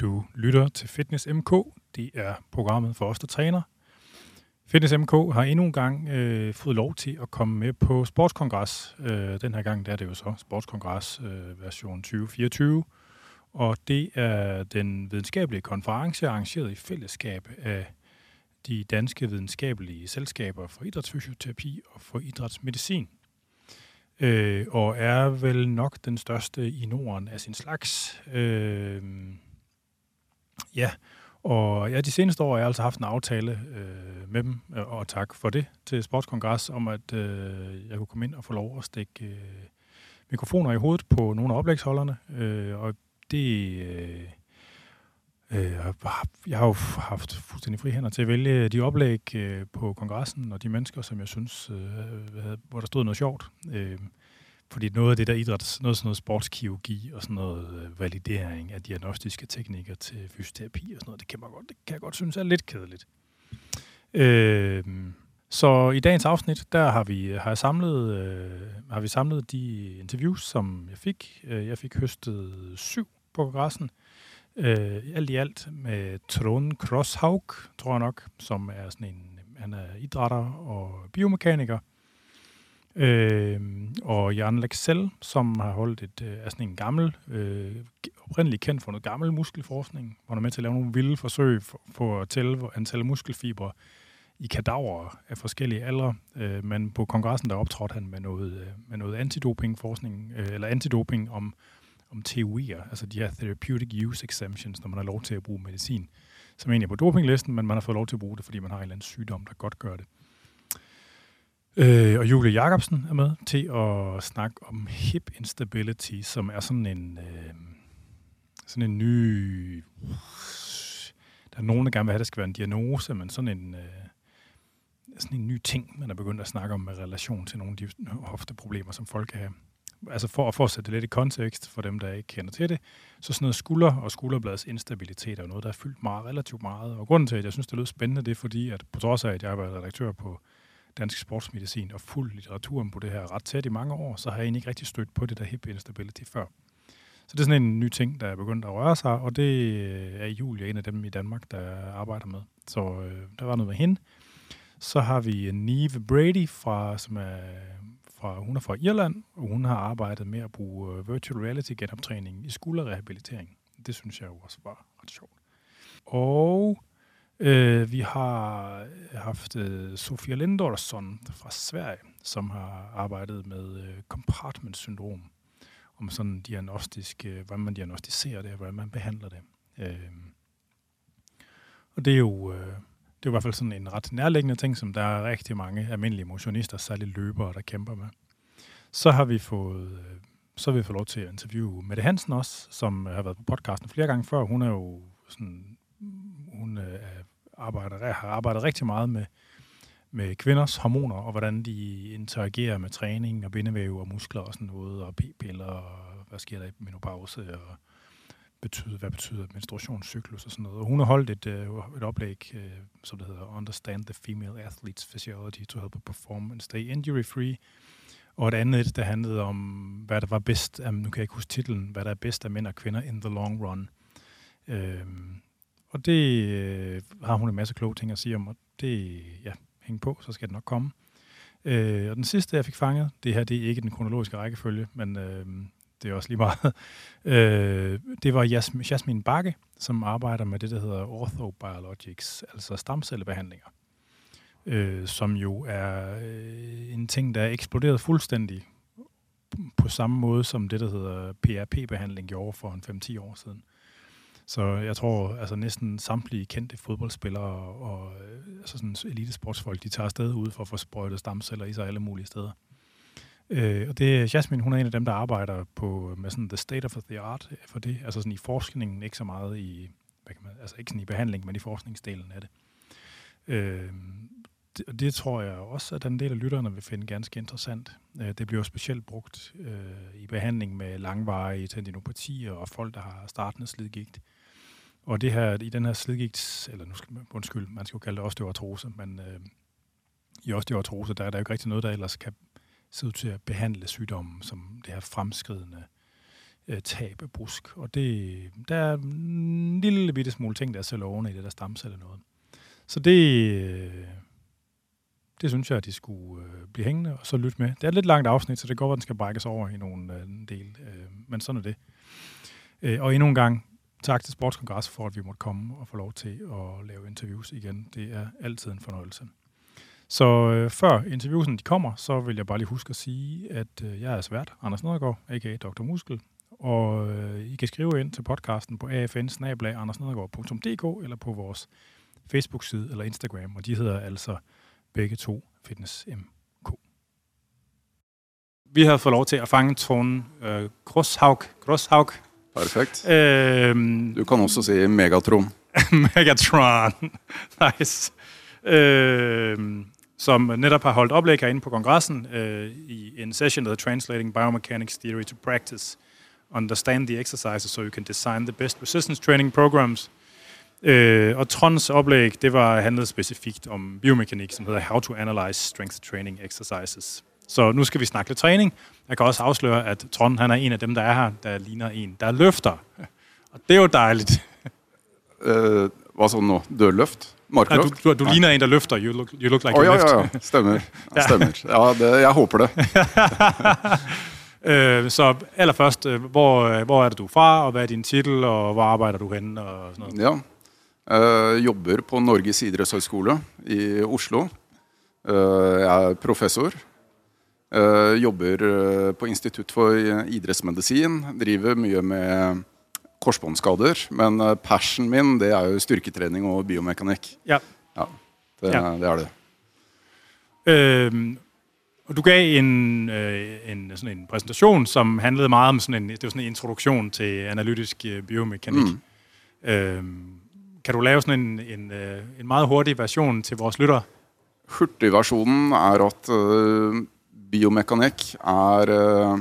Du lytter til Fitness MK. Det er programmet for os, der træner. Fitness MK har endnu en gang øh, fået lov til at komme med på Sportskongres. Øh, den her gang der er det jo så Sportskongres øh, version 2024. Og det er den videnskabelige konference, arrangeret i fællesskab af de danske videnskabelige selskaber for idrætsfysioterapi og for idrætsmedicin. Øh, og er vel nok den største i Norden af sin slags. Øh, ja, og ja, de seneste år har jeg altså haft en aftale øh, med dem, øh, og tak for det, til Sportskongres, om at øh, jeg kunne komme ind og få lov at stikke øh, mikrofoner i hovedet på nogle af oplægsholderne. Øh, og det... Øh, øh, jeg har jo haft fuldstændig fri hænder til at vælge de oplæg øh, på kongressen, og de mennesker, som jeg synes, øh, hvor der stod noget sjovt. Øh, fordi noget af det der idræts, noget sådan noget sportskirurgi og sådan noget øh, validering af diagnostiske teknikker til fysioterapi og sådan noget, det kan, man godt, det kan jeg godt synes er lidt kedeligt. Øh, så i dagens afsnit, der har vi øh, har jeg samlet, øh, har vi samlet de interviews, som jeg fik. Øh, jeg fik høstet syv på kongressen. Øh, alt i alt med Trond Krosshaug, tror jeg nok, som er sådan en, han er idrætter og biomekaniker. Øh, og Jan Lexell, som har holdt et, øh, er sådan en gammel, øh, oprindeligt kendt for noget gammel muskelforskning, hvor han er med til at lave nogle vilde forsøg for, for at tælle antal muskelfibre i kadaver af forskellige aldre. Øh, men på kongressen der optrådte han med noget, øh, med noget antidopingforskning, øh, eller antidoping om, om TUI'er, altså de her therapeutic use exemptions, når man har lov til at bruge medicin, som egentlig er på dopinglisten, men man har fået lov til at bruge det, fordi man har en eller anden sygdom, der godt gør det. Øh, og Julie Jacobsen er med til at snakke om hip instability, som er sådan en, øh, sådan en ny... Der er nogen, der gerne vil have, at det skal være en diagnose, men sådan en, øh, sådan en ny ting, man er begyndt at snakke om med relation til nogle af de hofteproblemer, som folk kan have. Altså for at sætte det lidt i kontekst for dem, der ikke kender til det, så sådan noget skulder og skulderbladets instabilitet er noget, der er fyldt meget, relativt meget. Og grunden til, at jeg synes, det lyder spændende, det er fordi, at på trods af, at jeg har været redaktør på dansk sportsmedicin og fuld litteraturen på det her ret tæt i mange år, så har jeg egentlig ikke rigtig stødt på det der hip instability før. Så det er sådan en ny ting, der er begyndt at røre sig, og det øh, er Julia en af dem i Danmark, der arbejder med. Så øh, der var noget med hende. Så har vi øh, Neve Brady, fra, som er fra, hun er fra Irland, og hun har arbejdet med at bruge øh, virtual reality genoptræning i skulderrehabilitering. Det synes jeg jo også var ret sjovt. Og Øh, vi har øh, haft øh, Sofia Lindorsson fra Sverige, som har arbejdet med øh, compartment syndrom, om sådan diagnostisk, øh, hvordan man diagnostiserer det, og hvordan man behandler det. Øh, og det er jo... Øh, det er i hvert fald sådan en ret nærliggende ting, som der er rigtig mange almindelige motionister, særligt løbere, der kæmper med. Så har vi fået, øh, så har vi fået lov til at interviewe Mette Hansen også, som øh, har været på podcasten flere gange før. Hun er jo sådan, hun er arbejder, har arbejdet rigtig meget med, med kvinders hormoner, og hvordan de interagerer med træning og bindevæv og muskler og sådan noget, og p-piller, og hvad sker der i menopause, og betyder, hvad betyder menstruationscyklus og sådan noget. Og hun har holdt et, øh, et oplæg, øh, som det hedder Understand the Female Athlete's Physiology to Help Perform and Stay Injury Free. Og et andet, der handlede om, hvad der var bedst, nu kan jeg ikke huske titlen, hvad der er bedst af mænd og kvinder in the long run. Øhm, og det øh, har hun en masse kloge ting at sige om, og det, ja, hæng på, så skal det nok komme. Øh, og den sidste, jeg fik fanget, det her, det er ikke den kronologiske rækkefølge, men øh, det er også lige meget. øh, det var Jasmin, Jasmin Bakke, som arbejder med det, der hedder orthobiologics, altså stamcellebehandlinger, øh, som jo er øh, en ting, der er eksploderet fuldstændig på samme måde som det, der hedder PRP-behandling gjorde for en 5-10 år siden. Så jeg tror, altså næsten samtlige kendte fodboldspillere og øh, altså sådan elitesportsfolk, de tager afsted ud for at få sprøjtet stamceller i sig alle mulige steder. Øh, og det er Jasmine, hun er en af dem, der arbejder på øh, med sådan the state of the art for det, altså sådan i forskningen, ikke så meget i, hvad kan man, altså ikke sådan i behandling, men i forskningsdelen af det. Øh, det, og det tror jeg også, at den del af lytterne vil finde ganske interessant. Øh, det bliver specielt brugt øh, i behandling med langvarige tendinopatier og folk, der har startende slidgigt. Og det her, i den her slidgigt, eller nu skal man, undskyld, man skal jo kalde det osteoartrose, men øh, i osteoartrose, der er der jo ikke rigtig noget, der ellers kan se ud til at behandle sygdommen som det her fremskridende øh, tab af brusk. Og det, der er en lille bitte smule ting, der er så i det der stamcelle noget. Så det, øh, det synes jeg, at de skulle øh, blive hængende og så lytte med. Det er et lidt langt afsnit, så det går, at den skal brækkes over i nogle øh, del. Øh, men sådan er det. Øh, og endnu en gang, tak til Sportskongres for, at vi måtte komme og få lov til at lave interviews igen. Det er altid en fornøjelse. Så øh, før interviewsen de kommer, så vil jeg bare lige huske at sige, at øh, jeg er svært, Anders Nedergaard, a.k.a. Dr. Muskel, og øh, I kan skrive ind til podcasten på afn eller på vores Facebook-side eller Instagram, og de hedder altså begge to Fitness MK. Vi har fået lov til at fange tonen øh, Grosshaug. Grosshaug. Perfekt. Øh, du kan også sige Megatron. Megatron. nice. Øh, som netop har holdt oplæg herinde på kongressen øh, i en session, der Translating Biomechanics Theory to Practice. Understand the exercises so you can design the best resistance training programs. Øh, og Trons oplæg, det var handlet specifikt om biomekanik, som hedder How to Analyze Strength Training Exercises. Så nu skal vi snakke lidt træning. Jeg kan også afsløre, at Trond han er en af dem, der er her, der ligner en, der løfter. Og det er jo dejligt. Uh, hvad så nu? Dørløft? Markløft? Ja, du, du, du ligner en, der løfter. You look, you look like oh, ja, ja, ja. Stemmer. Ja. Stemmer. Ja, det, jeg håber det. øh, så allerførst, øh, hvor, hvor er det du er fra, og hvad er din titel, og hvor arbejder du henne? Og sådan noget? Ja, Uh, jobber på Norges idrettshøgskole i Oslo. Jeg er professor. Uh, jobber på Institutt for idrettsmedisin. Driver mye med korsbåndskader. Men passion min det er jo styrketrening og biomekanikk. Ja. ja, det, ja. det er det. Uh, og du gav en, en, sådan en præsentation, som handlede meget om sådan en, det var sådan en introduktion til analytisk biomekanik. Mm. Uh, kan du lave sådan en, en, øh, en meget hurtig version til vores lyttere? Hurtigversionen er at uh, biomekanikk er, uh,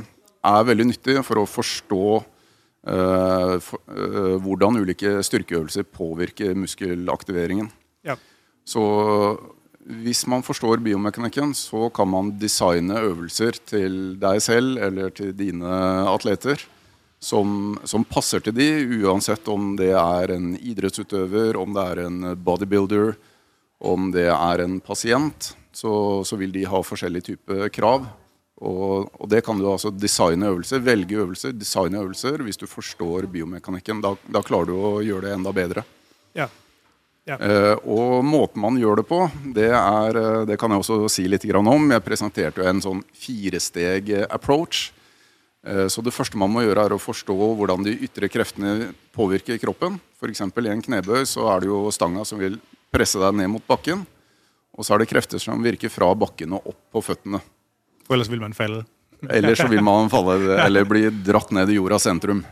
er veldig nyttig for å forstå uh, for, uh, hvordan ulike styrkeøvelser påvirker muskelaktiveringen. Ja. Så hvis man forstår biomekanikken, så kan man designe øvelser til deg selv eller til dine atleter som, som, passer til de, uansett om det er en idrettsutøver, om det er en bodybuilder, om det er en pasient, så, så vil de ha forskjellige typer krav. Og, og, det kan du altså designe øvelser, velge øvelser, designe øvelser. Hvis du forstår biomekanikken, da, da klarer du å gjøre det enda bedre. Ja. Ja. Eh, og måten man gjør det på, det, er, eh, det kan jeg også si litt om. Jeg presenterte jo en sånn firesteg approach. Eh, så det første man må gjøre, er å forstå hvordan de ytre kreftene påvirker kroppen. F.eks. i en knebøy så er det jo stanga som vil presse deg ned mot bakken. Og så er det krefter som virker fra bakken og opp på føttene. For ellers vil man falle? Eller så vil man falle, eller bli dratt ned i jordas sentrum.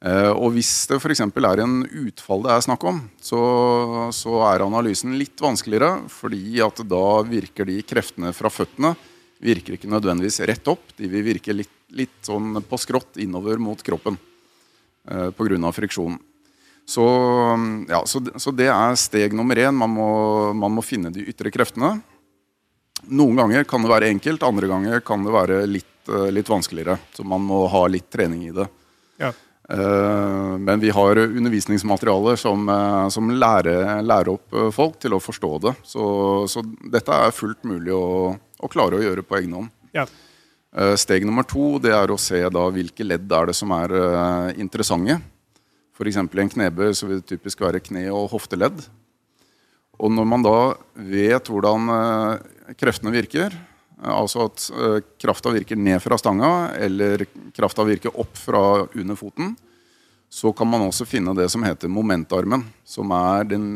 Eh, og hvis det f.eks. er en utfall det er snakk om, så, så er analysen litt vanskeligere. Fordi at da virker de kreftene fra føttene virker ikke nødvendigvis rett opp. De vil virke litt litt sånn på skrått innover mot kroppen eh, pga. friksjon. Så, ja, så, så, det er steg nummer én. Man må, man må, finne de ytre kreftene. Noen ganger kan det være enkelt, andre ganger kan det være litt, eh, litt vanskeligere. Så man må ha litt trening i det. Ja. Eh, men vi har undervisningsmaterialer som, eh, som lærer, lærer, opp folk til å forstå det. Så, så dette er fullt mulig å, å klare å gjøre på egen hånd. Ja. Steg nummer to det er å se da hvilke ledd er det som er interessante. F.eks. i en knebøy så vil det typisk være kne- og hofteledd. Og når man da vet hvordan uh, kreftene virker, eh, altså at uh, krafta virker ned fra stanga, eller krafta virker opp fra under foten, så kan man også finne det som heter momentarmen. Som er den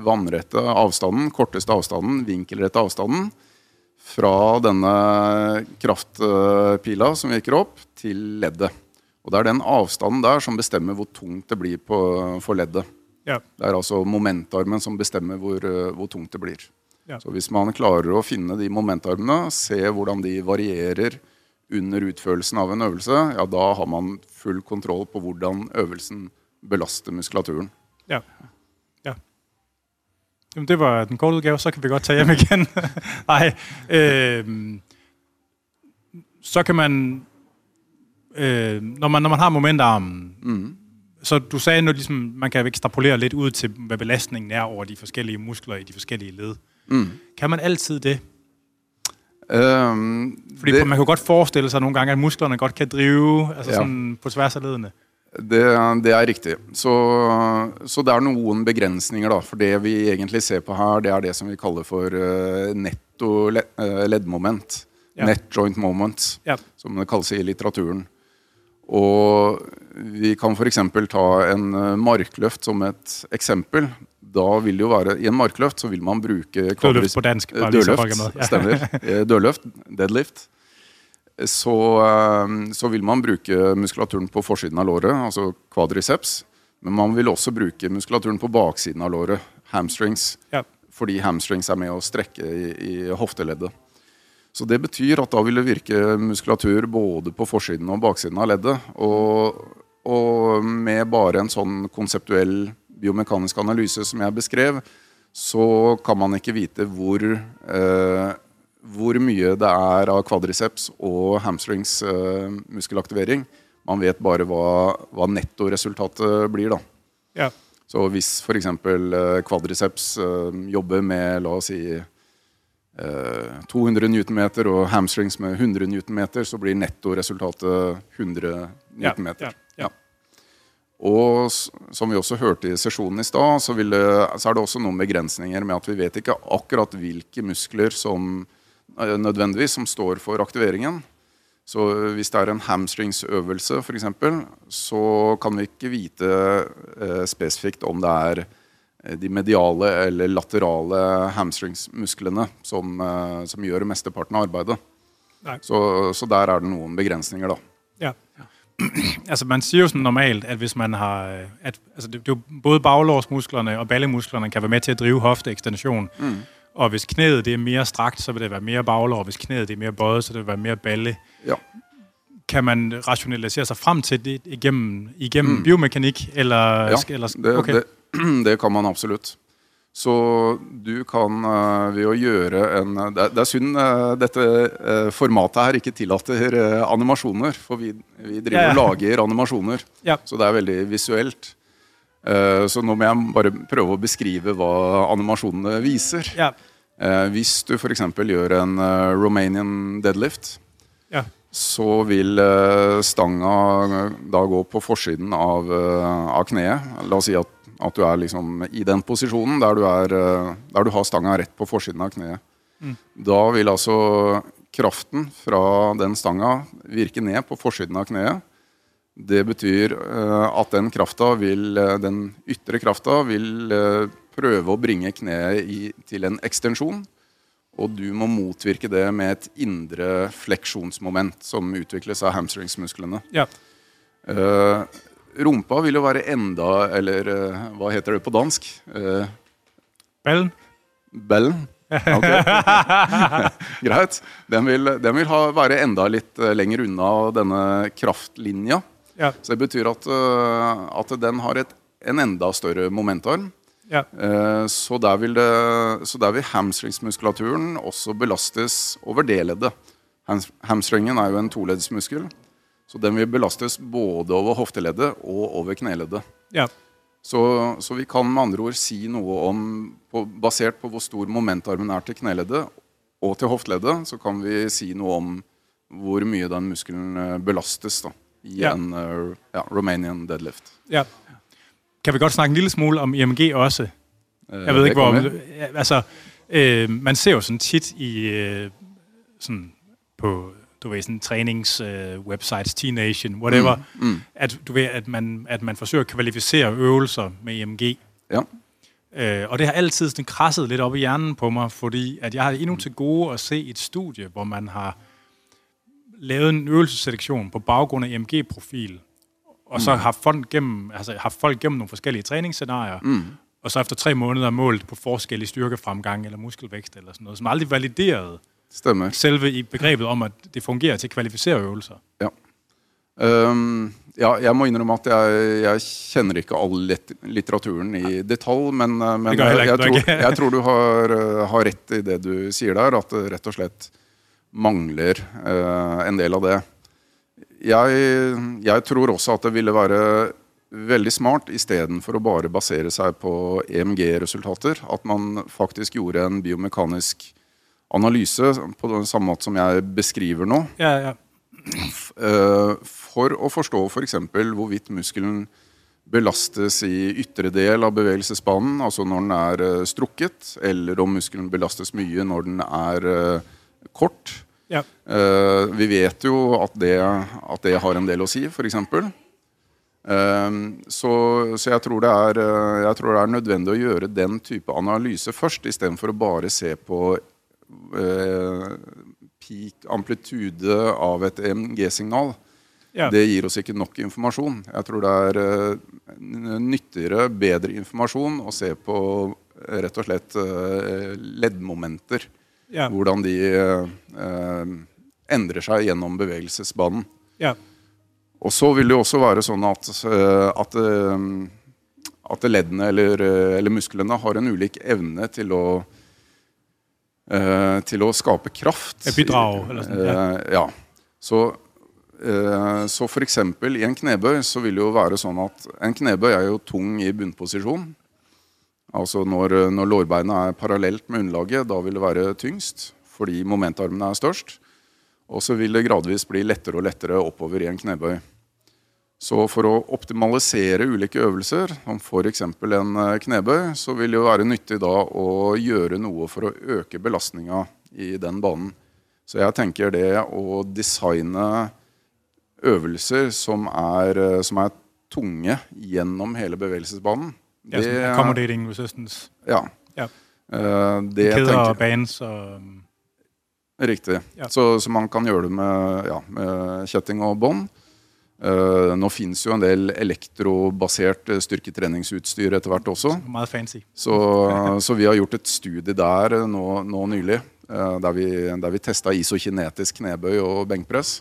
vannrette avstanden, korteste avstanden, vinkelrette avstanden fra denne kraftpila som virker opp, til leddet. Og Det er den avstanden der som bestemmer hvor tungt det blir på, for leddet. Ja. Det er altså momentarmen som bestemmer hvor, hvor tungt det blir. Ja. Så Hvis man klarer å finne de momentarmene, se hvordan de varierer under utførelsen av en øvelse, ja, da har man full kontroll på hvordan øvelsen belaster muskulaturen. Ja. Jamen, det var den korte udgave, så kan vi godt tage hjem igen. Nej, øh, så kan man øh, når, man, når man har momentarmen, mm. så du sagde, at ligesom, man kan ekstrapolere lidt ud til, hvad belastningen er over de forskellige muskler i de forskellige led. Mm. Kan man altid det? Øhm, Fordi det, man kan godt forestille sig nogle gange, at musklerne godt kan drive altså Ja. sådan på tværs af ledene. Det, det er riktig. Så, så det er noen begrensninger, da. For det vi egentlig ser på her, det er det som vi kaller for eh, netto le, eh, leddmoment. Ja. Net joint moment, Ja. som det kalles i litteraturen. Og vi kan f.eks. ta en eh, markløft som et eksempel. Da vil det jo være, I en markløft så vil man bruke Dødløft på dansk, med. Ja. stemmer. Eh, Dødløft, deadlift. Så, eh, så vil man bruke muskulaturen på forsiden av låret, altså quadriceps. Men man vil også bruke muskulaturen på baksiden av låret, hamstrings. Ja. Fordi hamstrings er med å strekke i, i hofteleddet. Så det betyr at da vil det virke muskulatur både på forsiden og baksiden av leddet. Og, og med bare en sånn konseptuell biomekanisk analyse som jeg beskrev, så kan man ikke vite hvor, eh, hvor mye det er av quadriceps og hamstrings eh, muskelaktivering. Man vet bare hva, hva nettoresultatet blir, da. Ja. Så hvis f.eks. Eh, quadriceps eh, jobber med la oss si eh, 200 newtonmeter og hamstrings med 100 newtonmeter, så blir nettoresultatet 100 Ja, newtonmeter. ja, ja. Og s- som vi også hørte i sesjonen i stad, så, så er det også noen begrensninger med at vi vet ikke akkurat hvilke muskler som eh, nødvendigvis som står for aktiveringen. Så hvis det er en hamstringsøvelse f.eks., så kan vi ikke vite eh, spesifikt om det er eh, de mediale eller laterale hamstringsmusklene som, eh, som gjør mesteparten av arbeidet. Så, så der er det noen begrensninger, da. Ja. altså man siger jo sådan normalt, at hvis man har, at, altså det, det jo både baglårsmusklerne og ballemusklerne kan være med til at drive hofteekstension. Mm. Og hvis knæet det er mere strakt, så vil det være mere baglår. Hvis knæet det er mere bøjet, så vil det være mere balle. Ja. Kan man rationalisere sig frem til det igennem, igennem mm. biomekanik? Eller, Ja, eller, okay. det, det kan man absolutt. Så du kan eh, ved å gjøre en Det er, det er synd eh, dette eh, formatet her ikke tillater eh, animasjoner. For vi, vi driver Ja, ja. og lager animasjoner, Ja. så det er veldig visuelt. Eh, så nå må jeg bare prøve å beskrive hva animasjonene viser. Ja, Eh, hvis du f.eks. gjør en eh, Romanian deadlift, ja, så vil eh, stanga da gå på forsiden av, eh, av kneet. La oss si at, at du er liksom i den posisjonen der du, er, eh, der du har stanga rett på forsiden av kneet. Da vil altså kraften fra den stanga virke ned på forsiden av kneet. Det betyr eh, at den krafta vil, eh, den ytre krafta vil prøve å bringe kneet i, til en ekstensjon. Og du må motvirke det med et indre fleksjonsmoment som utvikles av hamstringsmusklene. ja. Eh, rumpa vil jo være enda Eller eh, hva heter det på dansk? Eh, Ballen? bellen. Ok. Greit. Den vil, den vil ha, være enda litt eh, lenger unna denne kraftlinja. Ja, Så det betyr at, at den har et, en enda større momentarm. ja, Så der vil, det, så der vil hamstringsmuskulaturen også belastes over det leddet. Hams- Hamstringen er jo en toleddsmuskel, så den vil belastes både over hofteleddet og over kneleddet. ja. Så, så vi kan med andre ord si noe om, på, basert på hvor stor momentarmen er til kneleddet og til hofteleddet, så kan vi si noe om hvor mye den muskelen eh, belastes da, i Ja. en eh, ja, Romanian deadlift. ja. Kan vi godt snakke en lille smule om IMG også? Eh, Jeg ved det ikke, hvor... Altså, øh, man ser jo sådan tit i... Øh, sådan på du ved, sådan trænings øh, websites, T-Nation, whatever, mm, mm. at du ved, at man, at man forsøger at kvalificere øvelser med IMG. Ja. Øh, og det har altid sådan krasset lidt op i hjernen på mig, fordi at jeg har endnu til gode at se et studie, hvor man har lavet en øvelsesselektion på baggrund af IMG-profil, og så har folk gennem, altså, har folk gennem nogle forskellige træningsscenarier, mm. og så efter tre måneder målt på forskel i styrkefremgang eller muskelvækst eller sådan noget, som aldrig validerede Stemmer. selve i begrebet om, at det fungerer til at kvalificere øvelser. Ja. Ehm, ja, jeg må innrømme at jeg, jeg kjenner ikke all lit litteraturen i detalj, men, eh, men jeg jeg, jeg, tror, jeg tror du har, eh, har rett i det du sier der, at det rett og slett mangler eh, en del av det. jeg, jeg tror også at det ville være veldig smart istedenfor å bare basere seg på EMG-resultater. At man faktisk gjorde en biomekanisk analyse på den samme måte som jeg beskriver nå. Ja, ja. Eh, For å forstå f.eks. hvorvidt muskelen belastes i ytre del av bevegelsesbanen, altså når den er eh, strukket, eller om muskelen belastes mye når den er eh, kort. ja. Vi vet jo at det, at det har en del å si, f.eks. Så, så jeg, tror det er, jeg tror det er nødvendig å gjøre den type analyse først, istedenfor å bare se på eh, peak amplitude av et EMG-signal. ja. Det gir oss ikke nok informasjon. Jeg tror det er eh, nyttigere, bedre informasjon å se på eh, rett og slett eh, leddmomenter. ja. Hvordan de eh, endrer seg gjennom bevegelsesbanen. ja. Og så vil det jo også være sånn at, eh, at, eh, at leddene eller, eller musklene har en ulik evne til å eh, til å skape kraft. Et bidrag, eller sånn, ja. Eh, ja. Så, eh, så eksempel i en knebøy så vil det jo være sånn at en knebøy er jo tung i bunnposisjon. Altså når, når lårbeina er parallelt med underlaget, da vil det være tyngst fordi momentarmene er størst. Og så vil det gradvis bli lettere og lettere oppover i en knebøy. Så for å optimalisere ulike øvelser, som f.eks. en eh, knebøy, så vil det jo være nyttig da å gjøre noe for å øke belastninga i den banen. Så jeg tenker det å designe øvelser som er, eh, som er tunge gjennom hele bevegelsesbanen ja sånn accommodating resistance. ja. Ja. Eh, det tenker- og bands og Riktig. Ja. Så, så man kan gjøre det med, ja, med kjetting og bånd. Eh, nå fins jo en del elektrobasert eh, styrketreningsutstyr etter hvert også. Så, så vi har gjort et studie der eh, nå, nå nylig, eh, der vi, der vi testa isokinetisk knebøy og benkpress.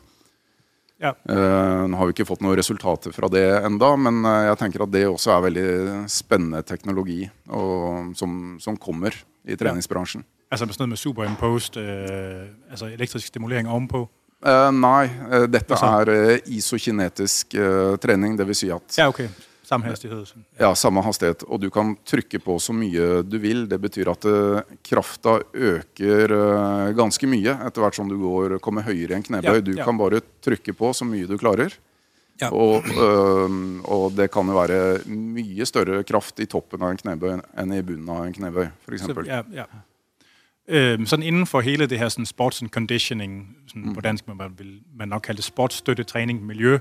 Ja. Eh, nå har vi ikke fått noen resultater fra det enda, men jeg tenker at det også er veldig spennende teknologi og, som, som kommer i treningsbransjen. Altså med noget med superimposed, altså elektrisk stimulering ovenpå. Eh, nei, eh, dette er eh, isokinetisk eh, trening. Dvs. Si at Ja, okay. Samme hastighed. Sådan. ja, samme hastighet, og du kan trykke på så mye du vil. Det betyr at eh, krafta øker eh, ganske mye etter hvert som du går, kommer høyere i en knebøy. Ja, Du ja. kan bare trykke på så mye du klarer. Ja. Og, eh, og det kan jo være mye større kraft i toppen av en knebøy enn i bunnen av en knebøy, f.eks. Så, ja, ja. Øhm, sådan inden for hele det her sådan sports and conditioning, sådan mm. på dansk man vil man nok kalde det sportsstøttetræning, miljø,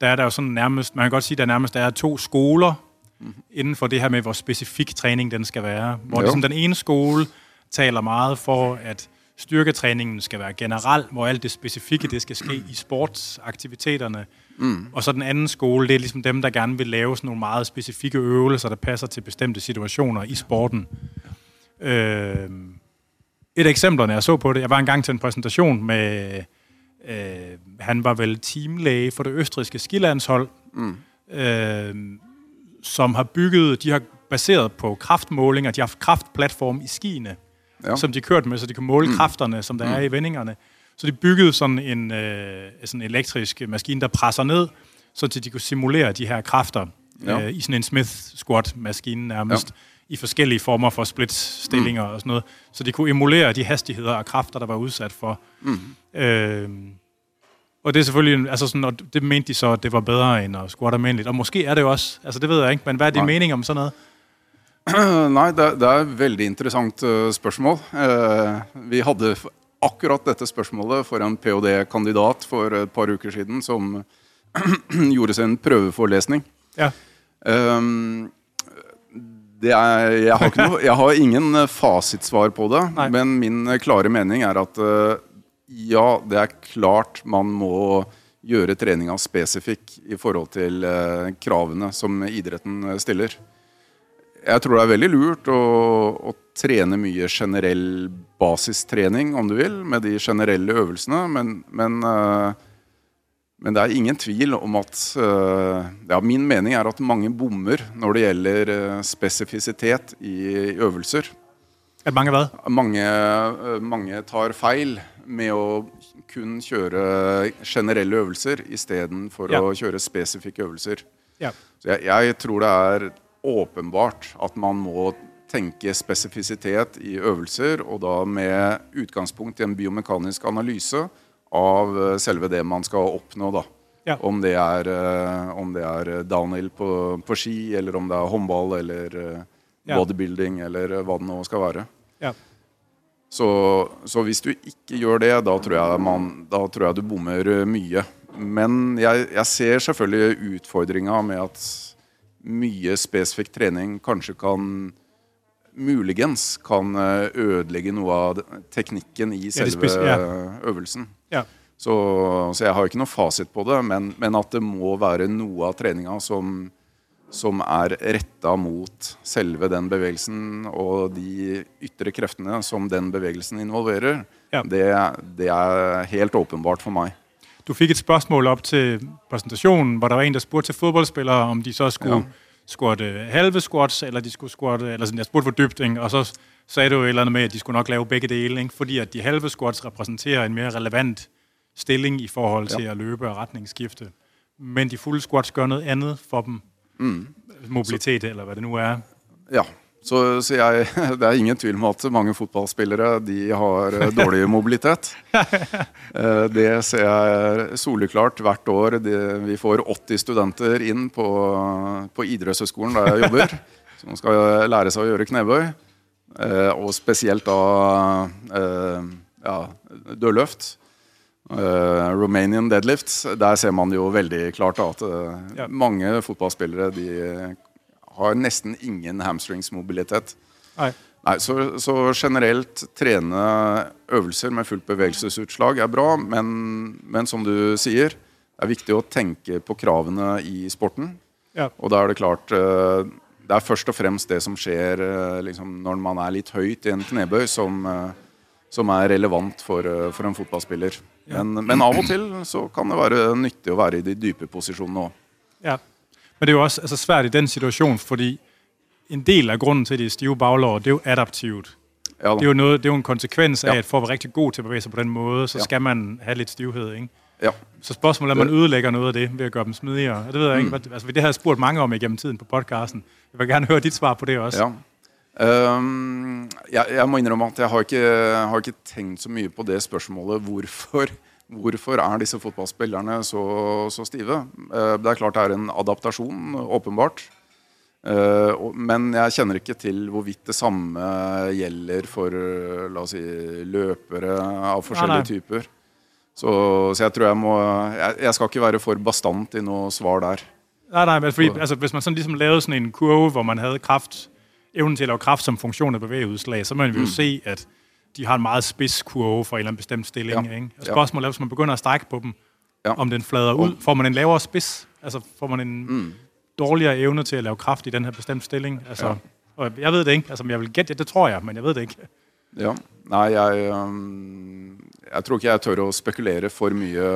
der er der jo sådan nærmest, man kan godt sige, der nærmest er to skoler mm. inden for det her med, hvor specifik træning den skal være. Hvor Jo. det, sådan, den ene skole taler meget for, at styrketræningen skal være generel, hvor alt det specifikke, det skal ske i sportsaktiviteterne. Mm. Og så den anden skole, det er ligesom dem, der gerne vil lave sådan nogle meget specifikke øvelser, der passer til bestemte situationer i sporten. Øh, et af eksemplerne, jeg så på det, jeg var engang til en præsentation med, øh, han var vel teamlæge for det østriske skilandshold, mm. øh, som har bygget, de har baseret på kraftmålinger, de har haft kraftplatform i skiene, Ja. som de kørte med, så de kunne måle mm. kræfterne, som der mm. er i vendingerne. Så de byggede sådan en øh, sådan elektrisk maskine, der presser ned, så til de kunne simulere de her kræfter Ja. øh, i sådan en Smith squat-maskine nærmest, ja. I forskellige former for split-stillinger mm. og sådan noget. Så de kunne emulere de hastigheder og kræfter, der var udsat for. Mm. Øh, og det er selvfølgelig, altså sådan, og det mente de så, at det var bedre end at squat almindeligt. Og måske er det jo også, altså det ved jeg ikke, men hvad er din Nej. mening om sådan noget? Nei, det, det er et veldig interessant eh, spørsmål. Eh, vi hadde f- akkurat dette spørsmålet for en ph.d.-kandidat for et par uker siden som gjorde sin prøveforelesning. Ja, Um, er, jeg, har noe, jeg har ingen eh, fasitsvar på det, Nei. men min eh, klare mening er at eh, ja, det er klart man må gjøre treninga spesifikk i forhold til kravene som idretten stiller. Jeg tror det er veldig lurt å, å trene mye generell basistrening, om du vil, med de generelle øvelsene, men, men, men det er ingen tvil om at eh, ja, Min mening er at mange bommer når det gjelder eh, spesifisitet i øvelser. at mange hvad? Mange, eh, mange tar feil med å kun kjøre generelle øvelser istedenfor Ja. å kjøre spesifikke øvelser. Ja. Så jeg, jeg tror det er åpenbart at man må tenke spesifisitet i øvelser, og da med utgangspunkt i en biomekanisk analyse av eh, selve det man skal oppnå. da. Ja. Om, det er, eh, om det er downhill på, på ski, eller om det er håndball eller eh, Ja. bodybuilding, eller eh, hva det nå skal være. Ja. Så, så hvis du ikke gjør det, da tror jeg, man, da tror jeg du bommer eh, mye. Men jeg, jeg ser selvfølgelig utfordringa med at mye spesifikk trening kanskje kan Muligens kan eh, ødelegge noe av teknikken i selve øvelsen. Ja. Så, så jeg har ikke noe fasit på det, men, men at det må være noe av treninga som, som er retta mot selve den bevegelsen og de ytre kreftene som den bevegelsen involverer, Ja. det, det er helt åpenbart for meg. Du fik et spørgsmål op til præsentationen, hvor der var en, der spurgte til fodboldspillere, om de så skulle Ja. squatte halve squats, eller de skulle squatte, eller sådan, jeg spurgte for ikke? og så sagde du et eller andet med, at de skulle nok lave begge dele, ikke? fordi at de halve squats repræsenterer en mere relevant stilling i forhold til Ja. at løbe og retningsskifte. Men de fulde squats gør noget andet for dem. Mm. Mobilitet, eller hvad det nu er. Ja, så, så jeg, det er ingen tvil om at mange fotballspillere de har eh, dårlig mobilitet. Eh, Det ser jeg soleklart hvert år. Det, vi får 80 studenter inn på, på idrettshøyskolen der jeg jobber, som skal lære seg å gjøre knebøy. Eh, Og spesielt da eh, ja, dørløft. Eh, Romanian deadlift. Der ser man jo veldig klart da, at eh, Ja. mange fotballspillere de har nesten ingen hamstringsmobilitet. Nej. Nei, så, så generelt trene øvelser med fullt bevegelsesutslag er bra, men, men som du sier, det er viktig å tenke på kravene i sporten. Ja. Og da er det klart eh, Det er først og fremst det som skjer eh, liksom, når man er litt høyt i en knebøy, som, eh, som er relevant for, eh, for en fotballspiller. Men, men av og til så kan det være nyttig å være i de dype posisjonene òg. Ja. Men det er jo også altså, svært i den situation, fordi en del af grunden til, er stive baglår, det er jo adaptivt. Ja, Det er jo, noget, det er jo en konsekvens af, Ja. at for at være rigtig god til at bevæge sig på den måde, så Ja. skal man have lidt stivhed, ikke? Ja. Så spørgsmålet er, om man ødelægger noget af det ved at gøre dem smidigere. Det ved jeg ikke. Mm. Altså, det har jeg spurgt mange om igennem tiden på podcasten. Jeg vil gerne høre dit svar på det også. Ja. Ehm, jeg, jeg må innrømme at jeg har ikke, har ikke tenkt så mye på det spørsmålet. Hvorfor, hvorfor er disse fotballspillerne så, så stive? Eh, det er klart det er en adaptasjon, åpenbart. Eh, og, men jeg kjenner ikke til hvorvidt det samme gjelder for la oss si, løpere av forskjellige nei. typer. Så, så jeg tror jeg må jeg, jeg skal ikke være for bastant i noe svar der. Nej, nej, men fordi, Så- altså, hvis man sådan ligesom lavede sådan en kurve, hvor man havde kraft, evnen til at lave kraft som funktion af bevægeudslag, så man vil jo se, at de har en meget spids kurve for en eller anden bestemt stilling. Ja. Ikke? Og Ja. spørgsmålet er, hvis man begynder at strække på dem, Ja. om den flader ud, får man en lavere spids? Altså får man en mm. dårligere evne til at lave kraft i den her bestemte stilling? Altså, Ja. og jeg ved det ikke. Altså, jeg vil gætte, det tror jeg, men jeg ved det ikke. Ja. Nei, jeg, øhm, jeg tror ikke jeg tør å spekulere for mye,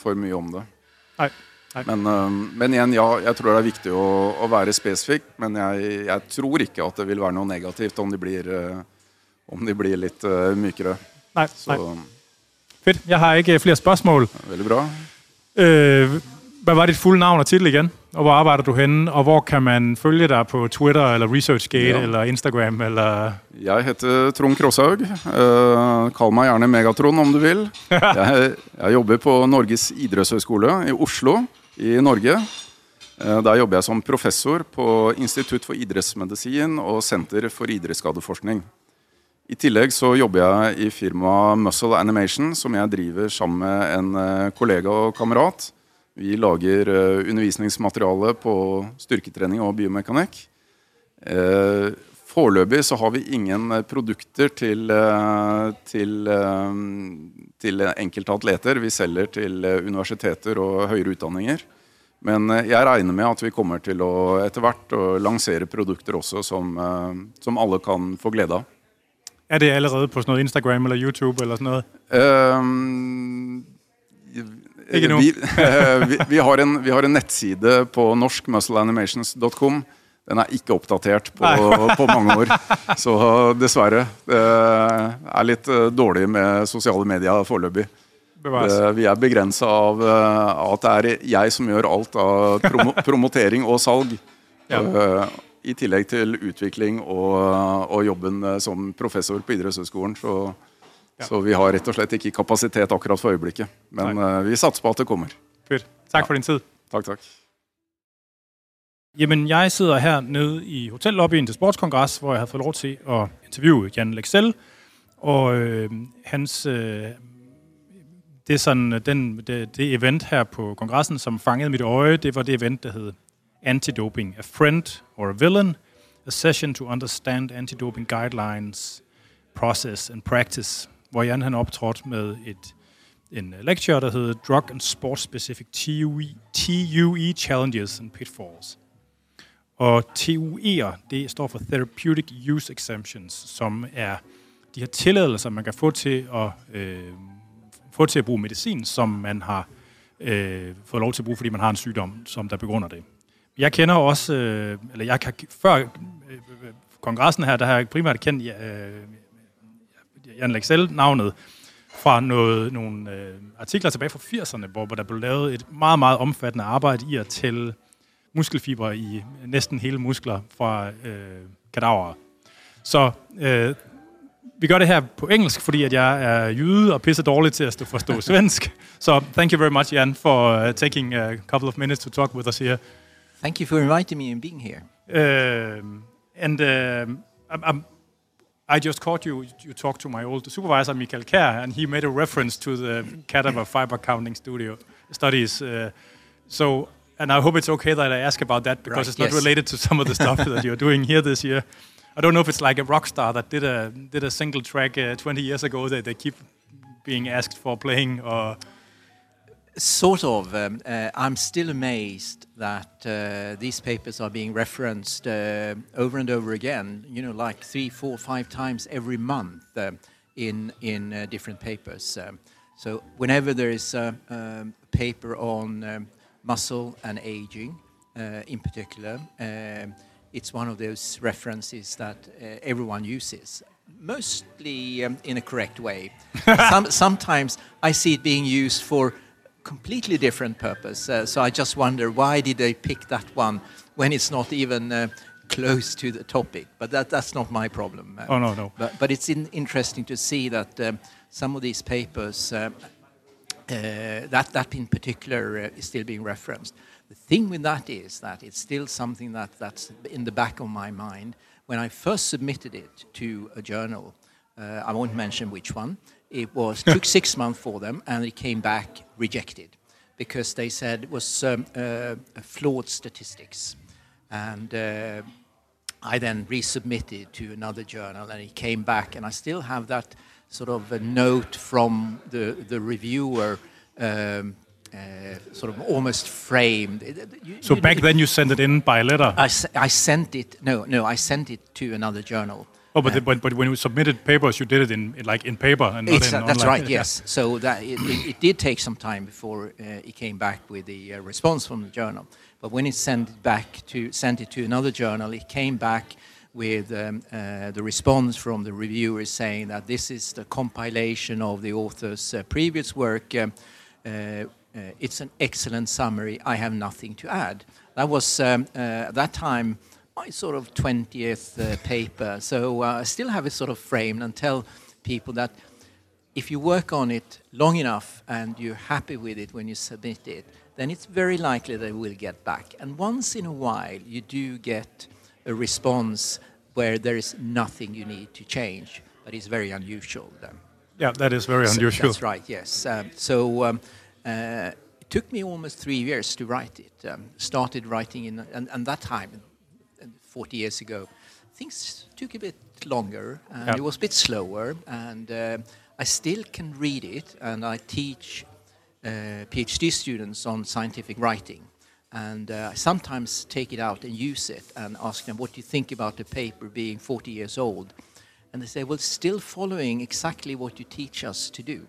for mye om det. Nej. Nej. Men, øhm, men igjen, ja, jeg tror det er viktig å, å være spesifikk. Men jeg, jeg tror ikke at det vil være noe negativt om de blir, øh, om de blir litt øh, mykere. Nej, Så nej. Fedt. Jeg har ikke flere spørgsmål. veldig bra. Øh, hvad var dit fulde navn og titel igen? Og hvor arbejder du henne? Og hvor kan man følge dig på Twitter, eller ResearchGate, Ja. eller Instagram, eller... Jeg heter Trond Krosshaug. Eh, kall meg gjerne Megatron om du vil. Jeg, jeg jobber på Norges idrettshøgskole i Oslo i Norge. Eh, der jobber jeg som professor på Institutt for idrettsmedisin og Senter for idrettsskadeforskning. I tillegg så jobber jeg i firmaet Muscle Animation, som jeg driver sammen med en eh, kollega og kamerat. Vi lager eh, undervisningsmateriale på styrketrening og biomekanikk. Eh, Foreløpig så har vi ingen eh, produkter til, til, til enkelte atleter. Vi selger til universiteter og høyere utdanninger. Men jeg regner med at vi kommer til å etter hvert å lansere produkter også som, som alle kan få glede av. Er det allerede på sådan noget Instagram eller YouTube eller sådan noget? Ehm, Ikke nå. vi, vi, vi, har en, vi har en nettside på norskmuscleanimations.com den er ikke oppdatert på, på, mange år. Så dessverre. Det er litt eh, dårlig med sosiale medier foreløpig. Vi er begrensa av at det er jeg som gjør alt av promo promotering og salg. Ja. I tillegg til utvikling og, og jobben som professor på idrettshøyskolen. Så, ja. så, vi har rett og slett ikke kapasitet akkurat for øyeblikket. Men Nei. vi satser på at det kommer. Fyrt. Takk for din tid. Takk, takk. Jamen, jeg sidder her nede i hotellobbyen til Sportskongres, hvor jeg har fået lov til at interviewe Jan Lexell. Og øh, hans, øh, det, er sådan, den, det, det event her på kongressen, som fangede mit øje, det var det event, der hed Antidoping, A Friend or a Villain, A Session to Understand Antidoping Guidelines, Process and Practice, hvor Jan han optrådte med et, en øh, lecture, der hed Drug and Sport Specific TUE, TUE Challenges and Pitfalls. Og TUE'er, det står for Therapeutic Use Exemptions, som er de her tilladelser, man kan få til at, øh, få til at bruge medicin, som man har øh, fået lov til at bruge, fordi man har en sygdom, som der begrunder det. Jeg kender også, øh, eller jeg kan, før øh, øh kongressen her, der har jeg primært kendt øh, Jan Lexell navnet fra noget, nogle øh, artikler tilbage fra 80'erne, hvor, hvor der blev lavet et meget, meget omfattende arbejde i at tælle muskelfibre i næsten hele muskler fra øh, kadaver. Så øh, vi gør det her på engelsk, fordi at jeg er jyde og pisse dårlig til at forstå svensk. Så so, thank you very much, Jan, for uh, taking a couple of minutes to talk with us here. Thank you for inviting me and being here. Uh, and uh, I'm, I just caught you. You talked to my old supervisor, Michael Kerr, and he made a reference to the cadaver fiber counting studio studies. Uh, so and I hope it's okay that I ask about that because right, it's not yes. related to some of the stuff that you're doing here this year. I don't know if it's like a rock star that did a did a single track uh, 20 years ago that they keep being asked for playing or sort of um, uh, i'm still amazed that uh, these papers are being referenced uh, over and over again you know like three four five times every month um, in in uh, different papers um, so whenever there is a, um, paper on um, muscle and aging uh, in particular. It's one of those references that uh, everyone uses, mostly um, in a correct way. Some, sometimes I see it being used for completely different purpose. Uh, so I just wonder why did they pick that one when it's not even uh, close to the topic? But that, that's not my problem. oh no, no. But, but it's in, interesting to see that um, some of these papers uh, uh, that, that in particular uh, is still being referenced. The thing with that is that it's still something that, that's in the back of my mind. When I first submitted it to a journal, uh, I won't mention which one, it was took six months for them and it came back rejected because they said it was um, uh, flawed statistics. And uh, I then resubmitted to another journal and it came back and I still have that sort of a note from the, the reviewer um, uh, sort of almost framed. You, so you, back then you sent it in by letter. I, I sent it. No, no, I sent it to another journal. Oh, but, the, but, but when you submitted papers, you did it in, like in paper and not in That's right. Yes. So that it, it, it, did take some time before uh, it came back with the uh, response from the journal. But when it sent it back to sent it to another journal, it came back with um, uh, the response from the reviewers saying that this is the compilation of the author's uh, previous work. Um, uh, uh it's an excellent summary. I have nothing to add. That was um, uh, at that time my sort of 20th uh, paper. So I still have it sort of framed and tell people that if you work on it long enough and you're happy with it when you submit it, then it's very likely that will get back. And once in a while, you do get a response where there is nothing you need to change, but it's very unusual. Then. Yeah, that is very so unusual. That's right. Yes. Um, so um, uh, it took me almost three years to write it. Um, started writing in, and, and, that time, 40 years ago, things took a bit longer and yep. it was a bit slower. And uh, I still can read it, and I teach uh, PhD students on scientific writing and uh, I sometimes take it out and use it and ask them, what do you think about the paper being 40 years old? And they say, well, still following exactly what you teach us to do.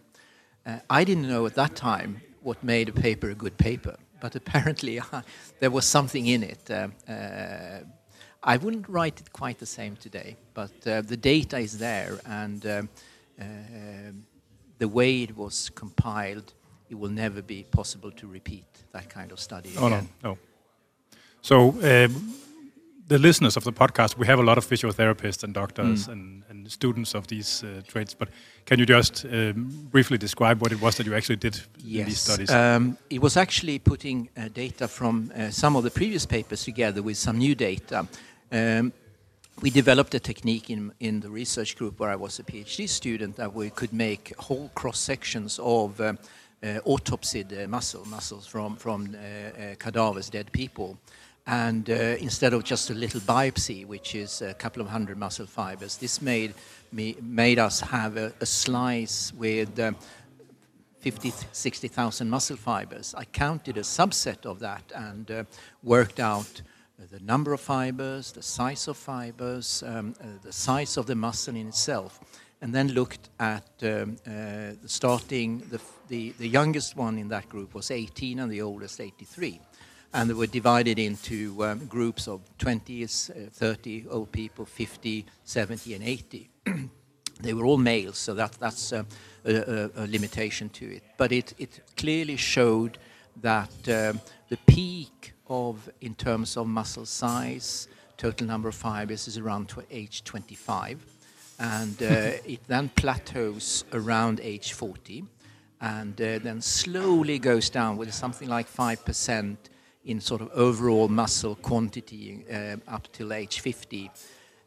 Uh, I didn't know at that time what made a paper a good paper, but apparently uh, there was something in it. Uh, uh, I wouldn't write it quite the same today, but uh, the data is there, and um, uh, the way it was compiled, it will never be possible to repeat that kind of study Oh, again. no, no. So, um, the listeners of the podcast, we have a lot of physiotherapists and doctors and, and students of these uh, trades, but can you just um, briefly describe what it was that you actually did in these studies? Um, it was actually putting uh, data from uh, some of the previous papers together with some new data. Um, we developed a technique in, in the research group where I was a PhD student that we could make whole cross sections of um, uh, autopsied uh, muscle, muscles from, from uh, uh, cadavers, dead people. And uh, instead of just a little biopsy, which is a couple of hundred muscle fibers, this made, me, made us have a, a slice with um, 50, 60,000 muscle fibers. I counted a subset of that and uh, worked out the number of fibers, the size of fibers, um, uh, the size of the muscle in itself, and then looked at um, uh, starting. The, the, the youngest one in that group was 18 and the oldest 83. And they were divided into um, groups of 20, uh, 30 old people, 50, 70, and 80 they were all males, so that, that's uh, a, a, a limitation to it. But it, it clearly showed that um, the peak of, in terms of muscle size, total number of fibers is around tw- age 25. And uh, it then plateaus around age 40 and uh, then slowly goes down with something like 5% in sort of overall muscle quantity uh, up till age 50.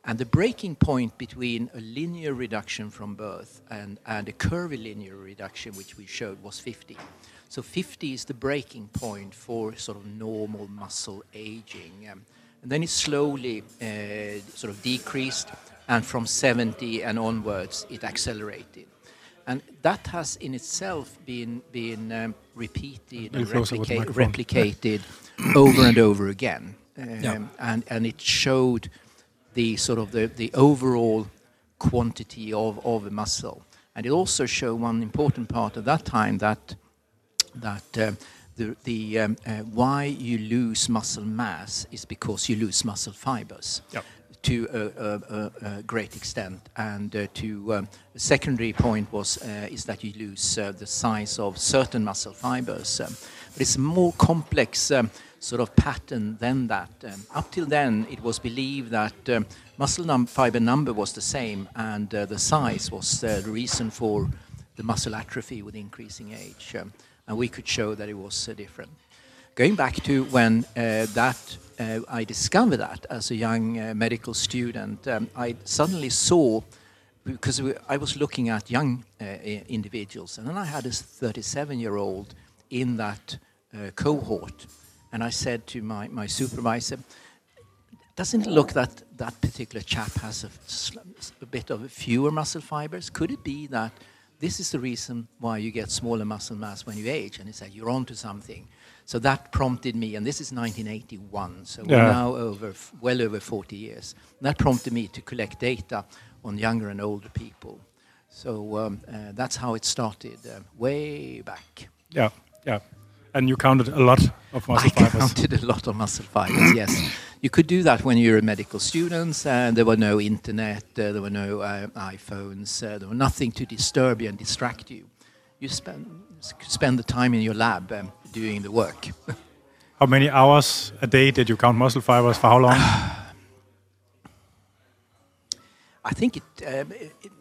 And the breaking point between a linear reduction from birth and, and a curvilinear reduction, which we showed, was 50. So 50 is the breaking point for sort of normal muscle aging. Um, and then it slowly uh, sort of decreased, and from 70 and onwards, it accelerated. And that has in itself been, been um, repeated and Little closer with replica- replicated over and over again. Um, Yeah. and, and it showed the sort of the, the overall quantity of, of a muscle. And it also showed one important part at that time that that uh, the, the um, uh, why you lose muscle mass is because you lose muscle fibers Yep. to a, a, a, great extent. And uh, to um, the secondary point was uh, is that you lose uh, the size of certain muscle fibers. Um, but it's more complex um, sort of pattern than that. Um, up till then, it was believed that um, muscle num- fiber number was the same, and uh, the size was uh, the reason for the muscle atrophy with increasing age. Um, and we could show that it was uh, different. Going back to when uh, that uh, I discovered that as a young uh, medical student, um, I suddenly saw because I was looking at young individuals, and then I had a 37-year-old in that cohort, and I said to my, my supervisor, doesn't it look that that particular chap has a, a bit of fewer muscle fibers? Could it be that this is the reason why you get smaller muscle mass when you age? And he said, you're onto something. So that prompted me, and this is 1981, so we're now over well over 40 years. That prompted me to collect data on younger and older people. So um, uh, that's how it started, uh, way back. Yeah, yeah. And you counted a lot of muscle I fibers. I counted a lot of muscle fibers. yes, you could do that when you were a medical student, and there were no internet, uh, there were no uh, iPhones, uh, there was nothing to disturb you and distract you. You spend spend the time in your lab um, doing the work. How many hours a day did you count muscle fibers? For how long? I think it, um, it, it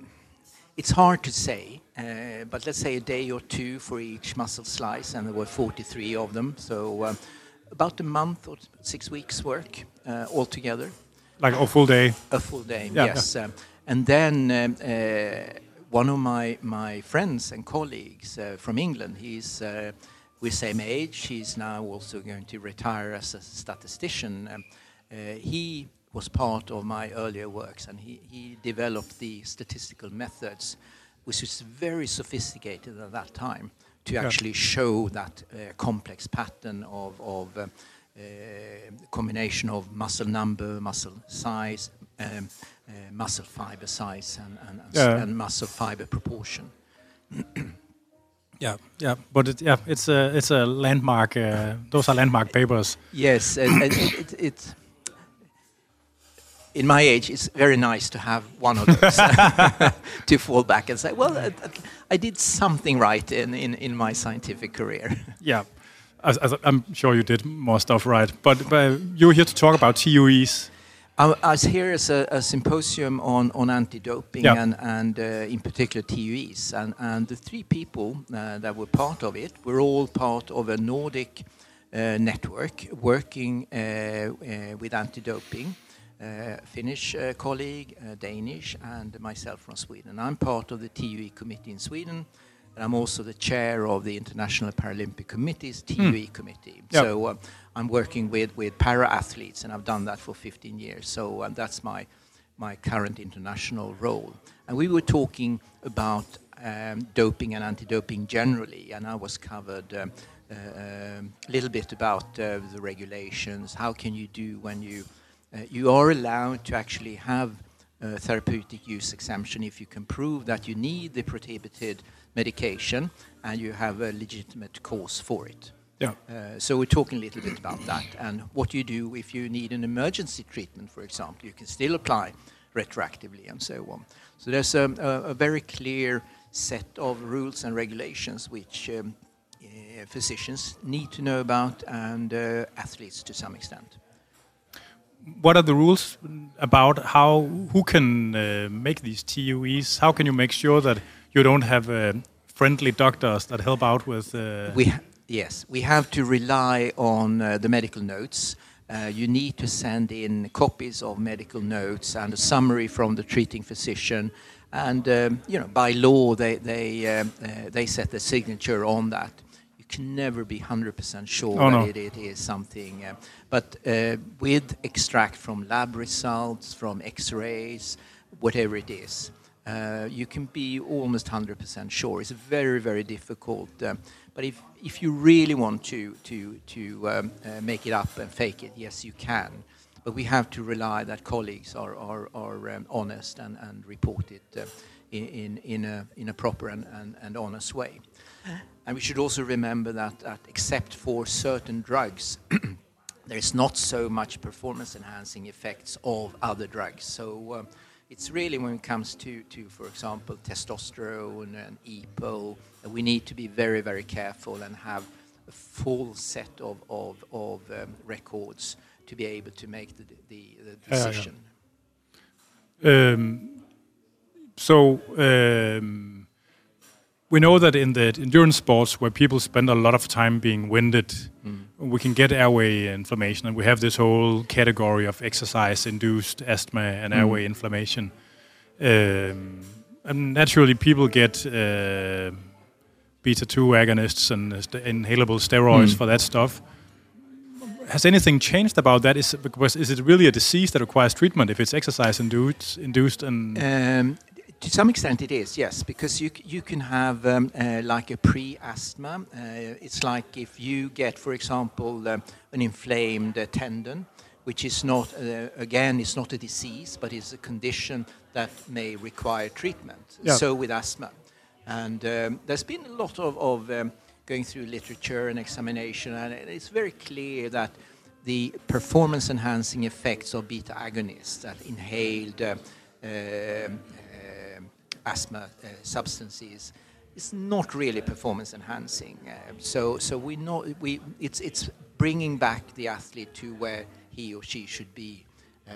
it's hard to say, uh, but let's say a day or two for each muscle slice, and there were 43 of them, so um, about a month or six weeks work uh, altogether. like a full day? A full day, Yeah, yes. Um, and then um, uh, one of my, my friends and colleagues uh, from England, he's uh, we're same age. He's now also going to retire as a statistician. Um, uh, he was part of my earlier works, and he, he developed the statistical methods, which was very sophisticated at that time, to actually show that uh, complex pattern of, of um, uh, combination of muscle number, muscle size, um, uh, muscle fiber size, and, and, Yeah. and muscle fiber proportion. Yeah, yeah. But it, yeah, it's a it's a landmark. Uh, those are landmark papers. Yes, and, and it, it, it, in my age, it's very nice to have one of those to fall back and say, well, I, I did something right in, in, in my scientific career. Yeah, as, as I'm sure you did more stuff right. But, but you're here to talk about TUEs. I, I was here as a, a symposium on, on anti-doping Yeah. and, and uh, in particular TUEs. And, and the three people uh, that were part of it were all part of a Nordic uh, network working uh, uh, with anti-doping. Uh, Finnish uh, colleague, uh, Danish, and myself from Sweden. I'm part of the TUE committee in Sweden, and I'm also the chair of the International Paralympic Committee's TUE committee. Yeah. So uh, I'm working with, with para athletes, and I've done that for 15 years. So um, that's my my current international role. And we were talking about um, doping and anti-doping generally, and I was covered um, uh, um, a little bit about uh, the regulations. How can you do when you uh, you are allowed to actually have uh, therapeutic use exemption if you can prove that you need the prohibited medication and you have a legitimate cause for it. Yeah. Uh, so we're talking a little bit about that and what you do if you need an emergency treatment, for example. You can still apply retroactively and so on. So there's a, a, a very clear set of rules and regulations which um, uh, physicians need to know about and uh, athletes to some extent. What are the rules about how who can uh, make these TUEs? How can you make sure that you don't have uh, friendly doctors that help out with? Uh, We yes, we have to rely on uh, the medical notes. Uh, you need to send in copies of medical notes and a summary from the treating physician. And um, you know, by law, they they uh, they set the signature on that. You can never be 100% sure Oh, that it, it is something. Uh, but uh, with extract from lab results, from X-rays, whatever it is, uh, you can be almost 100% sure. It's very, very difficult. Um, but if, if you really want to, to, to um, uh, make it up and fake it, yes, you can. But we have to rely that colleagues are, are, are um, honest and, and report it uh, in, in, in, a, in a proper and, and, and honest way. And we should also remember that, that except for certain drugs, there's not so much performance enhancing effects of other drugs. So um, it's really when it comes to, to, for example, testosterone and EPO, we need to be very, very careful and have a full set of, of, of um, records to be able to make the, the, the yeah. decision. Um, so um, we know that in the endurance sports, where people spend a lot of time being winded, we can get airway inflammation, and we have this whole category of exercise-induced asthma and airway inflammation. Um, and naturally, people get uh, beta two agonists and st- inhalable steroids for that stuff. Has anything changed about that? Is because is it really a disease that requires treatment if it's exercise induced, induced and Um, to some extent, it is yes, because you you can have um, uh, like a pre-asthma. Uh, it's like if you get, for example, um, an inflamed uh, tendon, which is not uh, again, it's not a disease, but it's a condition that may require treatment. Yeah. So with asthma, and um, there's been a lot of, of um, going through literature and examination, and it's very clear that the performance-enhancing effects of beta agonists, that inhaled uh, asthma uh, substances, is not really performance-enhancing. Uh, so, so we know we it's it's bringing back the athlete to where he or she should be uh,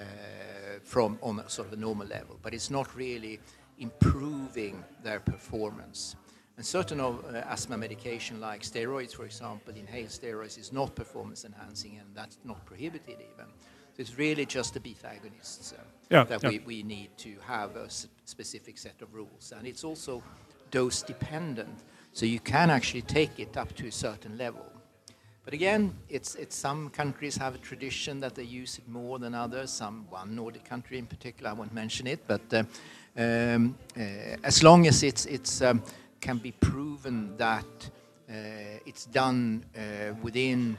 from on a sort of a normal level, but it's not really improving their performance. And certain of uh, asthma medication, like steroids, for example, inhaled steroids, is not performance enhancing, and that's not prohibited even. So it's really just the beta agonists uh, Yeah, that yeah. We, we need to have a specific set of rules, and it's also dose dependent. So you can actually take it up to a certain level. But again, it's, it's some countries have a tradition that they use it more than others. Some one Nordic country in particular, I won't mention it, but uh, um, uh, as long as it's it's um, can be proven that uh, it's done uh, within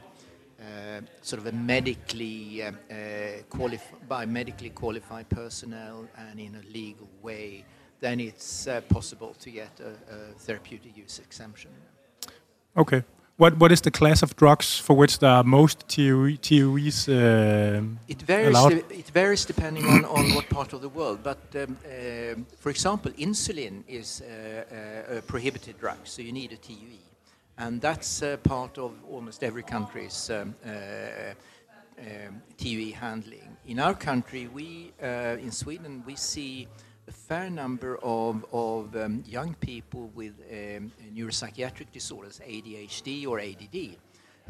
sort of a medically uh, uh, by medically qualified personnel and in a legal way, then it's uh, possible to get a, a therapeutic use exemption. Okay. What what is the class of drugs for which there are most TOE, TOEs uh, It varies. allowed? It varies depending on, on what part of the world. But um, uh, for example, insulin is uh, uh, a prohibited drug, so you need a TUE, and that's uh, part of almost every country's um, uh, um, TUE handling. In our country, we uh, in Sweden we see a fair number of, of um, young people with um, neuropsychiatric disorders, ADHD or ADD,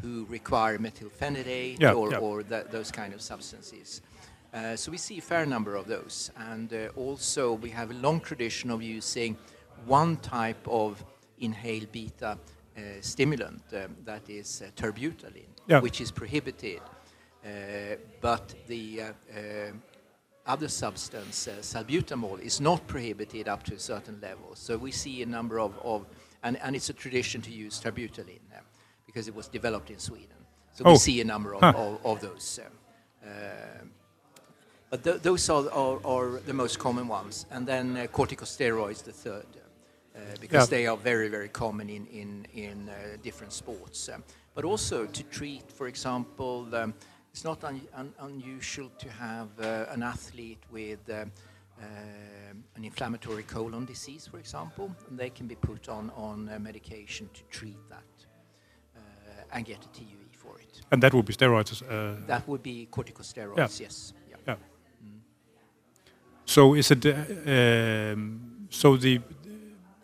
who require methylphenidate Yeah, or, yeah. or tha- those kind of substances. Uh, so we see a fair number of those. And uh, also we have a long tradition of using one type of inhaled beta stimulant, um, that is uh, terbutaline, Yeah. which is prohibited. Uh, but the uh, uh, other substance, uh, salbutamol, is not prohibited up to a certain level. So we see a number of, of and, and it's a tradition to use terbutaline uh, because it was developed in Sweden. So Oh. we see a number of, Huh. of, of those. Um, but th- those are, are, are the most common ones. And then uh, corticosteroids, the third, uh, because Yeah. they are very, very common in, in, in uh, different sports. Um, but also to treat, for example, um, it's not un- un- unusual to have uh, an athlete with um, an inflammatory colon disease, for example, and they can be put on, on uh, medication to treat that uh, and get a TUE for it. and that would be steroids. Uh, That would be corticosteroids, Yeah. yes. Yeah. yeah. So is it? Uh, um, so the.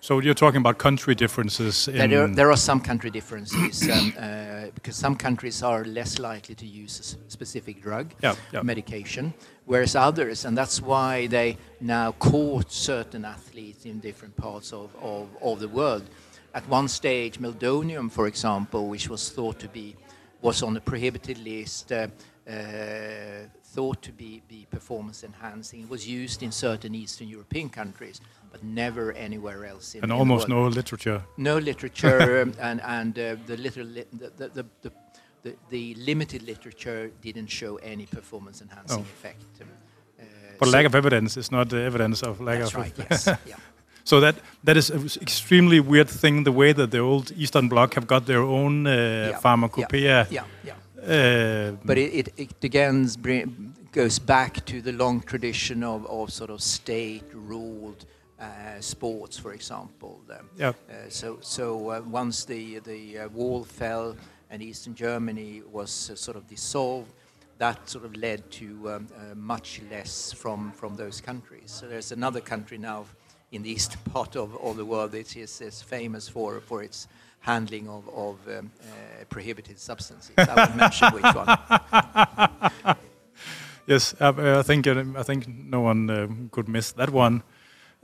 So you're talking about country differences in. There, are, there are some country differences um, uh, because some countries are less likely to use a specific drug, Yeah, yeah. medication, whereas others, and that's why they now court certain athletes in different parts of, of, of the world. At one stage, meldonium, for example, which was thought to be was on the prohibited list, uh, uh, thought to be, be performance enhancing. It was used in certain Eastern European countries, but never anywhere else in, and in almost no literature. no literature um, and and uh, the little li- the, the, the, the, the, the limited literature didn't show any performance enhancing Oh. effect. Um, uh, But so- lack of evidence is not the evidence of lack That's of. right. Yes. yeah. So that that is an extremely weird thing. The way that the old Eastern Bloc have got their own uh, pharmacopoeia. Yeah. Yeah. Uh, But it, it, it again bring, goes back to the long tradition of, of sort of state-ruled uh, sports, for example. Yeah. Uh, so, so uh, once the the uh, wall fell and Eastern Germany was uh, sort of dissolved, that sort of led to um, uh, much less from from those countries. So there's another country now in the eastern part of, of the world that is, is famous for for its handling of, of um, uh, prohibited substances. I won't mention which one. Yes, I, I think uh, I think no one um, could miss that one.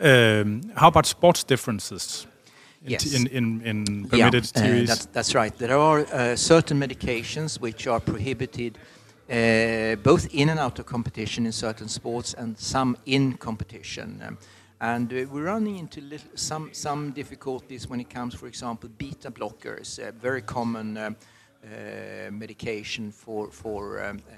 Um, how about sports differences? In, Yes. in, in, in permitted yeah, uh, that's, that's right. There are uh, certain medications which are prohibited uh, both in and out of competition in certain sports and some in competition. Um, and uh, we're running into little, some, some difficulties when it comes, for example, beta blockers, a very common um, uh, medication for, for um, uh,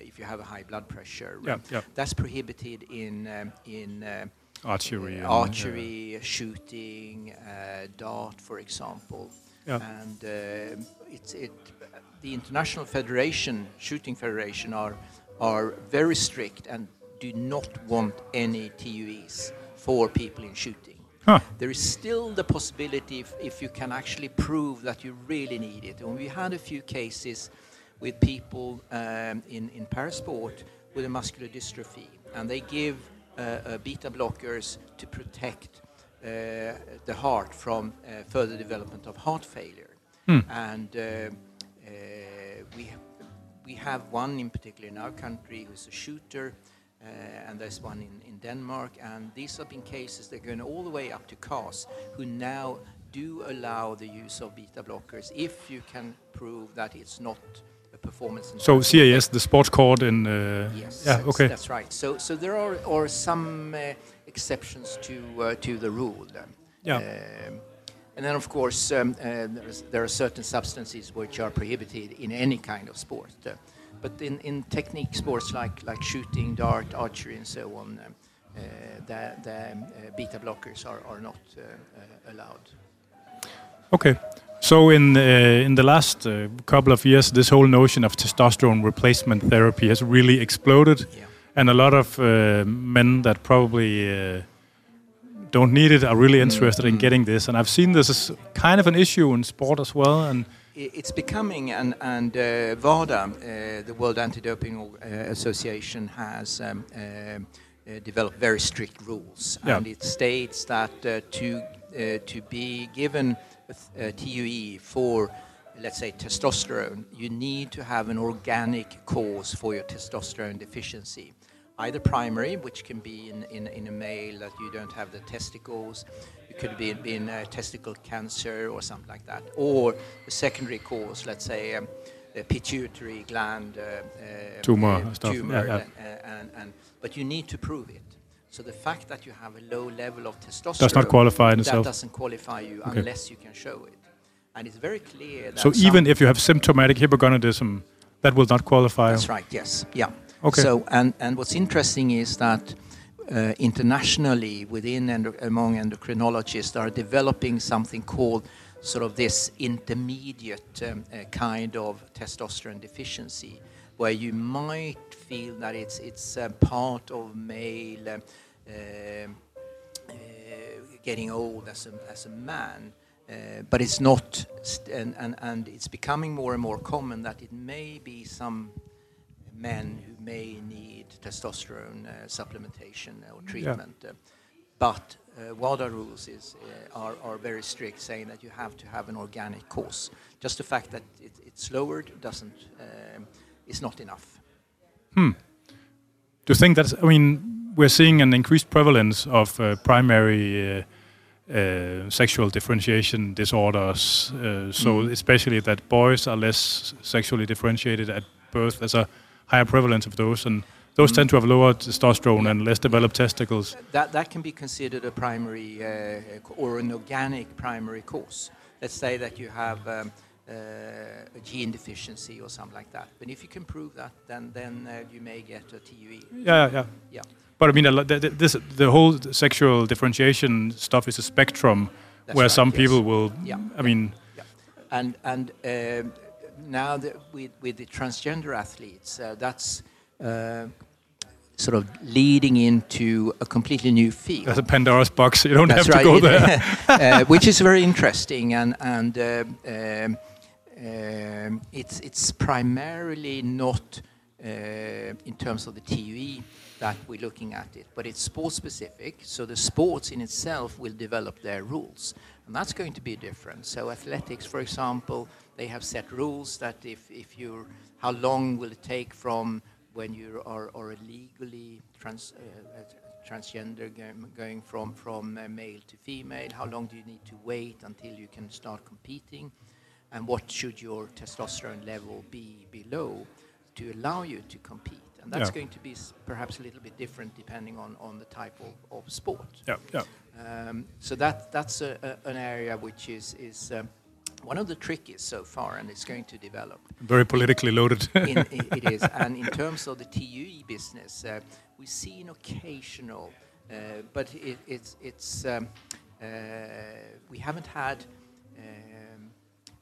if you have a high blood pressure. Yeah, yeah. That's prohibited in, um, in uh, Archery. uh, archery, shooting, uh, dart, for example. Yeah. And uh, it's it. The International Federation, Shooting Federation, are are very strict and do not want any TUEs for people in shooting. Huh. There is still the possibility if, if you can actually prove that you really need it. And we had a few cases with people um, in, in parasport with a muscular dystrophy, and they give uh, uh, beta blockers to protect uh, the heart from uh, further development of heart failure. And uh, uh, we, ha- we have one in particular in our country who's a shooter, and there's one in, in Denmark. And these have been cases that are going all the way up to CAS, who now do allow the use of beta blockers if you can prove that it's not a performance. So. CAS, the sports court in. Uh, Yes. Yeah. that's- Okay. That's right. So, so there are, some uh, exceptions to uh, to the rule. um, Yeah. um, and then, of course, um, uh, there's, there are certain substances which are prohibited in any kind of sport. But in, in technique sports like, like shooting, dart, archery, and so on, um, uh, the, the um, uh, beta blockers are, are not uh, uh, allowed. Okay. So in uh, in the last uh, couple of years, this whole notion of testosterone replacement therapy has really exploded, Yeah. and a lot of uh, men that probably uh, don't need it are really interested in getting this. And I've seen this as kind of an issue in sport as well. And It's becoming, and, and uh, WADA, uh, the World Anti-Doping uh, Association, has um, uh, uh, developed very strict rules, Yeah. and it states that uh, to uh, to be given a TUE for, let's say, testosterone, you need to have an organic cause for your testosterone deficiency. Either primary, which can be in, in, in a male that you don't have the testicles, could be be in uh, testicle cancer or something like that, or the secondary cause, let's say um, the pituitary gland uh, uh, Tumor uh, stuff, tumor, yeah, yeah. uh, and, and but you need to prove it. So the fact that you have a low level of testosterone Does not qualify in that doesn't qualify you Okay. unless you can show it. And it's very clear that so even if you have symptomatic hypogonadism, that will not qualify. that's right. Yes. Yeah. Okay. So and and what's interesting is that uh, internationally within endo- among endocrinologists are developing something called sort of this intermediate um, uh, kind of testosterone deficiency, where you might feel that it's it's uh, part of male. Um, um, uh, getting old as a, as a man, uh, but it's not, and, and, and it's becoming more and more common that it may be some men who may need testosterone uh, supplementation or treatment. Uh, but uh, WADA rules is, uh, are, are very strict, saying that you have to have an organic cause. Just the fact that it, it's lowered doesn't um, is not enough. Do you think that's? I mean, we're seeing an increased prevalence of uh, primary uh, uh, sexual differentiation disorders. Uh, so especially that boys are less sexually differentiated at birth. There's a higher prevalence of those, and those tend to have lower testosterone and less developed testicles. That, that can be considered a primary uh, or an organic primary cause. Let's say that you have um, uh, a gene deficiency or something like that. But if you can prove that, then, then uh, you may get a TUE. Yeah, yeah. Yeah. But I mean, the, the, this, the whole sexual differentiation stuff is a spectrum That's where right, some yes. people will. Yeah. I mean, Yeah. And, and um, now that with, with the transgender athletes, uh, that's uh, sort of leading into a completely new field. that's a Pandora's box. You don't That's have to go it- there. uh, which is very interesting, and and uh, um, um, it's it's primarily not uh, in terms of the TUE that we're looking at it, but it's sport specific. So the sports in itself will develop their rules, and that's going to be different. So athletics, for example, they have set rules that if if you're how long will it take from when you are, are legally trans, uh, uh, transgender going, from, from uh, male to female? How long do you need to wait until you can start competing? And what should your testosterone level be below to allow you to compete? And that's Yeah. going to be s- perhaps a little bit different depending on, on the type of, of sport. yeah, yeah. Um, so that that's a, a, an area which is is um, one of the trickiest so far, and it's going to develop. Very politically loaded. in, it is, and in terms of the TUE business, uh, we see an occasional, uh, but it, it's it's um, uh, we haven't had. Um,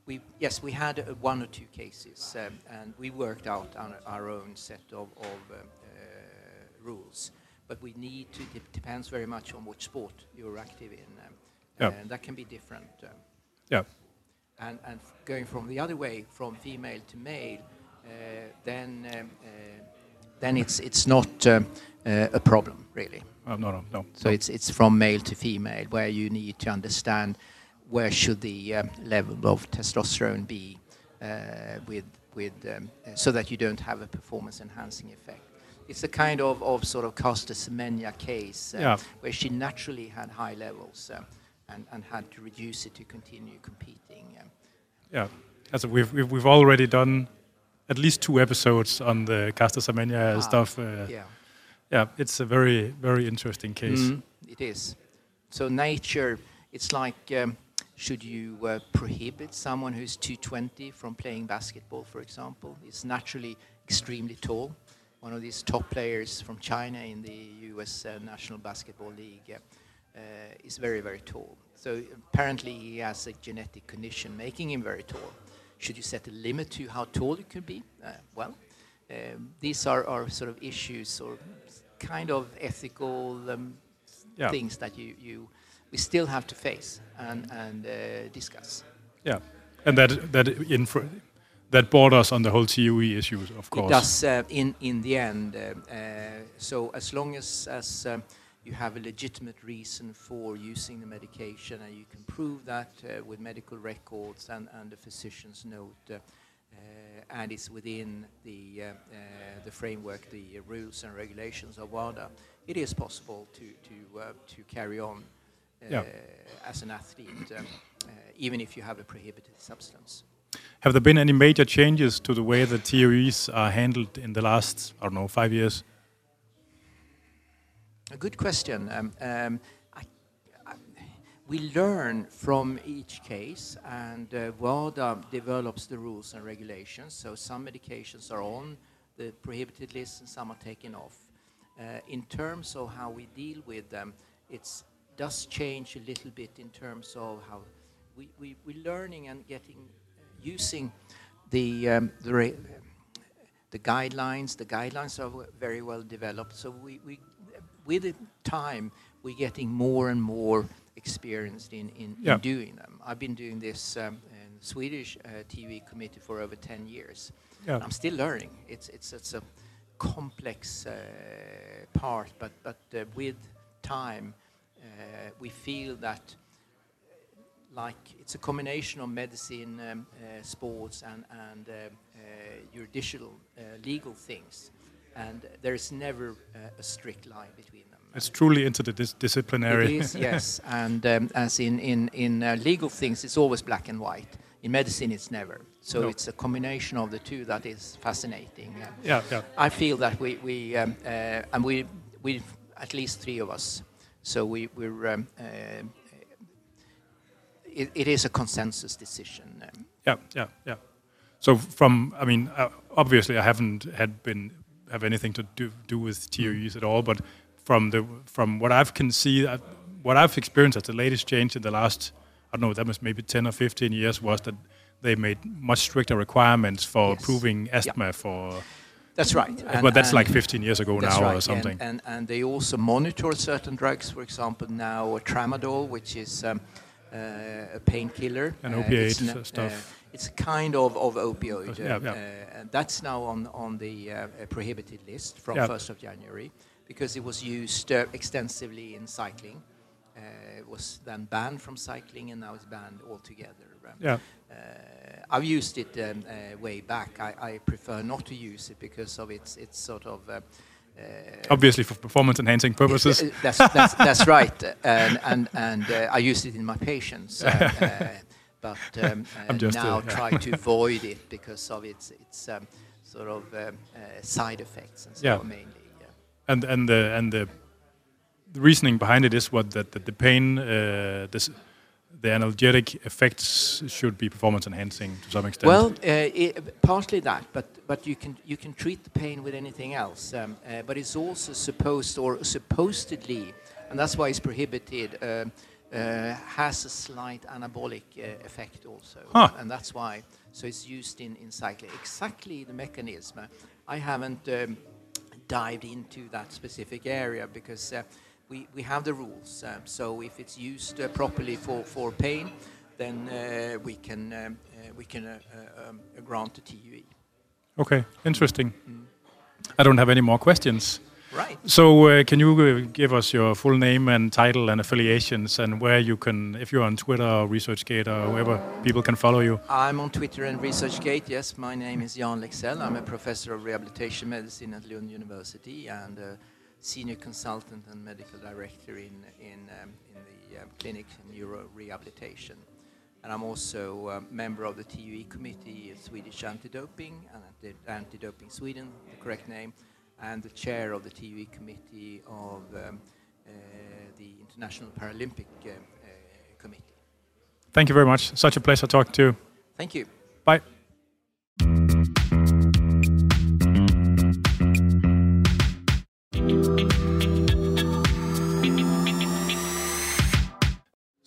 we yes, we had uh, one or two cases, um, and we worked out our, our own set of, of um, uh, rules. But we need to. It depends very much on which sport you're active in, um, Yeah. and that can be different. Um, yeah. And, and going from the other way, from female to male, uh, then um, uh, then it's it's not um, uh, a problem really. Oh, no, no, no. So it's it's from male to female, where you need to understand where should the um, level of testosterone be uh, with with um, uh, so that you don't have a performance enhancing effect. It's a kind of, of sort of Caster Semenya case uh, Yeah. where she naturally had high levels um, and, and had to reduce it to continue competing. Yeah, as we've, we've we've already done at least two episodes on the Casta Semenya Ah, stuff. Uh, yeah. yeah, it's a very very interesting case. Mm, it is. So nature, it's like, um, should you uh, prohibit someone who's 220 from playing basketball, for example? He's naturally extremely tall. One of these top players from China in the U.S. Uh, National Basketball League is very, very tall. So apparently he has a genetic condition making him very tall. Should you set a limit to how tall you could be? Uh, well, um, these are, are sort of issues or kind of ethical um, Yeah. things that you, you we still have to face and, and uh, discuss. Yeah, and that that in that borders on the whole TOE issues, of course. It does uh, in in the end. Uh, uh, so as long as as um, you have a legitimate reason for using the medication and you can prove that uh, with medical records and, and the physician's note, uh, and it's within the uh, uh, the framework, the rules and regulations of WADA, it is possible to to uh, to carry on. Uh, Yeah. As an athlete, um, uh, even if you have a prohibited substance. Have there been any major changes to the way that TOEs are handled in the last, I don't know, five years? A good question. Um, um, I, I, we learn from each case, and uh, WADA develops the rules and regulations. So some medications are on the prohibited list, and some are taken off. Uh, in terms of how we deal with them, it does change a little bit in terms of how we, we, we're learning and getting using the um, the, the guidelines. The guidelines are very well developed. So we, we with the time we're getting more and more experienced in, in, Yeah. in doing them. I've been doing this um, in Swedish uh, TV committee for over 10 years. Yeah. I'm still learning. It's, it's, it's a complex uh, part, but, but uh, with time, uh, we feel that like it's a combination of medicine, um, uh, sports, and, and uh, uh, judicial uh, legal things. And there is never uh, a strict line between them. It's truly interdisciplinary. It is, yes. And um, as in, in, in uh, legal things, it's always black and white. In medicine, it's never. So No. it's a combination of the two that is fascinating. Uh, yeah, yeah. I feel that we, we um, uh, and we, we, at least three of us, so we, we're, um, uh, it, it is a consensus decision. Um, Yeah, yeah, yeah. So from, I mean, uh, obviously I haven't had been have anything to do do with TOEs at all, but from the from what I've can see, uh, what I've experienced as the latest change in the last, I don't know, that was maybe ten or fifteen years, was that they made much stricter requirements for Yes. proving asthma for. that's right. And- but that's like 15 years ago now right, or something. And, and, and they also monitor certain drugs, for example, now tramadol, which is um, uh, a painkiller. An Uh, opiate n- stuff. Uh, it's a kind of, of opioid. Yeah, uh, yeah. uh, and that's now on, on the uh, prohibited list from Yeah. 1st of January because it was used uh, extensively in cycling. Uh, it was then banned from cycling and now it's banned altogether. Um, Yeah. uh, I've used it um, uh, way back. I, I prefer not to use it because of its its sort of. Uh, uh, Obviously for performance enhancing purposes. uh, that's, that's, that's right, and and and uh, I use it in my patients, uh, uh, but um, uh, uh, now yeah. try to avoid it because of its its um, sort of um, uh, side effects and so Yeah. on mainly. Yeah. and and the and the, reasoning behind it is what that, that the pain, uh, this, the analgesic effects should be performance enhancing to some extent. Well, uh, it, partly that, but but you can you can treat the pain with anything else. Um, uh, but it's also supposed or supposedly, and that's why it's prohibited. Uh, has a slight anabolic uh, effect also, Huh. and that's why. So it's used in in cycling. Exactly the mechanism. uh, I haven't um, dived into that specific area because uh, we, we have the rules. Um, so if it's used uh, properly for, for pain, then uh, we can um, uh, we can uh, uh, um, grant a TUE. okay, interesting. I don't have any more questions. Right. So uh, can you give us your full name and title and affiliations and where you can, if you're on Twitter or ResearchGate or wherever people can follow you? I'm on Twitter and ResearchGate. Yes, my name is Jan Lexell. I'm a professor of rehabilitation medicine at Lund University and a senior consultant and medical director in in um, in the um, clinic in neuro rehabilitation. And I'm also a member of the TUE committee, of Swedish Anti-Doping and Anti-Doping Sweden, the correct name, and the chair of the TV committee of um, uh, the International Paralympic uh, uh, Committee. Thank you very much. Such a pleasure talking to you. Thank you. Bye.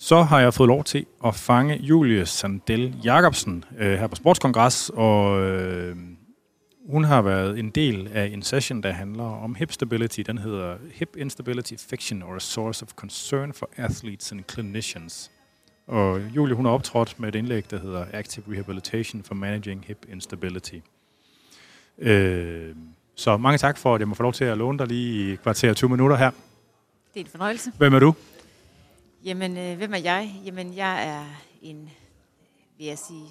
så har jeg fået lov til at fange Julie Sandel Jacobsen øh, her på Sportskongres, og øh, hun har været en del af en session, der handler om hip stability. Den hedder Hip Instability Fiction or a Source of Concern for Athletes and Clinicians. Og Julie, hun har optrådt med et indlæg, der hedder Active Rehabilitation for Managing Hip Instability. Øh, så mange tak for, at jeg må få lov til at låne dig lige i kvarter 20 minutter her. Det er en fornøjelse. Hvem er du? Jamen, øh, hvem er jeg? Jamen, jeg er en, vil jeg sige,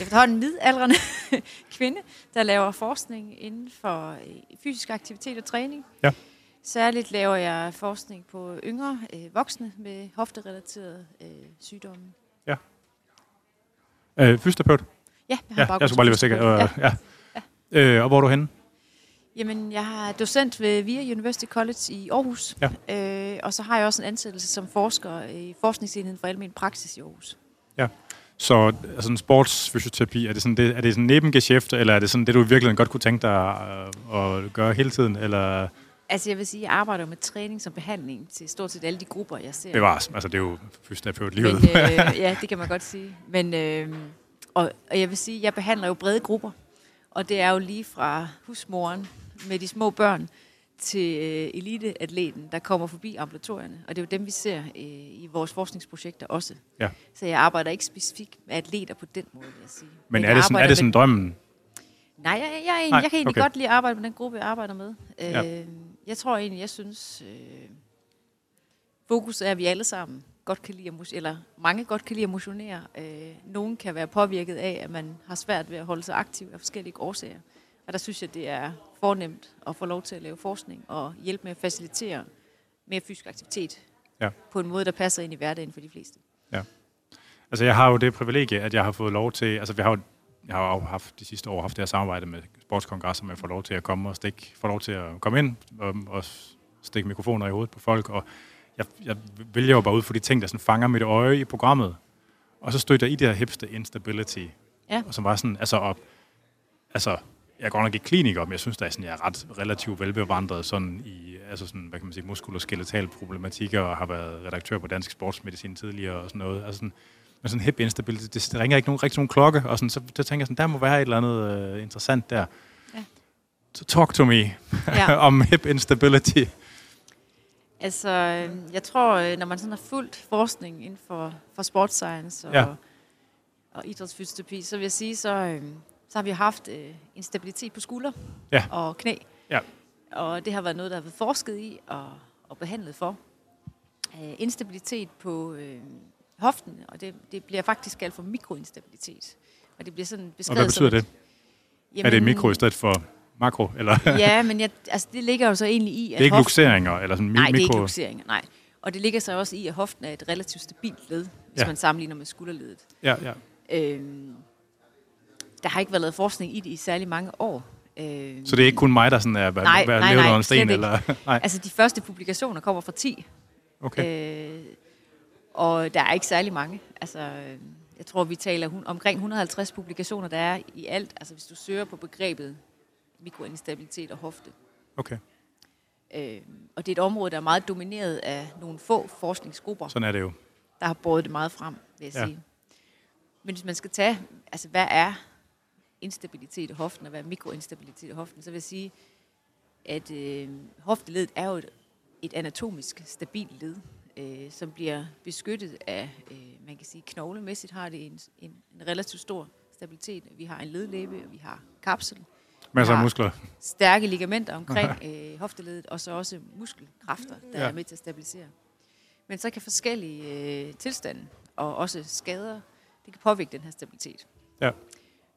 efterhånden midaldrende kvinde, der laver forskning inden for øh, fysisk aktivitet og træning. Ja. Særligt laver jeg forskning på yngre øh, voksne med hofterelaterede øh, sygdomme. Øh, fysioterapeut? Ja, jeg har Ja, jeg skulle bare lige være sikker. Øh, ja. Øh, og hvor er du henne? Jamen, jeg er docent ved VIA University College i Aarhus. Ja. Øh, og så har jeg også en ansættelse som forsker i Forskningsenheden for Almen Praksis i Aarhus. Så altså en sportsfysioterapi, er det sådan, det, er det sådan nebengeschæft, eller er det sådan det, du virkelig godt kunne tænke dig øh, at gøre hele tiden? Eller Altså, jeg vil sige, jeg arbejder med træning som behandling til stort set alle de grupper, jeg ser. bevares? Altså, det er jo fysioterapeut Men, livet. øh, ja, det kan man godt sige. Men, øh, og, og jeg vil sige, jeg behandler jo brede grupper. Og det er jo lige fra husmoren med de små børn til øh, eliteatleten, der kommer forbi ambulatorierne. Og det er jo dem, vi ser øh, i vores forskningsprojekter også. Ja. Så jeg arbejder ikke specifikt med atleter på den måde, vil jeg sige. Men jeg er det sådan, er det sådan med- drømmen? Nej, jeg, jeg, egentlig, Nej, jeg kan egentlig okay. godt lide at arbejde med den gruppe, jeg arbejder med. Øh, Ja. Jeg tror egentlig, jeg synes, øh, fokus er, at vi alle sammen godt kan lide at motion- eller mange godt kan lide at motionere. Øh, nogen kan være påvirket af, at man har svært ved at holde sig aktiv af forskellige årsager. Og der synes jeg, det er fornemt at få lov til at lave forskning og hjælpe med at facilitere mere fysisk aktivitet Ja. på en måde, der passer ind i hverdagen for de fleste. Altså, jeg har jo det privilegie, at jeg har fået lov til... Altså, vi har jo, jeg har jo haft de sidste år haft det her samarbejde med sportskongresser, man får lov til at komme og stikke, får lov til at komme ind og, og stikke mikrofoner i hovedet på folk, og jeg, jeg vælger jo bare ud for de ting, der sådan fanger mit øje i programmet. Og så stødte jeg i det her hipster instability, Ja. og som var sådan, altså, og, altså, jeg er godt nok ikke kliniker, men jeg synes, at jeg, er sådan, jeg er ret relativt velbevandret sådan i altså sådan, hvad kan man sige, muskel- og skeletal problematikker, og har været redaktør på Dansk Sportsmedicin tidligere og sådan noget. Altså sådan, men sådan hip instability, det, ringer ikke nogen, rigtig nogen klokke, og sådan, så, så tænker jeg sådan, der må være et eller andet uh, interessant der. Ja. Så talk to me Ja. om hip instability. Altså, øh, jeg tror, øh, når man sådan har fulgt forskning inden for, for sports science og, Ja. ja. og idrætsfysioterapi, så vil jeg sige, så, øh, så har vi haft øh, en stabilitet på skulder Ja. og knæ. Ja. Og det har været noget, der har været forsket i og, og behandlet for. Øh, instabilitet på øh, hoften, og det, det bliver faktisk kaldt for mikroinstabilitet. Og det bliver sådan Og beskrevet hvad betyder som, det? er det mikro i stedet for makro? Eller? Ja, men jeg, altså, det ligger jo så egentlig i, at det er ikke hoften- luxeringer? Eller sådan Nej, det er ikke mikro... luxeringer, nej. Og det ligger så også i, at hoften er et relativt stabilt led, hvis ja. man sammenligner med skulderledet. Ja, ja. Øhm, der har ikke været lavet forskning i det i særlig mange år. Øhm, Så det er ikke kun mig, der sådan er været Nej, været nej, nej, under en sten? Eller? nej, Altså, de første publikationer kommer fra 10, okay. øh, og der er ikke særlig mange. Altså, øh, jeg tror, vi taler omkring 150 publikationer, der er i alt. Altså, hvis du søger på begrebet mikroinstabilitet og hofte. okay. Øh, og det er et område, der er meget domineret af nogle få forskningsgrupper. Sådan er det jo. der har båret det meget frem, vil jeg ja. sige. Men hvis man skal tage, altså hvad er instabilitet i hoften, og hvad er mikroinstabilitet i hoften, så vil jeg sige, at øh, hofteledet er jo et, et anatomisk stabilt led, øh, som bliver beskyttet af, øh, man kan sige, knoglemæssigt har det en, en, en relativt stor stabilitet. Vi har en ledlæbe, og vi har kapsel, Masser af muskler. stærke ligamenter omkring øh, hofteledet, og så også muskelkræfter, der ja. er med til at stabilisere. Men så kan forskellige øh, tilstande og også skader, det kan påvirke den her stabilitet. Ja.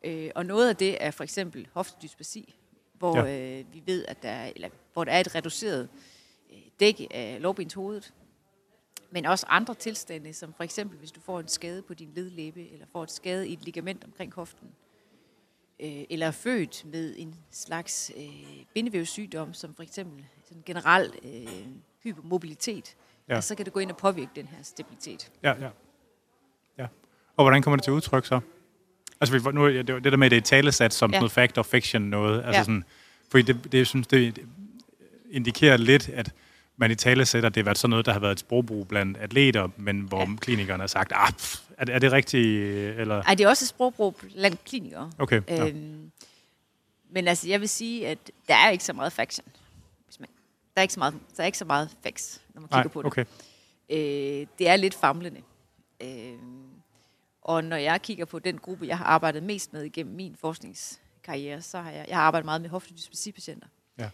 Øh, og noget af det er for eksempel hoftedysplasi, hvor ja. øh, vi ved, at der er, eller, hvor der er et reduceret øh, dæk af lårbenshovedet, men også andre tilstande, som for eksempel hvis du får en skade på din ledlæbe, eller får et skade i et ligament omkring hoften, øh, eller er født med en slags øh, bindevævssygdom, som for eksempel sådan generel øh, hypermobilitet, ja. så kan det gå ind og påvirke den her stabilitet. Ja, ja. ja. Og hvordan kommer det til udtryk så? Altså, vi- nu, det, det der med, det er talesat som ja. Noget fact or fiction noget. Altså Ja. sådan, fordi det, det, jeg synes, det indikerer lidt, at man i tale sætter, det har været sådan noget, der har været et sprogbrug blandt atleter, men hvor ja. klinikerne har sagt, ah, pff, er, det, er det rigtigt? Eller? Ej, det er også et sprogbrug blandt klinikere. Okay. Ja. Øhm, men altså, jeg vil sige, at der er ikke så meget faction. Der, er ikke så meget, der er ikke så meget facts, når man kigger Nej, på det. okay. Øh, det er lidt famlende. Øh, og når jeg kigger på den gruppe, jeg har arbejdet mest med igennem min forskningskarriere, så har jeg, jeg har arbejdet meget med hoftedysplasi-patienter. Ja.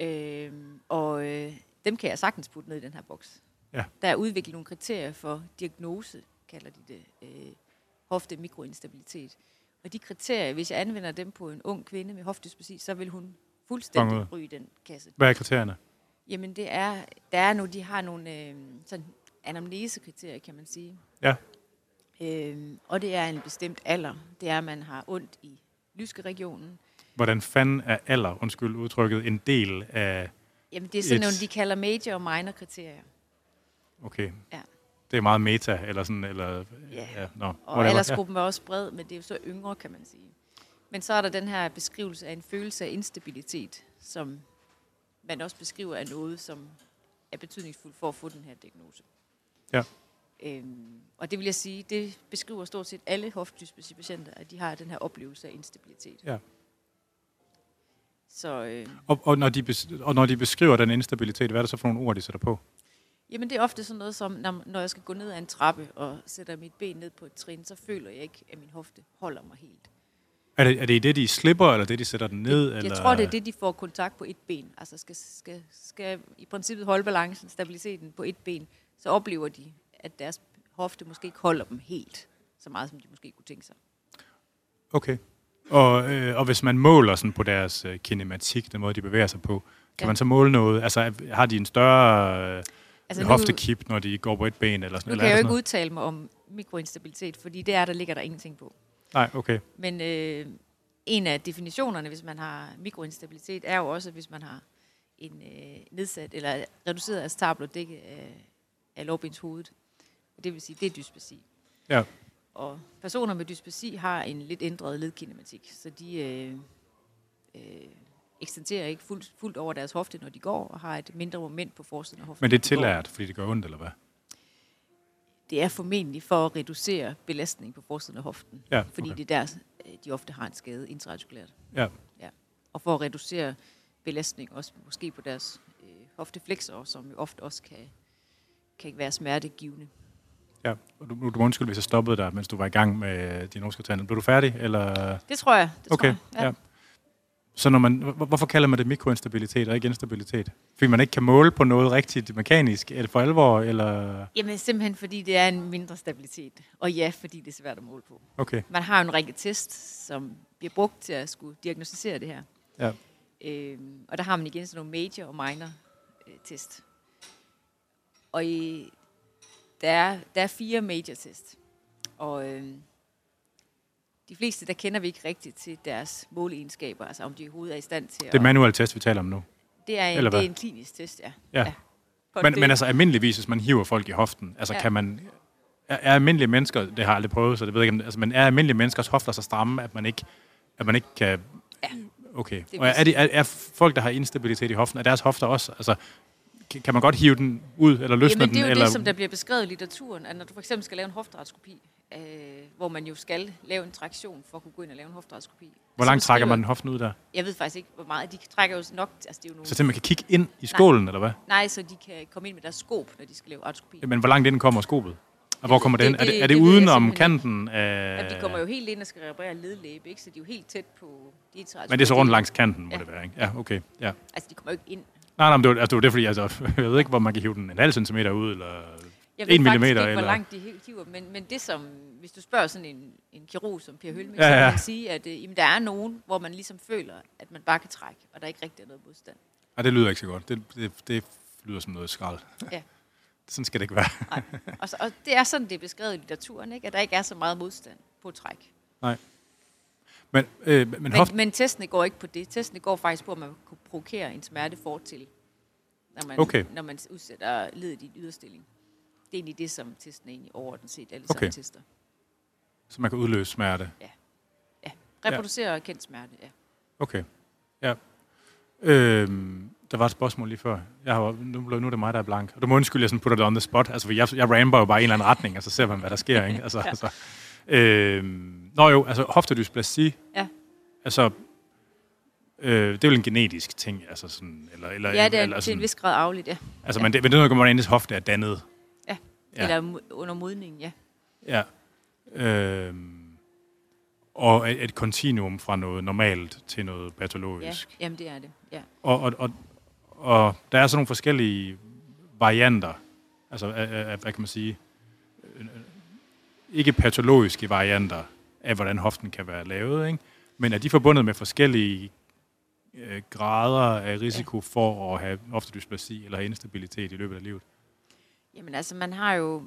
Øh, og øh, dem kan jeg sagtens putte ned i den her boks. Ja. Der er udviklet nogle kriterier for diagnose, kalder de det, øh, hofte mikroinstabilitet. Og de kriterier, hvis jeg anvender dem på en ung kvinde med hoftedyspasi, så vil hun fuldstændig ryge den kasse. Hvad er kriterierne? Jamen det er, der er nu, de har nogle øh, sådan anamnesekriterier, kan man sige. Ja. Øhm, og det er en bestemt alder. Det er, at man har ondt i lyskeregionen. Hvordan fanden er alder, undskyld udtrykket, en del af... Jamen det er sådan Et- nogle, de kalder major og minor kriterier. Okay. Ja. Det er meget meta, eller sådan, eller... Ja. ja no, Og whatever. aldersgruppen er også bred, men det er jo så yngre, kan man sige. Men så er der den her beskrivelse af en følelse af instabilitet, som man også beskriver af noget, som er betydningsfuldt for at få den her diagnose. Ja. Øhm, og det vil jeg sige, det beskriver stort set alle hoftedysplasi-patienter, at de har den her oplevelse af instabilitet. Ja. Så øh, Og, og, når de og når de beskriver den instabilitet, hvad er det så for nogle ord, de sætter på? Jamen det er ofte sådan noget som, når, når jeg skal gå ned ad en trappe og sætter mit ben ned på et trin, så føler jeg ikke, at min hofte holder mig helt. Er det, er det det, de slipper, eller det, de sætter den ned? Jeg eller? tror, det er det, de får kontakt på et ben. Altså skal, skal, skal i princippet holde balancen, stabiliteten på et ben, så oplever de, at deres hofte måske ikke holder dem helt så meget, som de måske kunne tænke sig. Okay. Og, øh, og hvis man måler sådan på deres øh, kinematik, den måde, de bevæger sig på, kan ja. Man så måle noget? Altså, har de en større øh, Altså, hoftekip, når de går på et ben? Eller sådan, nu eller kan er jeg jo ikke udtale mig om mikroinstabilitet, fordi det er, der ligger der ingenting på. Nej, okay. Men øh, en af definitionerne, hvis man har mikroinstabilitet, er jo også, hvis man har en øh, nedsat eller reduceret acetabel dække af, af lårbenshovedet. Det vil sige, det er dyspasi. Ja. Og personer med dyspasi har en lidt ændret ledkinematik, så de øh, øh, ekstenderer ikke fuldt, fuldt over deres hofte, når de går, og har et mindre moment på forsiden af hoften. Men det er tillært, fordi det gør ondt, eller hvad? Det er formentlig for at reducere belastning på forsiden af hoften, Ja, fordi okay. det er der, øh, de ofte har en skade intraartikulært. Ja. og for at reducere belastning også måske på deres øh, hofteflexorer, som jo ofte også kan, kan være smertegivende. Ja, du, du må undskylde, hvis jeg stoppede dig, mens du var i gang med din norske Blev du færdig, eller? Det tror jeg. Det Okay, tror jeg. ja. Så når man, hvor- hvorfor kalder man det mikroinstabilitet og ikke instabilitet? Fordi man ikke kan måle på noget rigtigt mekanisk, eller for alvor, eller... Jamen simpelthen fordi det er en mindre stabilitet. Og ja, fordi det er svært at måle på. Okay, Man har jo en række test, som bliver brugt til at skulle diagnostisere det her. ja. Øhm, og der har man igen sådan nogle major og minor øh, test. Og i, der, er, der er fire major test. Og øhm, de fleste, der kender vi ikke rigtigt til deres måleegenskaber, altså om de overhovedet er i stand til Det er manuel test, vi taler om nu. Det er en, eller det er hvad? en klinisk test, ja. Ja. På Men, men altså almindeligvis, hvis man hiver folk i hoften, altså Ja. kan man... Er, er almindelige mennesker, det har jeg aldrig prøvet, så det ved jeg ikke, altså, men er almindelige menneskers hofter så stramme, at man ikke, at man ikke kan... Ja. Okay. Det Og er, er, de, er, er folk, der har instabilitet i hoften, er deres hofter også, altså, kan- man godt hive den ud, eller løsne Jamen, den? det er jo eller, det, som der bliver beskrevet i litteraturen, at når du for eksempel skal lave en hofteartroskopi, øh, hvor man jo skal lave en traktion for at kunne gå ind og lave en hofteartroskopi. Hvor langt trækker man hoften ud der? Jeg ved faktisk ikke, hvor meget. De trækker jo nok... Altså, det er jo nogle, Så til man kan kigge ind i skålen, eller hvad? Nej, så de kan komme ind med deres skåb, når de skal lave artroskopi. Men hvor langt ind kommer skobet? Og hvor kommer det, det-? Er det, det- er det, det jeg uden om kanten af... Jamen, de kommer jo helt ind og skal reparere ledlæbe, ikke? Så de er jo helt tæt på... De Men det er så rundt langs kanten, må Ja. det være, ikke? Ja, okay. Ja. Altså, de kommer jo ikke ind. Nej, nej, men det var, altså, det var det, fordi altså, jeg ved ikke, hvor man kan hive den en halv centimeter ud, eller... Jeg En ved faktisk millimeter, ikke, hvor eller- langt de hiver, men, men det som... Hvis du spørger sådan en, en kirurg som Per Hølming, Ja, så ja. kan man sige, at øh, jamen, der er nogen, hvor man ligesom føler, at man bare kan trække, og der ikke rigtig er noget modstand. Nej, det lyder ikke så godt. Det, det, det lyder som noget skrald. Ja. Sådan skal det ikke være. Nej. Og, så, og det er sådan, det er beskrevet i litteraturen, ikke? at der ikke er så meget modstand på træk. Men, øh, men, Men, hoft, men testene går ikke på det. Testene går faktisk på, at man kan provokere en smerte fortil, når man, Okay. når man udsætter ledet i en yderstilling. Det er egentlig det, som testene egentlig overordnet set alle Okay. tester. så man kan udløse smerte. Reproducere ja. kendt smerte, ja. Okay. Ja. Øhm, Der var et spørgsmål lige før. Jeg har, nu, nu er det mig, der er blank. Og du må undskylde, at jeg sådan putter det on the spot. Altså, for jeg, jeg ramper jo bare i en eller anden retning, og så ser man, hvad der sker. Ikke? Altså, ja. altså, øh, nå jo, altså hoftedysplasi. Ja. Altså, øh, det er vel en genetisk ting, altså sådan, eller, eller, Ja, det er eller til sådan, en vis grad afligt, ja. Altså, ja. men det, men det er noget, hvordan ens hofte er dannet. ja. Ja. Eller under modning, ja. Ja. Øh, og et, et kontinuum fra noget normalt til noget ja. patologisk. Jamen, det er det, ja. Og, og, og, og der er sådan nogle forskellige varianter, altså, af, af, af, hvad kan man sige, øh, ikke patologiske varianter af, hvordan hoften kan være lavet, ikke? men er de forbundet med forskellige øh, grader af risiko for at have hoftedysplasi eller have instabilitet i løbet af livet? Jamen altså, man har jo,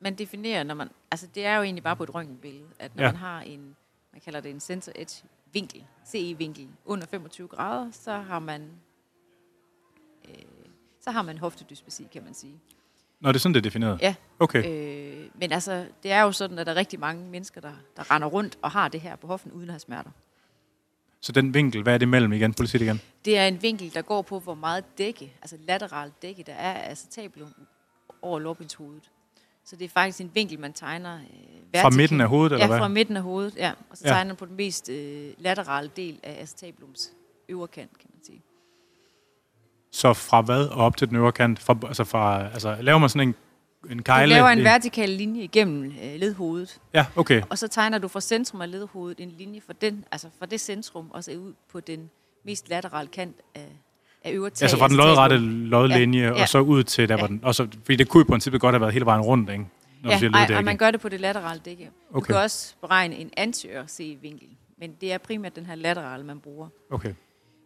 man definerer, når man, altså det er jo egentlig bare på et røntgenbillede, at når Ja. man har en, man kalder det en center edge vinkel, CE-vinkel, under 25 grader, så har man, øh, så har man hoftedysplasi, kan man sige. Nå, det er sådan, det er defineret? Ja. Okay. Øh, men altså, det er jo sådan, at der er rigtig mange mennesker, der, der render rundt og har det her på hoften, uden at have smerter. Så den vinkel, hvad er det mellem igen? Politik igen. Det er en vinkel, der går på, hvor meget dække, altså lateralt dække, der er af acetabulum over lårbenshovedet. Så det er faktisk en vinkel, man tegner øh, Fra vertikalt. midten af hovedet, eller Ja, hvad? fra midten af hovedet, ja. Og så Ja. tegner man på den mest øh, laterale del af acetabulums øvre kant, kan man sige. Så fra hvad og op til den øvre kant? Fra, altså, fra, altså, laver man sådan en, en Du kejle? laver en vertikal linje igennem øh, ledhovedet, Ja, okay. og så tegner du fra centrum af ledhovedet en linje fra, den, altså fra det centrum, og så ud på den mest laterale kant af, af øvre tag. Altså fra den lodrette lodlinje, ja. Ja. og så ud til der, Ja. hvor den... Og så, fordi det kunne i princippet godt have været hele vejen rundt, ikke? Når du Ja, ej, og man gør det på det laterale dække. Du Okay. kan også beregne en anterior C-vinkel, men det er primært den her laterale, man bruger. Okay.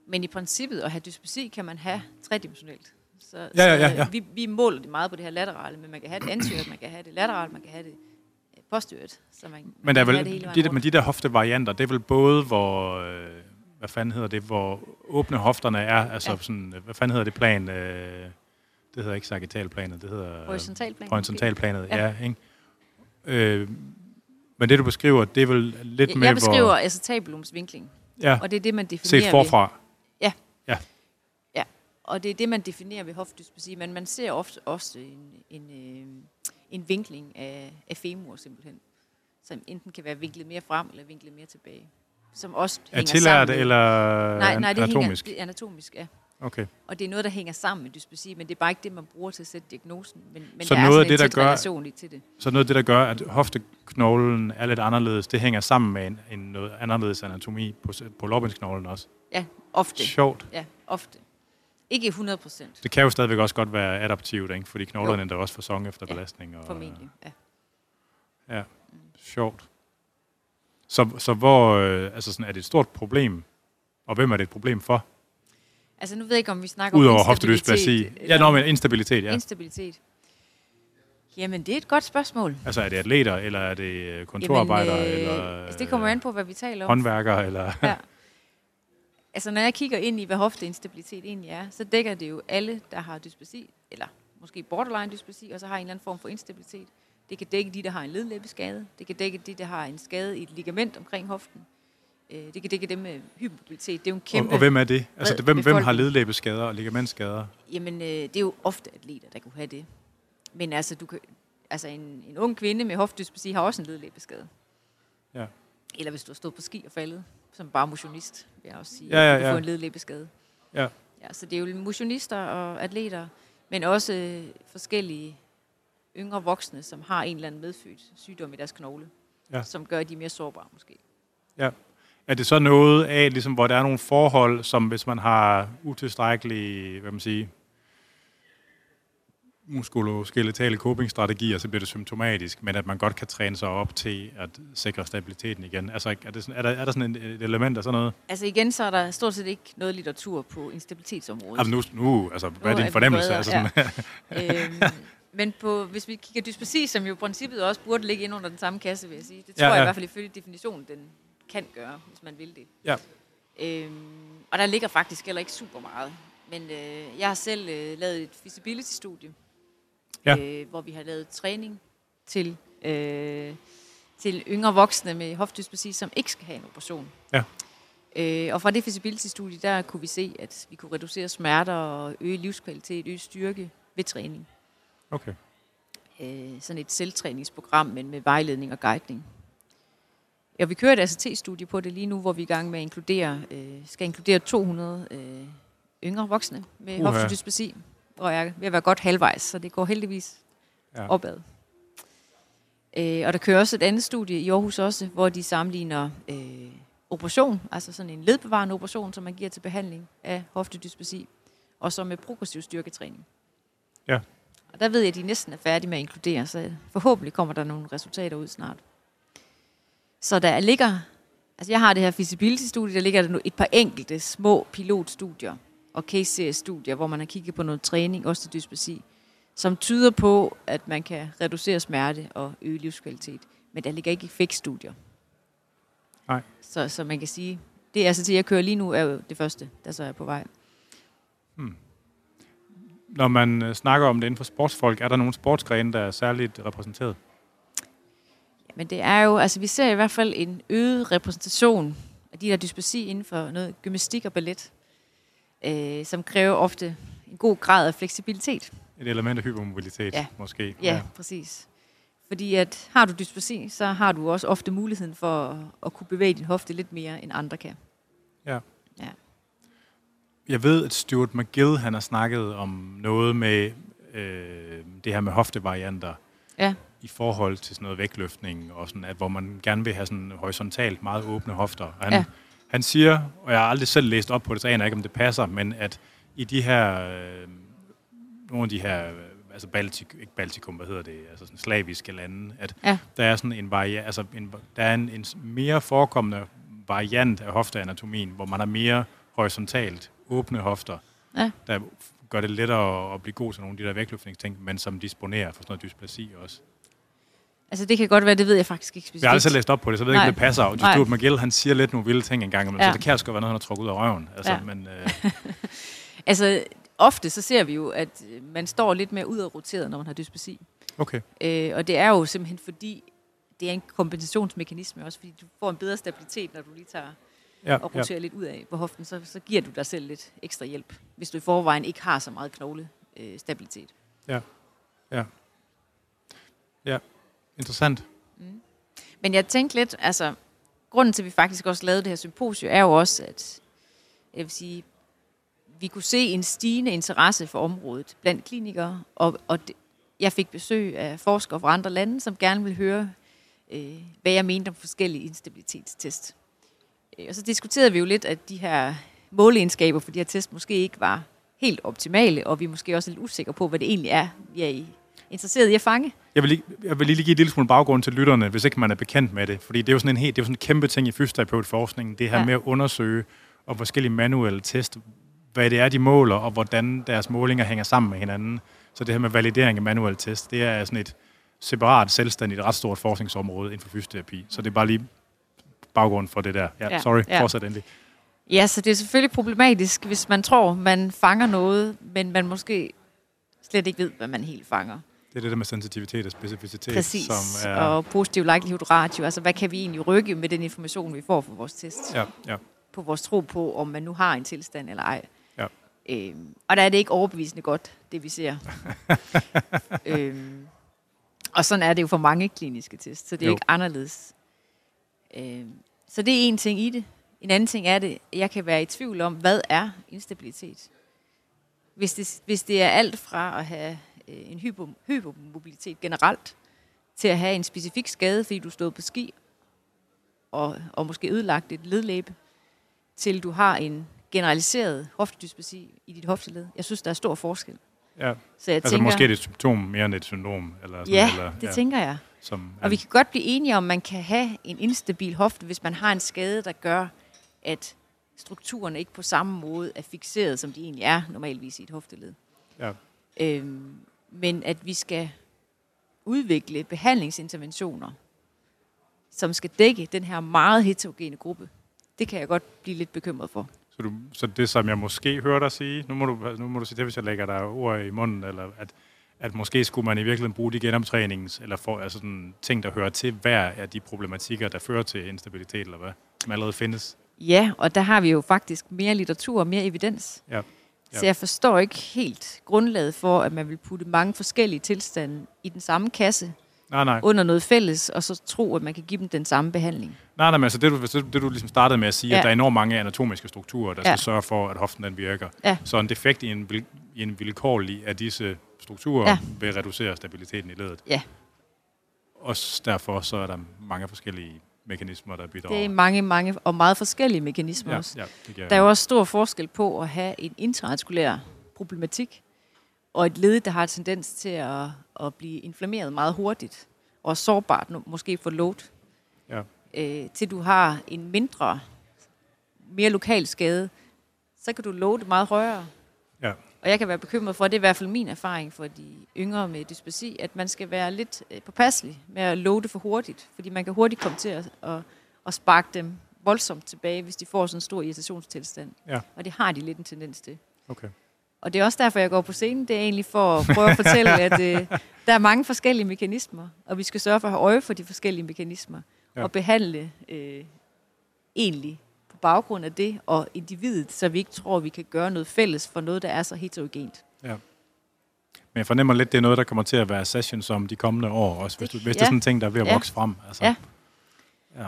Men i princippet at have dysplasi kan man have tredimensionelt. Så, Ja, ja, ja, ja. øh, Vi, vi måler det meget på det her laterale, men man kan have det anteriort, man kan have det lateralt, man kan have det øh, posteriort. Så man, man Men, der er vel, det de, der- men de der hoftevarianter, det er vel både, hvor... Øh, hvad fanden hedder det? Hvor åbne hofterne er. Altså Ja. sådan... Hvad fanden hedder det plan? Øh, det hedder ikke sagittalplanet, det hedder... Horisontalplanet. Horisontalplanet, ja. Ja. ikke? Øh, men det, du beskriver, det er vel lidt Jeg, med, jeg beskriver hvor... acetabulums vinkling, Ja, og det er det, man definerer set forfra. Ved, og det er det, man definerer ved hoftedysplasi, men man ser ofte også en, en, øh, en vinkling af, af femur simpelthen, som enten kan være vinklet mere frem eller vinklet mere tilbage, som også Er hænger tillært sammen eller nej, nej, det anatomisk? Hænger, det er anatomisk, ja. Okay. Og det er noget, der hænger sammen med dysplasi, men det er bare ikke det, man bruger til at sætte diagnosen. Men, men Så der noget er af sådan det, en der gør- til det. Så noget af det, der gør, at hofteknoglen er lidt anderledes, det hænger sammen med en, en noget anderledes anatomi på, på lårbensknoglen også. Ja, ofte. Sjovt. Ja, ofte. Ikke 100 procent, Det kan jo stadigvæk også godt være adaptivt, ikke? fordi knoglerne ændrer også fasong efter Ja, belastning. Og, formentlig. Ja. Ja, sjovt. Så, så hvor, øh, altså sådan, er det et stort problem? Og hvem er det et problem for? Altså nu ved jeg ikke, om vi snakker Udover om hoftedysplasi. Ja, nå, men instabilitet, ja. Instabilitet. Jamen, det er et godt spørgsmål. Altså er det atleter, eller er det øh, kontorarbejdere, Jamen, øh, eller altså, det kommer an på, hvad vi taler om. håndværkere, eller... Ja. Altså, når jeg kigger ind i, hvad hofteinstabilitet egentlig er, så dækker det jo alle, der har dysplasi, eller måske borderline dysplasi, og så har en eller anden form for instabilitet. Det kan dække de, der har en ledlæbeskade. Det kan dække de, der har en skade i et ligament omkring hoften. Øh, Det kan dække dem med hypermobilitet. Det er jo en kæmpe... og, og hvem er det? Altså, det, hvem, hvem har ledlæbeskader og ligamentskader? Jamen, øh, det er jo ofte atleter, der kunne have det. Men altså, du kan, altså en, en ung kvinde med hoftedysplasi har også en ledlæbeskade. Ja. Eller hvis du har stået på ski og faldet, som bare motionist, vil jeg også sige, Ja, ja, at du kan ja. få en ledlæbeskade. Ja. Ja, så det er jo motionister og atleter, men også forskellige yngre voksne, som har en eller anden medfødt sygdom i deres knogle, Ja. som gør, at de er mere sårbare måske. Er det så noget af, ligesom, hvor der er nogle forhold, som hvis man har utilstrækkelige, hvad man siger, muskuloskeletale copingstrategier, så bliver det symptomatisk, men at man godt kan træne sig op til at sikre stabiliteten igen. Altså, er, det sådan, er, der, er der sådan et, element af sådan noget? Altså igen, så er der stort set ikke noget litteratur på instabilitetsområdet. Altså nu, nu altså, hvad er Nu er din fornemmelse? bredere, Altså, sådan, øhm, men på, hvis vi kigger dysplasi, som jo i princippet også burde ligge ind under den samme kasse, vil jeg sige. Det tror Ja, ja, ja. jeg ja. i hvert fald ifølge definitionen, den kan gøre, hvis man vil det. Ja. Øhm, og der ligger faktisk heller ikke super meget. Men øh, jeg har selv øh, lavet et feasibility-studie, Ja. øh, hvor vi har lavet træning til, øh, til yngre voksne med hoftdysplasi, som ikke skal have en operation. Ja. Øh, og fra det feasibility-studie, der kunne vi se, at vi kunne reducere smerter og øge livskvalitet, øge styrke ved træning. Okay. Øh, sådan et selvtræningsprogram, men med vejledning og guidning. Ja, vi kører et ACT-studie på det lige nu, hvor vi er i gang med at inkludere, øh, skal inkludere 200 øh, yngre voksne med Uha. hoftedysplasi, og jeg er ved at være godt halvvejs, så det går heldigvis Ja. ja. opad. Øh, og der kører også et andet studie i Aarhus også, hvor de sammenligner øh, operation, altså sådan en ledbevarende operation, som man giver til behandling af hoftedysplasi, og så med progressiv styrketræning. Ja. Og der ved jeg, at de næsten er færdige med at inkludere, så forhåbentlig kommer der nogle resultater ud snart. Så der ligger, altså jeg har det her feasibility-studie, der ligger der nu et par enkelte små pilotstudier og case-serie-studier, hvor man har kigget på noget træning, også til dysplasi, som tyder på, at man kan reducere smerte og øge livskvalitet. Men der ligger ikke effektstudier. Nej. Så, så man kan sige, det er til, jeg kører lige nu, er jo det første, der så er på vej. Når man øh, snakker om det inden for sportsfolk, er der nogle sportsgrene, der er særligt repræsenteret? Men det er jo, altså vi ser i hvert fald en øget repræsentation af de der dysplasi inden for noget gymnastik og ballet, øh, som kræver ofte en god grad af fleksibilitet. Et element af hypermobilitet, Ja. måske. Ja, ja, præcis. Fordi at har du dysplasi, så har du også ofte muligheden for at, at kunne bevæge din hofte lidt mere, end andre kan. Ja. Ja. Jeg ved, at Stuart McGill han har snakket om noget med øh, det her med hoftevarianter Ja. i forhold til sådan noget vægtløftning, og sådan, at, hvor man gerne vil have sådan horisontalt meget åbne hofter. Og han, Ja. Han siger, og jeg har aldrig selv læst op på det, så aner jeg ikke, om det passer, men at i de her, øh, nogle af de her, øh, altså Baltik, ikke Baltikum, hvad hedder det, altså sådan slaviske lande, at Ja. der er sådan en variant, altså en, der er en, en mere forekommende variant af hofteanatomien, hvor man har mere horisontalt åbne hofter, Ja. der gør det lettere at blive god til nogle af de der vægtløftningsting, men som disponerer for sådan noget dysplasi også. Altså det kan godt være, det ved jeg faktisk ikke specifikt. Jeg har aldrig læst op på det, så jeg ved ikke, Nej. om det passer. Og. Stuart McGill, han siger lidt nogle vilde ting engang, men ja. Ja. så det kan også godt være noget, han har trukket ud af røven. Altså, Ja. men, øh, Altså ofte så ser vi jo, at man står lidt mere udadroteret, når man har dysplasi. okay. Øh, og det er jo simpelthen fordi, det er en kompensationsmekanisme også, fordi du får en bedre stabilitet, når du lige tager Ja, og ja. roterer lidt ud af på hoften, så, så giver du dig selv lidt ekstra hjælp, hvis du i forvejen ikke har så meget knogle øh, stabilitet. Interessant. Mm. Men jeg tænkte lidt, altså, grunden til, at vi faktisk også lavede det her symposium, er jo også, at jeg vil sige, vi kunne se en stigende interesse for området blandt klinikere, og, og det, jeg fik besøg af forskere fra andre lande, som gerne ville høre, øh, hvad jeg mente om forskellige instabilitetstest. Øh, og så diskuterede vi jo lidt, at de her måleegenskaber for de her test måske ikke var helt optimale, og vi er måske også lidt usikre på, hvad det egentlig er, vi er i- interesseret i at fange. Jeg vil, lige, jeg vil lige give et lille smule baggrund til lytterne, hvis ikke man er bekendt med det. Fordi det er jo sådan en, helt, det er jo sådan en kæmpe ting i fysioterapeutforskningen, det her ja. Med at undersøge og forskellige manuelle test, hvad det er, de måler, og hvordan deres målinger hænger sammen med hinanden. Så det her med validering af manuelle test, det er sådan et separat, selvstændigt, ret stort forskningsområde inden for fysioterapi. Så det er bare lige baggrund for det der. Ja Ja, sorry, ja. fortsæt endelig. Ja, så det er selvfølgelig problematisk, hvis man tror, man fanger noget, men man måske slet ikke ved, hvad man helt fanger. Det er det der med sensitivitet og specificitet, Præcis. som er... Og positiv likelihood ratio, altså hvad kan vi egentlig rykke med den information, vi får fra vores test? Ja, ja. På vores tro på, om man nu har en tilstand eller ej. Ja. Øhm, og der er det ikke overbevisende godt, det vi ser. øhm, og sådan er det jo for mange kliniske test, så det er Jo. ikke anderledes. Øhm, så det er en ting i det. En anden ting er det, at jeg kan være i tvivl om, hvad er instabilitet? Hvis det, hvis det er alt fra at have en hypo, hypomobilitet generelt, til at have en specifik skade, fordi du stod på ski, og, og måske ødelagt et ledlæbe, til du har en generaliseret hoftedysplasi i dit hofteled. Jeg synes, der er stor forskel. ja. Så jeg Altså tænker, måske er det et symptom mere end et syndrom. Eller sådan, ja, eller, det tænker jeg. Som, Og vi kan godt blive enige om, at man kan have en instabil hofte, hvis man har en skade, der gør, at strukturerne ikke på samme måde er fixeret, som de egentlig er normalvis i et hofteled. Ja. Øhm, men at vi skal udvikle behandlingsinterventioner, som skal dække den her meget heterogene gruppe, det kan jeg godt blive lidt bekymret for. Så, du, så det, som jeg måske hører dig sige, nu må du, nu må du sige det, hvis jeg lægger dig ord i munden, eller at, at måske skulle man i virkeligheden bruge de genoptrænings, eller for, altså sådan, ting, der hører til hver af de problematikker, der fører til instabilitet, eller hvad, som allerede findes. Ja, og der har vi jo faktisk mere litteratur og mere evidens. Ja. Så jeg forstår ikke helt grundlaget for, at man vil putte mange forskellige tilstande i den samme kasse Nej, nej. under noget fælles, og så tro, at man kan give dem den samme behandling. Nej, nej, men altså det, du, det, det, du ligesom startede med at sige, ja. At der er enormt mange anatomiske strukturer, der Ja. skal sørge for, at hoften den virker. Ja. Så en defekt i en, vil- i en vilkårlig af disse strukturer. Ja. vil reducere stabiliteten i ledet. Ja. Også derfor så er der mange forskellige mekanismer, der bidrager. Det er mange, mange og meget forskellige mekanismer ja, også. ja, det Der er jo også stor forskel på at have en intraartikulær problematik, og et led, der har tendens til at, at blive inflammeret meget hurtigt, og sårbart, måske for load, Ja. øh, til du har en mindre, mere lokal skade, så kan du loade meget højere. Og jeg kan være bekymret for, det er i hvert fald min erfaring for de yngre med dysplasi, at man skal være lidt øh, påpasselig med at loade for hurtigt, fordi man kan hurtigt komme til at, at, at sparke dem voldsomt tilbage, hvis de får sådan en stor irritationstilstand. Ja. Og det har de lidt en tendens til. Okay. Og det er også derfor, jeg går på scenen. Det er egentlig for at prøve at fortælle, at øh, der er mange forskellige mekanismer, og vi skal sørge for at have øje for de forskellige mekanismer, Ja. og behandle øh, egentlig baggrund af det, og individet, så vi ikke tror, at vi kan gøre noget fælles for noget, der er så heterogent. Men jeg fornemmer lidt, det er noget, der kommer til at være sessions om de kommende år også, hvis, du, hvis det er Ja. sådan en ting, der er ved at Ja. vokse frem. Altså. Ja. ja.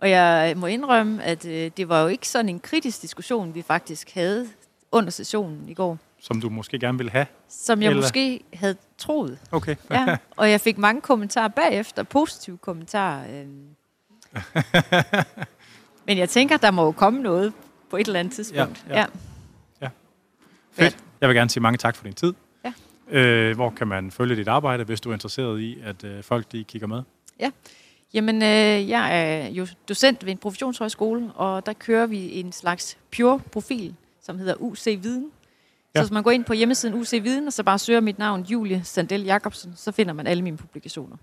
Og jeg må indrømme, at øh, det var jo ikke sådan en kritisk diskussion, vi faktisk havde under sessionen i går, Som du måske gerne vil have. som jeg Eller- måske havde troet. Okay. Ja, og jeg fik mange kommentarer bagefter, positive kommentarer. øhm. Men jeg tænker, der må jo komme noget på et eller andet tidspunkt. Ja, ja. Fedt. Jeg vil gerne sige mange tak for din tid. Ja. Øh, hvor kan man følge dit arbejde, hvis du er interesseret i, at øh, folk de kigger med? Jamen, øh, jeg er jo docent ved en professionshøjskole, og der kører vi en slags pure-profil, som hedder UC Viden. Ja. Så hvis man går ind på hjemmesiden UC Viden, og så bare søger mit navn, Julie Sandel Jacobsen, så finder man alle mine publikationer.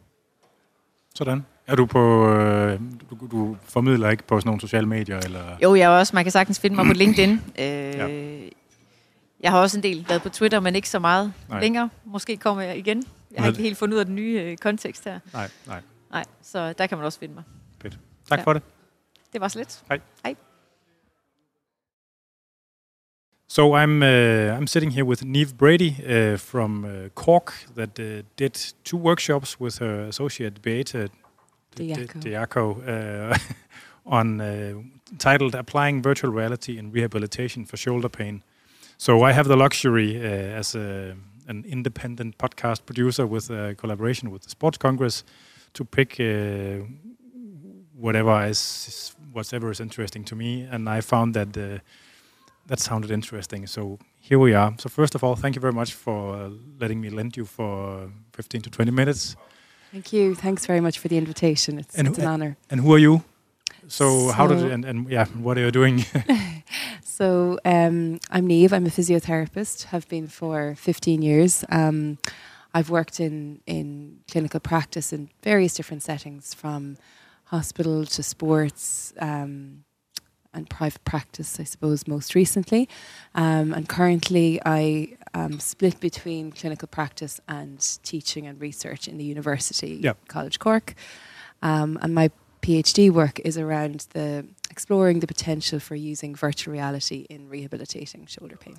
Sådan. Er du på... Øh, du, du formidler ikke på sådan nogle sociale medier? Eller? Jo, jeg er også, man kan sagtens finde mig på LinkedIn. Øh, Ja. Jeg har også en del været på Twitter, men ikke så meget Nej. Længere. Måske kommer jeg igen. Jeg har ikke helt fundet ud af den nye øh, kontekst her. Nej, nej. Nej, så der kan man også finde mig. Tak Ja. for det. Det var slet. So I'm uh, I'm sitting here with Neve Brady uh, from uh, Cork that uh, did two workshops with her associate Beata Diaco. Diaco uh, on uh, titled "Applying Virtual Reality in Rehabilitation for Shoulder Pain." So I have the luxury uh, as a, an independent podcast producer with a collaboration with the Sports Congress to pick uh, whatever is whatever is interesting to me, and I found that. Uh, that sounded interesting. So here we are. So first of all, thank you very much for uh, letting me lend you for uh, 15 to 20 minutes. Thank you. Thanks very much for the invitation. It's, And it's an honor. And who are you? So, how did it, and, and yeah, what are you doing? So um, I'm Neve. I'm a physiotherapist. Have been for 15 years. Um, I've worked in in clinical practice in various different settings, from hospital to sports. Um, and private practice, I suppose, most recently. Um, and currently, I am split between clinical practice and teaching and research in the University Yep. College Cork. Um, and my PhD work is around the exploring the potential for using virtual reality in rehabilitating shoulder pain.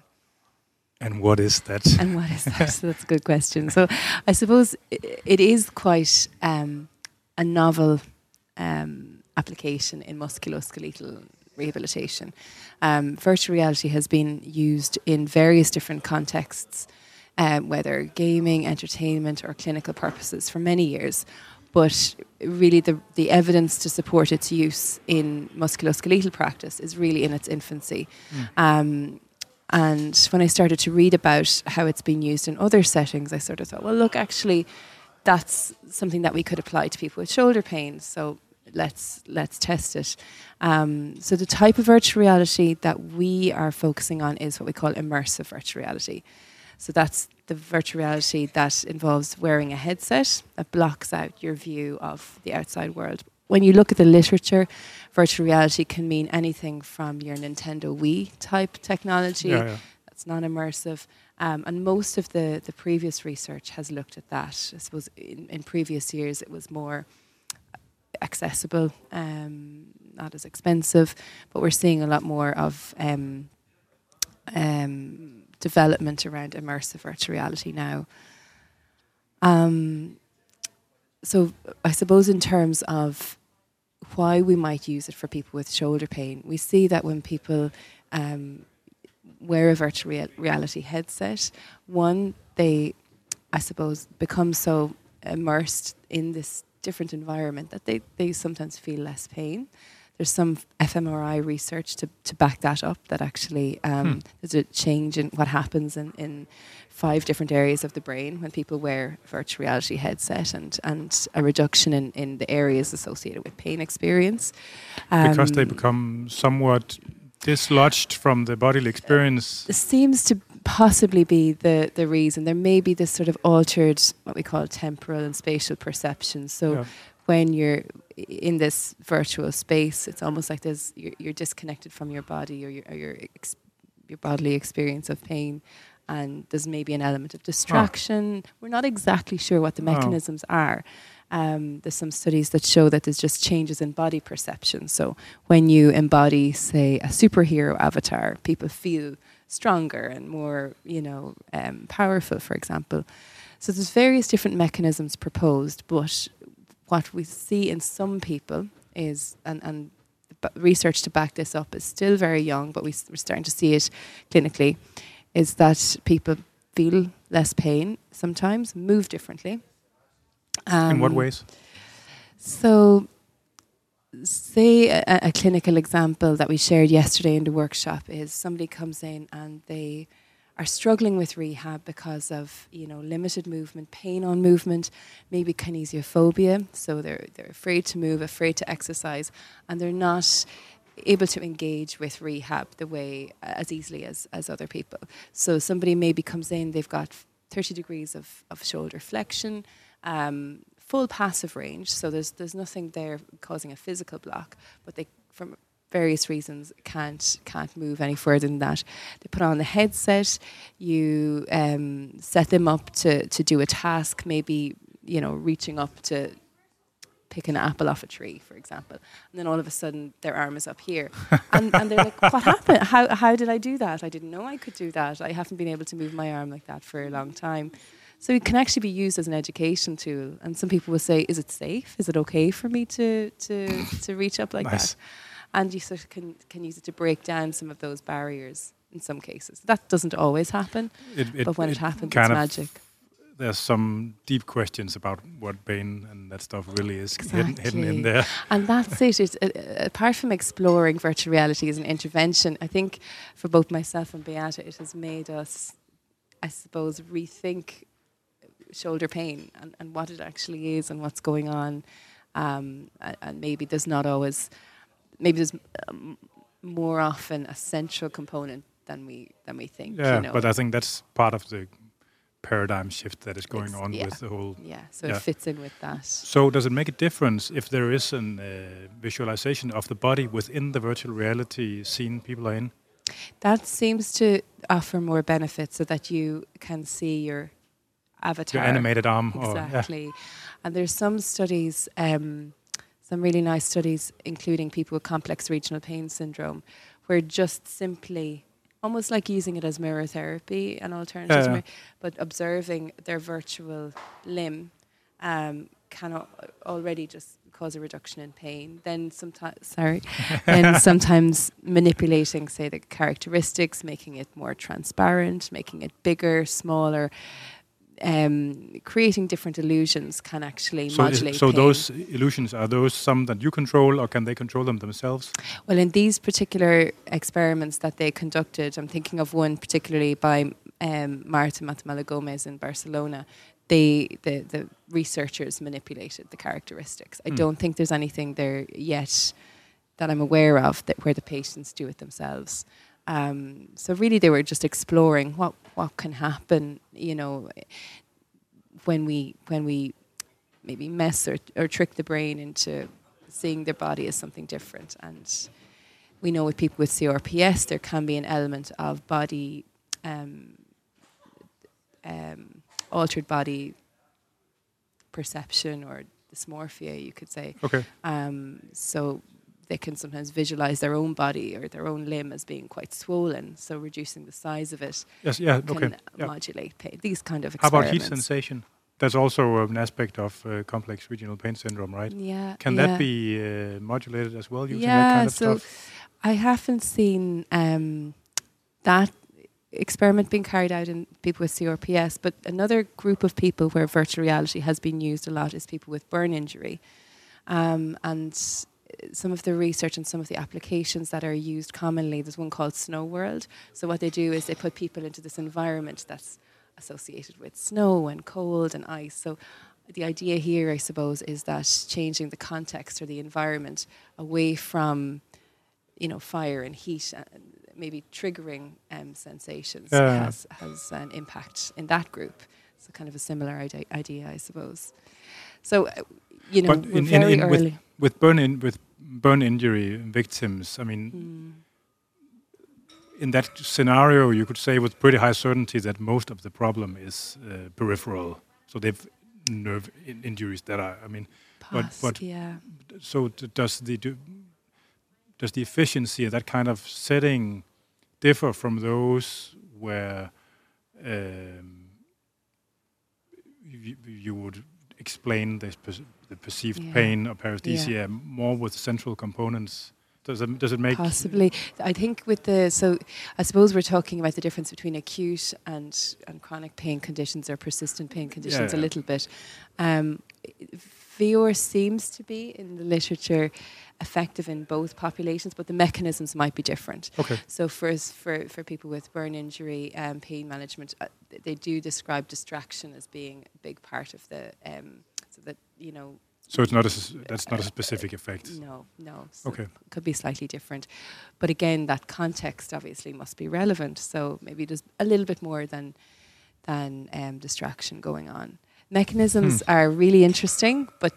and what is that? And what is that? so that's a good question. So I suppose i- it is quite um, a novel um, application in musculoskeletal rehabilitation. Um, virtual reality has been used in various different contexts, um, whether gaming, entertainment, or clinical purposes for many years. But really, the, the evidence to support its use in musculoskeletal practice is really in its infancy. Um, and when I started to read about how it's been used in other settings, I sort of thought, well, look, actually, that's something that we could apply to people with shoulder pain. So let's let's test it. Um, so the type of virtual reality that we are focusing on is what we call immersive virtual reality. So that's the virtual reality that involves wearing a headset that blocks out your view of the outside world. When you look at the literature, virtual reality can mean anything from your Nintendo Wii type technology yeah, yeah. that's non immersive. Um, and most of the, the previous research has looked at that. I suppose in, in previous years it was more accessible, um, not as expensive, but we're seeing a lot more of um, um, development around immersive virtual reality now. Um, so I suppose in terms of why we might use it for people with shoulder pain, we see that when people um, wear a virtual rea- reality headset, one, they, I suppose, become so immersed in this different environment that they, they sometimes feel less pain. There's some fMRI research to, to back that up that actually um, Hmm. there's a change in what happens in, in five different areas of the brain when people wear virtual reality headset and, and a reduction in, in the areas associated with pain experience. because they Um, become somewhat dislodged from the bodily experience. This seems to possibly be the, the reason. There may be this sort of altered, what we call temporal and spatial perception. So Yeah. when you're in this virtual space, it's almost like there's you're, you're disconnected from your body or your, or your, ex, your bodily experience of pain. And there's maybe an element of distraction. We're not exactly sure what the Oh. mechanisms are. Um, there's some studies that show that there's just changes in body perception. So when you embody, say, a superhero avatar, people feel stronger and more, you know, um, powerful, for example. So there's various different mechanisms proposed, but what we see in some people is, and, and research to back this up is still very young, but we, we're starting to see it clinically, is that people feel less pain sometimes, move differently. In what Um, ways? so, say a, a clinical example that we shared yesterday in the workshop is somebody comes in and they are struggling with rehab because of you know limited movement, pain on movement, maybe kinesiophobia. So they're they're afraid to move, afraid to exercise, and they're not able to engage with rehab the way as easily as as other people. So somebody maybe comes in, they've got 30 degrees of, of shoulder flexion, um, full passive range. So there's there's nothing there causing a physical block, but they from various reasons can't can't move any further than that. They put on the headset. You um, set them up to to do a task, maybe you know reaching up to pick an apple off a tree, for example, and then all of a sudden their arm is up here, and, and they're like, "What happened? How how did I do that? I didn't know I could do that. I haven't been able to move my arm like that for a long time." So it can actually be used as an education tool, and some people will say, "Is it safe? Is it okay for me to to to reach up like Nice. that?" And you sort of can can use it to break down some of those barriers in some cases. That doesn't always happen, It, it, but when it, happens, it's magic. there's some deep questions about what pain and that stuff really is hidden, hidden in there. And that's it. It's, uh, uh, apart from exploring virtual reality as an intervention, I think for both myself and Beata, it has made us, I suppose, rethink shoulder pain and, and what it actually is and what's going on. Um, and, maybe there's not always, maybe there's um, more often a central component than we than we think. Yeah, you know? but I think that's part of the paradigm shift that is going Ex- on yeah. with the whole. yeah, so yeah. it fits in with that. So does it make a difference if there is a uh, visualization of the body within the virtual reality scene people are in? That seems to offer more benefits so that you can see your avatar. Your animated arm, or yeah. Exactly. And there's some studies, um, some really nice studies, including people with complex regional pain syndrome, where just simply, almost like using it as mirror therapy, an alternative, Yeah, yeah. mirror, but observing their virtual limb um, can already just cause a reduction in pain. Then sometimes, sorry, then sometimes manipulating, say, the characteristics, making it more transparent, making it bigger, smaller, um, creating different illusions can actually So, is- modulate so pain. those illusions are those some that you control, or can they control them themselves? Well, in these particular experiments that they conducted, I'm thinking of one particularly by um, Marta Matamala Gomez in Barcelona. They, the, the researchers manipulated the characteristics. I Hmm. don't think there's anything there yet that I'm aware of that where the patients do it themselves. Um, so really, they were just exploring what what can happen, you know, when we when we maybe mess or, or trick the brain into seeing their body as something different. And we know with people with CRPS, there can be an element of body, um, um, altered body perception or dysmorphia, you could say. Okay. Um, so they can sometimes visualize their own body or their own limb as being quite swollen. So reducing the size of it Yes. Yeah. can Okay. Yeah. modulate pain. These kind of How about heat sensation? That's also an aspect of uh, complex regional pain syndrome, right? Yeah. Can yeah. that be uh, modulated as well using yeah, that kind of so stuff? I haven't seen um, that experiment being carried out in people with CRPS, but another group of people where virtual reality has been used a lot is people with burn injury. Um, and some of the research and some of the applications that are used commonly, there's one called Snow World. So what they do is they put people into this environment that's associated with snow and cold and ice. So the idea here, I suppose, is that changing the context or the environment away from, you know, fire and heat, and maybe triggering um, sensations Yeah. has has an impact in that group. So kind of a similar ide- idea, I suppose. So, uh, you know, in- in- very in with- early. with in with burn injury victims, I mean, Mm. in that scenario, you could say with pretty high certainty that most of the problem is uh, peripheral. So they've nerve in- injuries that are. I mean, but- but- yeah. so does the do, does the efficiency of that kind of setting differ from those where um, you, you would explain this the perceived Yeah. pain or paresthesia more with central components? Does it does it make Possibly. I think with the so I suppose we're talking about the difference between acute and and chronic pain conditions or persistent pain conditions a yeah. little bit. Um, VR seems to be in the literature effective in both populations, but the mechanisms might be different. okay? So for for for people with burn injury um, pain management, uh, they do describe distraction as being a big part of the um, that you know So it's not a that's not a specific effect. no no so Okay. could be slightly different. But again, that context obviously must be relevant. So maybe there's a little bit more than than um, distraction going on. Mechanisms are really interesting, but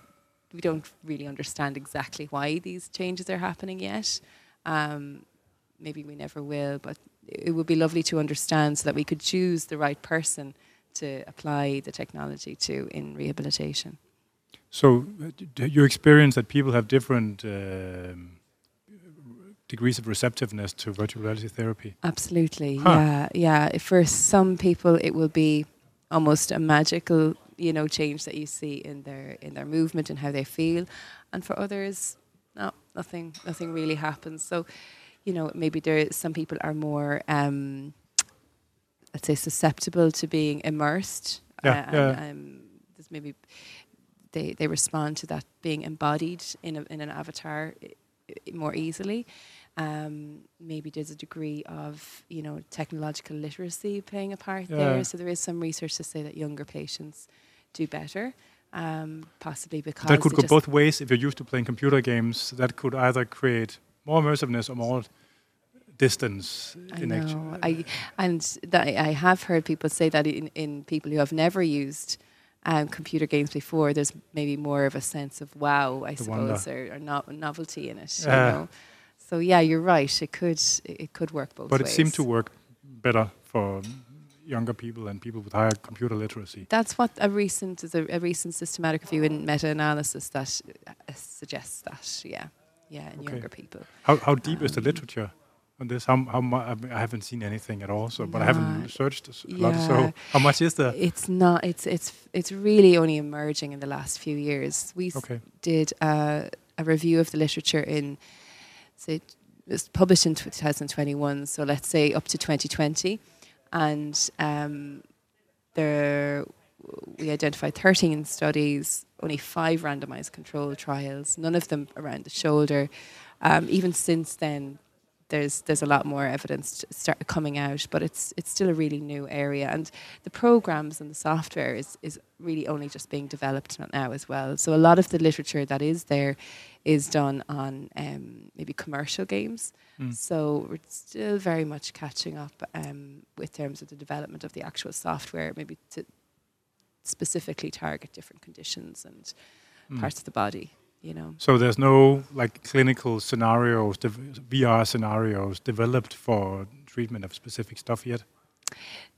we don't really understand exactly why these changes are happening yet. Um, maybe we never will, but it would be lovely to understand so that we could choose the right person to apply the technology to in rehabilitation. So uh, you experience that people have different um, degrees of receptiveness to virtual reality therapy. Absolutely. Huh. Yeah. Yeah. For some people it will be almost a magical, you know, change that you see in their in their movement and how they feel. And for others, no, nothing nothing really happens. So, you know, maybe there some people are more um let's say susceptible to being immersed. Yeah, uh, yeah. And, um, there's maybe they they respond to that being embodied in a, in an avatar more easily. Um, maybe there's a degree of you know technological literacy playing a part Yeah. there. So there is some research to say that younger patients do better, um, possibly because that could go both ways. If you're used to playing computer games, that could either create more immersiveness or more distance I in action. know. I and I have heard people say that in, in people who have never used um, computer games before, there's maybe more of a sense of wow, I The wonder. suppose, or, or no, novelty in it. Yeah. You know? So yeah, you're right. It could it could work both but it ways. seemed to work better for younger people and people with higher computer literacy. That's what a recent is a, a recent systematic review and meta-analysis that uh, suggests that. Yeah, yeah, in Okay. younger people. How, how deep is the Um, literature on this? How, how mu- I haven't seen anything at all, so but I haven't No. researched s- a lot. So how much is there? It's not. It's it's it's really only emerging in the last few years. We s- Okay. did uh, a review of the literature in, say, it was published in 2021. So let's say up to 2020, and um, there we identified 13 studies, only five randomized controlled trials, none of them around the shoulder. Um, even since then, there's there's a lot more evidence start coming out, but it's it's still a really new area, and the programs and the software is is really only just being developed now as well. So a lot of the literature that is there is done on um, maybe commercial games. Mm. So we're still very much catching up um, with terms of the development of the actual software, maybe to specifically target different conditions and Mm. parts of the body. You know. So there's no like clinical scenarios, VR scenarios developed for treatment of specific stuff yet.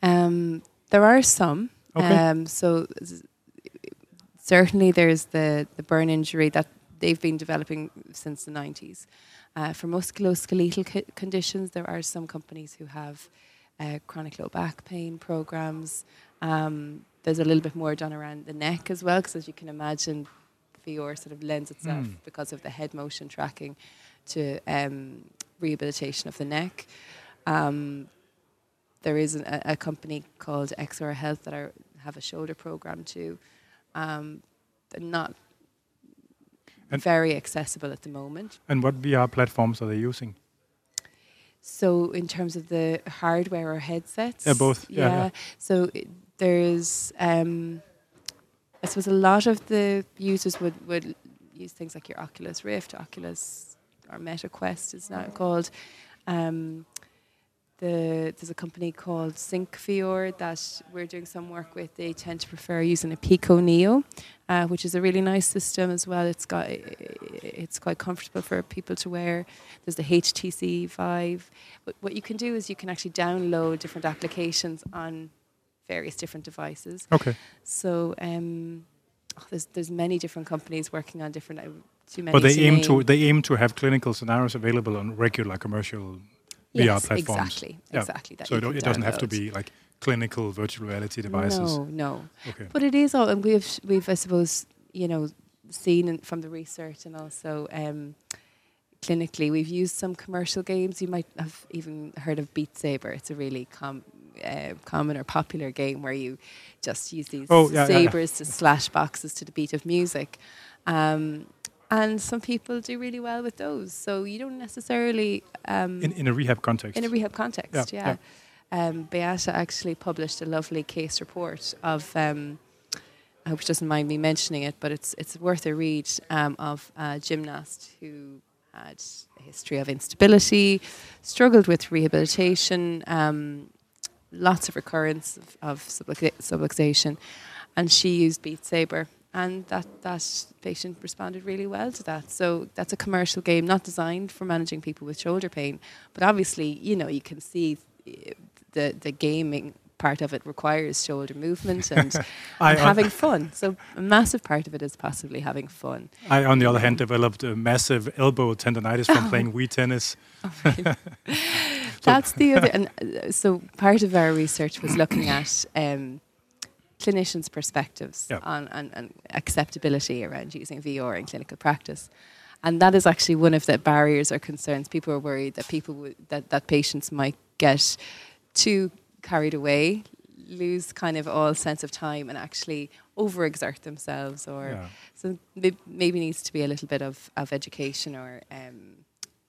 Um, there are some. Okay. Um, so certainly there's the, the burn injury that they've been developing since the 90s. Uh, for musculoskeletal co- conditions, there are some companies who have uh, chronic low back pain programs. Um, there's a little bit more done around the neck as well, because as you can imagine, VR sort of lends itself Mm. because of the head motion tracking to um, rehabilitation of the neck. Um, there is an, a, a company called XR Health that are, have a shoulder program too. Um, they're not And- very accessible at the moment. And what VR platforms are they using? So, in terms of the hardware or headsets, Yeah, both. Yeah, yeah. So it, there's, um, I suppose, a lot of the users would would use things like your Oculus Rift, Oculus or Meta Quest is now called. Um, the, there's a company called SyncVR that we're doing some work with. They tend to prefer using a Pico Neo, uh, which is a really nice system as well. It's got it's quite comfortable for people to wear. There's the HTC Vive. But what you can do is you can actually download different applications on various different devices. Okay. So um, oh, there's there's many different companies working on different. uh, Too many But they to aim to they aim to have clinical scenarios available on regular commercial VR Yes, platforms. Exactly, Yeah. exactly. That so it, it doesn't have to be like clinical virtual reality devices. No, no. Okay. But it is all, and we've we've I suppose you know seen from the research and also um, clinically we've used some commercial games. You might have even heard of Beat Saber. It's a really com- uh, common or popular game where you just use these Oh, yeah, yeah, yeah. sabers to slash boxes to the beat of music. Um, and some people do really well with those. So you don't necessarily um, In in a rehab context. in a rehab context, Yeah, yeah. Um, Beata actually published a lovely case report of. Um, I hope she doesn't mind me mentioning it, but it's it's worth a read um, of a gymnast who had a history of instability, struggled with rehabilitation, um, lots of recurrence of, of subluxation, and she used Beat Saber, and that that patient responded really well to that. So that's a commercial game, not designed for managing people with shoulder pain, but obviously, you know, you can see eh, the the gaming part of it requires shoulder movement and, I, and having fun. So a massive part of it is possibly having fun. I, on the other hand, developed a massive elbow tendonitis from playing Wii tennis. That's the other. And uh, so part of our research was looking at um, clinicians' perspectives Yeah. on, on, on acceptability around using VR in clinical practice. And that is actually one of the barriers or concerns. People are worried that people would, that, that patients might get too carried away, lose kind of all sense of time, and actually overexert themselves. Or Yeah. so maybe needs to be a little bit of, of education or um,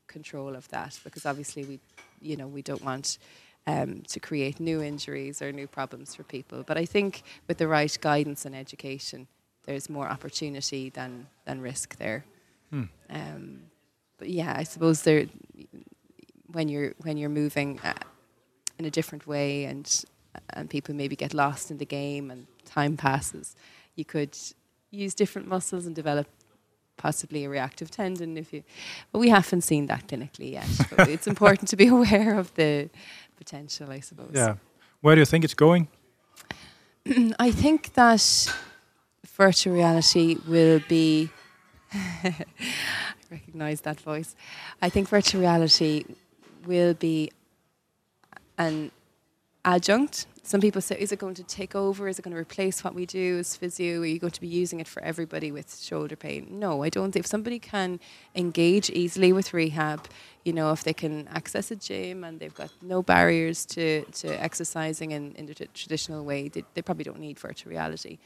control of that, because obviously we, you know, we don't want um, to create new injuries or new problems for people. But I think with the right guidance and education, there's more opportunity than than risk there. Hmm. Um, but yeah, I suppose there, when you're when you're moving uh, in a different way and and people maybe get lost in the game and time passes, you could use different muscles and develop possibly a reactive tendon if you but we haven't seen that clinically yet but it's important to be aware of the potential i suppose Yeah. Where do you think it's going? I think that virtual reality will be. I recognize that voice. I think virtual reality will be an adjunct. Some people say, is it going to take over? Is it going to replace what we do as physio? Are you going to be using it for everybody with shoulder pain? No, I don't. Think if somebody can engage easily with rehab, you know, if they can access a gym and they've got no barriers to, to exercising in, in the t- traditional way, they, they probably don't need virtual reality.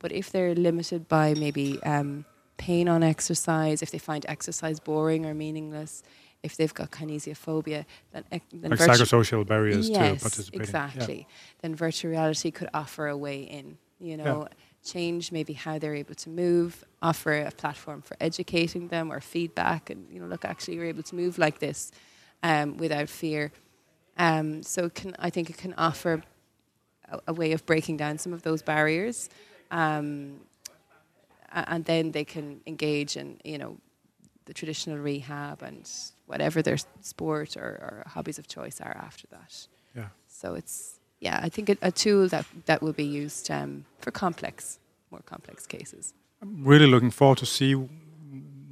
But if they're limited by maybe um, pain on exercise, if they find exercise boring or meaningless, if they've got kinesiophobia, then, then Like virtu- psychosocial barriers to yes, participating. exactly. Then virtual reality could offer a way in. You know, change maybe how they're able to move, offer a platform for educating them or feedback, and you know, look, actually, you're able to move like this um, without fear. Um, so, it can I think it can offer a, a way of breaking down some of those barriers, um, and then they can engage in you know the traditional rehab and whatever their sport or, or hobbies of choice are after that. Yeah. So it's yeah, I think a, a tool that that will be used um, for complex more complex cases. I'm really looking forward to see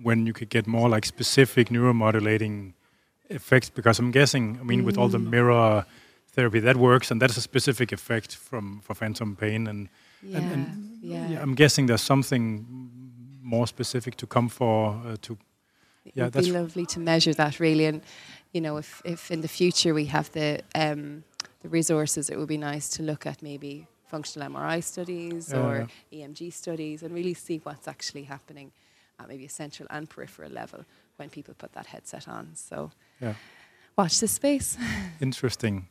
when you could get more like specific neuromodulating effects because I'm guessing, I mean, with all the Mm. mirror therapy that works and that's a specific effect from for phantom pain and, Yeah, and, and yeah. yeah, I'm guessing there's something more specific to come for uh, to it yeah, would be lovely to measure that really, and you know, if if in the future we have the um, the resources, it would be nice to look at maybe functional MRI studies Yeah, or EMG studies and really see what's actually happening at maybe a central and peripheral level when people put that headset on. So Yeah. watch this space. interesting.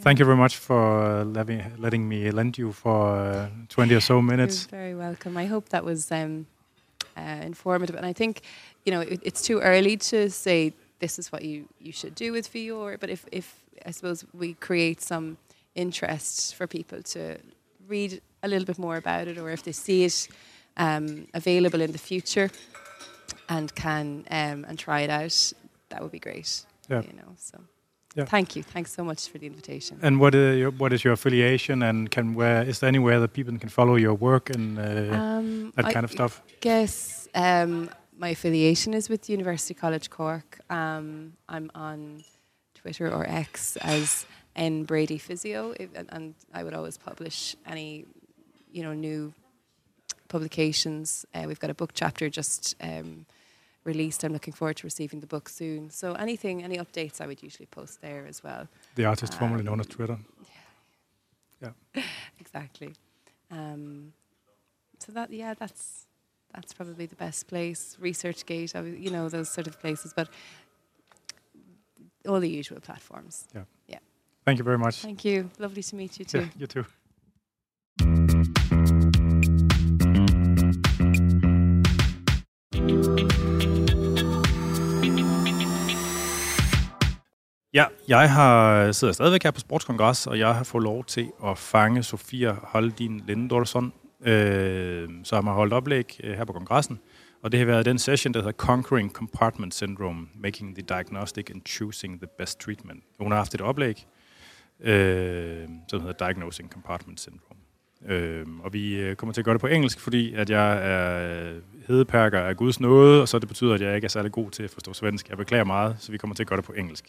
Thank you very much for letting, letting me lend you for uh, 20 or so minutes. You're very welcome. I hope that was um, uh, informative. And I think, you know, it, it's too early to say this is what you, you should do with VR. But if, if I suppose we create some interest for people to read a little bit more about it, or if they see it um, available in the future and can um, and try it out, that would be great. Yeah. You know, so. Yeah. Thank you. Thanks so much for the invitation. And what, uh, your, what is your affiliation and can where is there anywhere that people can follow your work and uh, Um, that I- kind of stuff? guess um, my affiliation is with University College Cork. Um, I'm on Twitter or X as N Brady Physio, and, and I would always publish any, you know, new publications. Uh, we've got a book chapter just um, released. I'm looking forward to receiving the book soon. So anything, any updates, I would usually post there as well. The artist formerly um, known as Twitter. Yeah. yeah. exactly. Um, so that yeah, that's that's probably the best place. ResearchGate, you know, those sort of places, but all the usual platforms. Yeah. Yeah. Thank you very much. Thank you. Lovely to meet you too. Yeah, you too. Ja, jeg har sidder stadigvæk her på Sportskongres, og jeg har fået lov til at fange Sofia Holdin Lindorsson, øh, som har holdt oplæg øh, her på kongressen. Og det har været den session, der hedder Conquering Compartment Syndrome, Making the Diagnostic and Choosing the Best Treatment. Hun har haft et oplæg, øh, som hedder Diagnosing Compartment Syndrome. Øh, og vi øh, kommer til at gøre det på engelsk, fordi at jeg er øh, hedepærker af Guds nåde, og så det betyder, at jeg ikke er særlig god til at forstå svensk. Jeg beklager meget, så vi kommer til at gøre det på engelsk.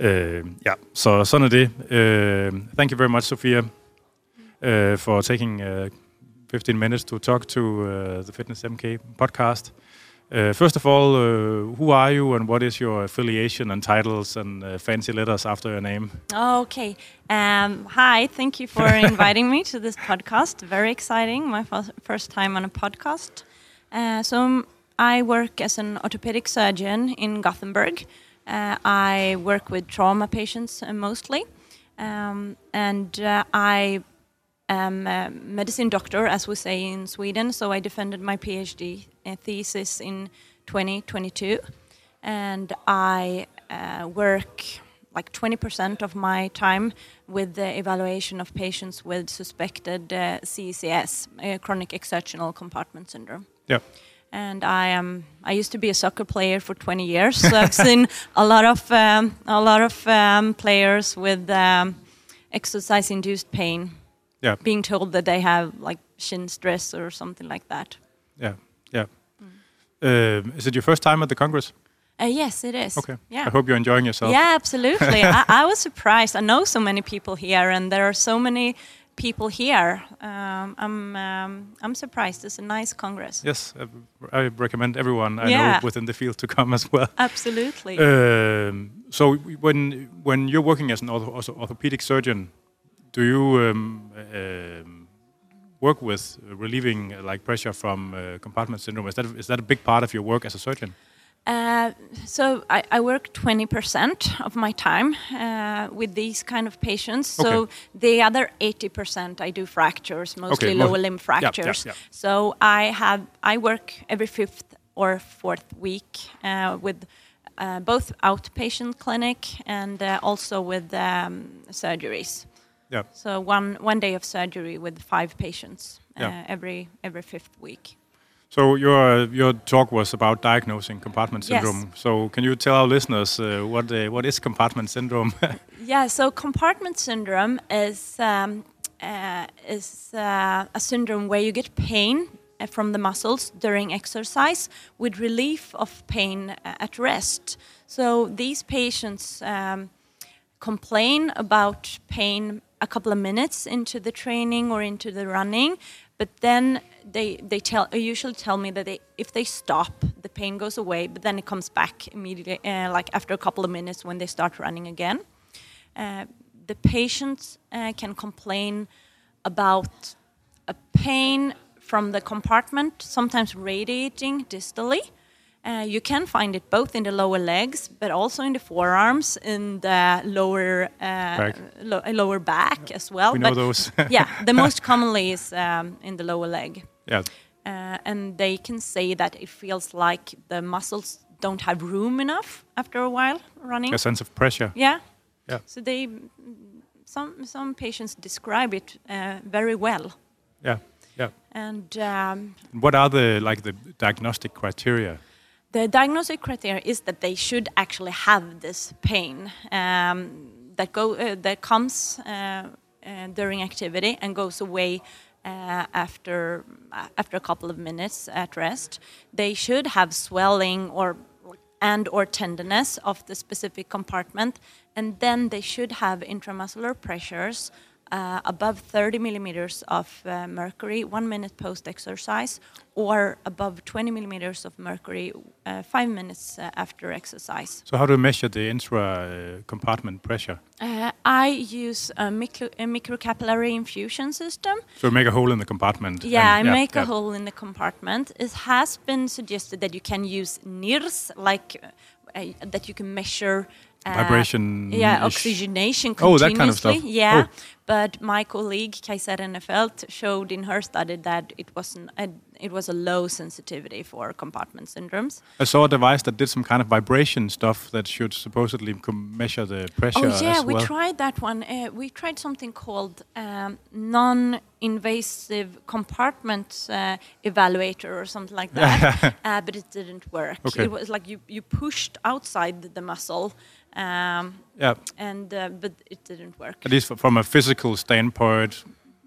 Øh, ja, så sådan er det. Øh, thank you very much, Sofia, uh, for taking uh, 15 minutes to talk to uh, the Fitness MK podcast. Uh, first of all, uh, who are you and what is your affiliation and titles and uh, fancy letters after your name? Okay. Um, hi, thank you for inviting me to this podcast. Very exciting. My fir- first time on a podcast. Uh, so, um, I work as an orthopedic surgeon in Gothenburg. Uh, I work with trauma patients uh, mostly. Um, and uh, I am a medicine doctor, as we say in Sweden. So, I defended my PhD uh, thesis in 2022. And I work like 20% of my time with the evaluation of patients with suspected uh, CCS, uh, chronic exertional compartment syndrome. Yeah. And I am. I used to be a soccer player for 20 years, so I've seen a lot of um, a lot of um, players with um, exercise-induced pain. Yeah. Being told that they have like shin stress or something like that. Yeah, yeah. Uh, is it your first time at the Congress? Uh, yes, it is. Okay. Yeah. I hope you're enjoying yourself. Yeah, absolutely. I, I was surprised. I know so many people here, and there are so many people here. Um, I'm um, I'm surprised. It's a nice congress. Yes, uh, I recommend everyone I know within the field to come as well. Absolutely. Um, so when when you're working as an ortho- ortho- orthopedic surgeon, do you um, um, work with relieving uh, like pressure from uh, compartment syndrome? Is that is that a big part of your work as a surgeon? Uh, so I, I work 20% of my time uh, with these kind of patients. So Okay. the other 80% I do fractures, mostly mo- lower limb yeah, yeah, fractures. yeah. So I have I work every fifth or fourth week uh, with uh, both outpatient clinic and uh, also with um, surgeries. Yeah. So one one day of surgery with five patients uh, Yeah. every every fifth week. So your your talk was about diagnosing compartment Yes. syndrome. So can you tell our listeners uh, what uh, what is compartment syndrome? Yeah, so compartment syndrome is um, uh, is uh, a syndrome where you get pain uh, from the muscles during exercise with relief of pain uh, at rest. So these patients um, complain about pain a couple of minutes into the training or into the running, but then they they tell usually tell me that they, if they stop, the pain goes away, but then it comes back immediately, uh, like after a couple of minutes when they start running again. Uh, the patients uh, can complain about a pain from the compartment, sometimes radiating distally. Uh, you can find it both in the lower legs, but also in the forearms, in the lower uh, Back. lo- uh, lower back as well. We know But those. yeah, the most commonly is um, in the lower leg, yeah. uh, and they can say that it feels like the muscles don't have room enough after a while running. A sense of pressure. Yeah. Yeah. So they, some some patients describe it uh, very well, Yeah. Yeah. and um, What are the like the diagnostic criteria? The diagnostic criteria is that they should actually have this pain um, that go uh, that comes uh, uh, during activity and goes away uh, after after a couple of minutes at rest. They should have swelling or and or tenderness of the specific compartment, and then they should have intramuscular pressures uh, above 30 millimeters of uh, mercury one minute post exercise, or above 20 millimeters of mercury uh, five minutes uh, after exercise. So how do you measure the intra uh, compartment pressure? Uh, I use a, micro, a microcapillary infusion system. So you make a hole in the compartment. Yeah, I make yeah. a hole in the compartment. It has been suggested that you can use NIRS, like that you can measure Vibration Yeah, oxygenation Oh, that kind of stuff. Yeah, Oh. but my colleague Kaiser KaiserEnnefelt showed in her study that it wasn't. A, it was a low sensitivity for compartment syndromes. I saw a device that did some kind of vibration stuff that should supposedly measure the pressure Oh yeah, as we tried that one. Uh, we tried something called um, non-invasive compartment uh, evaluator or something like that, uh, but it didn't work. Okay. It was like you, you pushed outside the muscle, um, yeah, and uh, but it didn't work. at least from a physical standpoint,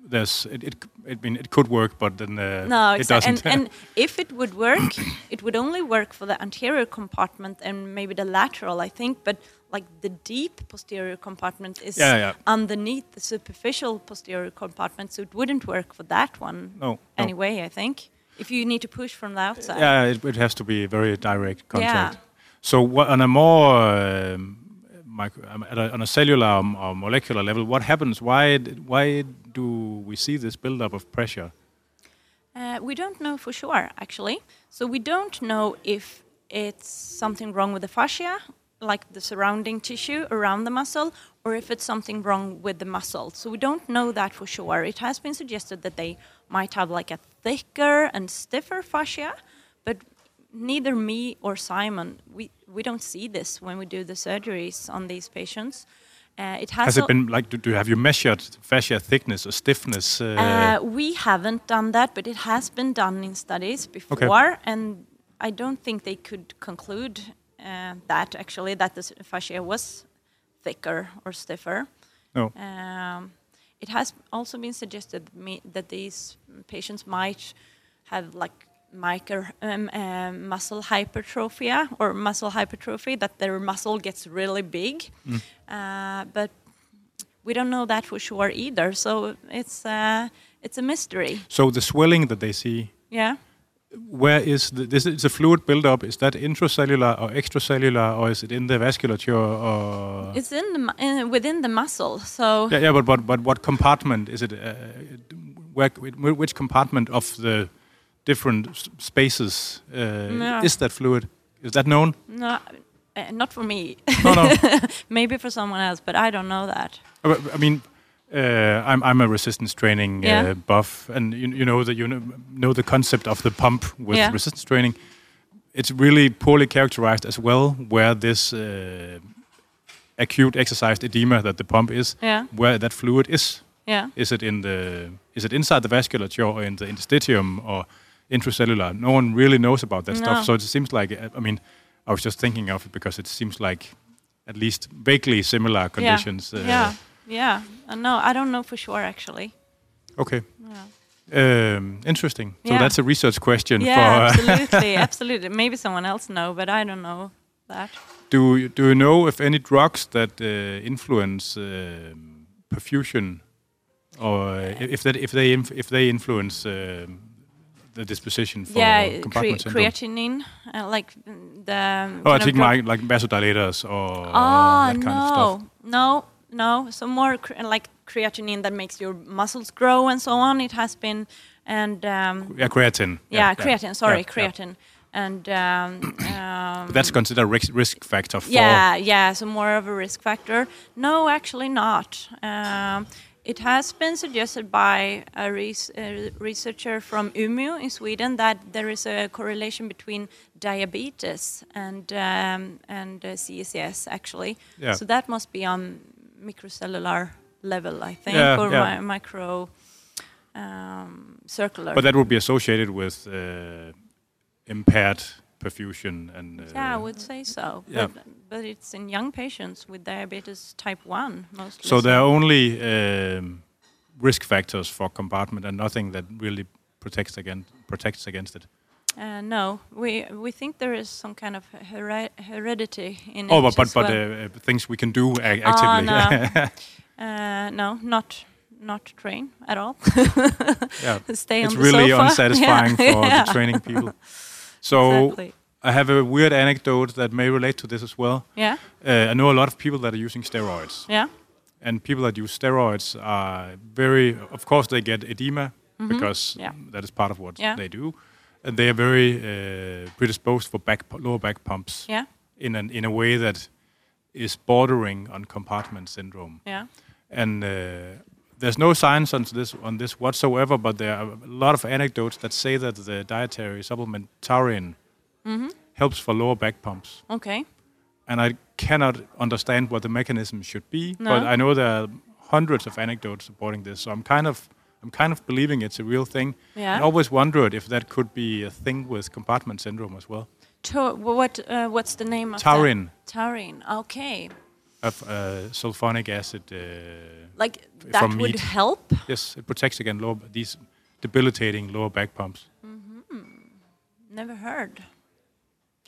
there's it. it I mean, it could work, but then uh, No, it doesn't. And, and if it would work, it would only work for the anterior compartment and maybe the lateral, I think. But like the deep posterior compartment is Yeah, yeah. underneath the superficial posterior compartment, so it wouldn't work for that one no, no. anyway. I think if you need to push from the outside. Yeah, it, it has to be very direct contact. Yeah. So what, on a more um, micro, um, a, on a cellular or, or molecular level, what happens? Why why do we see this buildup of pressure? Uh, we don't know for sure, actually. So we don't know if it's something wrong with the fascia, like the surrounding tissue around the muscle, or if it's something wrong with the muscle. So we don't know that for sure. It has been suggested that they might have like a thicker and stiffer fascia, but neither me or Simon, we, we don't see this when we do the surgeries on these patients. Uh, it has, Has it been like? Do, do have you measured fascia thickness or stiffness? Uh, uh, we haven't done that, but it has been done in studies before, and I don't think they could conclude uh, that actually that the fascia was thicker or stiffer. no. Um, it has also been suggested me that these patients might have like micro um, um, muscle hypertrophy or muscle hypertrophy that their muscle gets really big, uh, but we don't know that for sure either. So it's uh, it's a mystery. So the swelling that they see, Yeah. where is the, this? Is a fluid buildup? Is that intracellular or extracellular, or is it in the vasculature? Or It's in the in, within the muscle. So yeah, yeah, but but but what compartment is it? Uh, where, which compartment of the different spaces uh, No. is that fluid? Is that known? no, uh, not for me. No, no. Maybe for someone else, but I don't know that. Uh, I mean, uh, I'm I'm a resistance training uh, Yeah. buff, and you, you know that you know, know the concept of the pump with Yeah. resistance training. It's really poorly characterized as well, where this uh, acute exercised edema that the pump is, Yeah. where that fluid is. Yeah. Is it in the is it inside the vasculature or in the interstitium or intracellular? No one really knows about that No. stuff. So it seems like I mean, I was just thinking of it because it seems like at least vaguely similar conditions. Yeah. uh, yeah. Yeah. Uh, no, I don't know for sure actually. Okay. Yeah. Um, interesting. So Yeah. that's a research question Yeah, for. absolutely, absolutely. Maybe someone else know, but I don't know that. do you, do you know if any drugs that uh, influence um perfusion, or if that if they inf- if they influence um the disposition for yeah, cre- compartment syndrome? creatinine, uh, like the. Oh, I think my, like vasodilators or that kind no, of stuff. no, no. No. So more cre- like creatinine that makes your muscles grow and so on. It has been, and um, Yeah, creatine. yeah, creatine. Sorry, yeah, yeah. creatine, and um, um, that's considered risk, risk factor for. yeah, yeah. So more of a risk factor. No, actually not. It has been suggested by a, res- a researcher from Umeå in Sweden that there is a correlation between diabetes and um, and uh, CCS actually. Yeah. So that must be on microcellular level, I think, Yeah, or yeah. mi- micro um, circular. But that would be associated with uh, impaired perfusion and. Uh, yeah, I would say so. yeah. But, but it's in young patients with diabetes type 1 mostly. So there are only um, risk factors for compartment and nothing that really protects against protects against it. Uh, no, we we think there is some kind of heri- heredity in Oh, it. but but, but well. uh, things we can do Ah, actively. no. uh, no, not not train at all. yeah, Stay it's the really sofa. unsatisfying Yeah. for Yeah. the training people. So exactly. I have a weird anecdote that may relate to this as well. Yeah, Uh, I know a lot of people that are using steroids. yeah, and people that use steroids are very of course they get edema because Yeah. that is part of what Yeah. they do and they are very uh, predisposed for back lower back pumps yeah, in an in a way that is bordering on compartment syndrome yeah. and uh, there's no science on this on this whatsoever but there are a lot of anecdotes that say that the dietary supplement taurine helps for lower back pumps Okay. and I cannot understand what the mechanism should be. No. But I know there are hundreds of anecdotes supporting this, so I'm kind of I'm kind of believing it's a real thing. Yeah. I always wondered if that could be a thing with compartment syndrome as well. To, what uh, what's the name of Taurine that? Taurine. Okay. Of uh, sulfonic acid. Uh, Like that would meat. help. yes, it protects against lower, these debilitating lower back pumps. Never heard.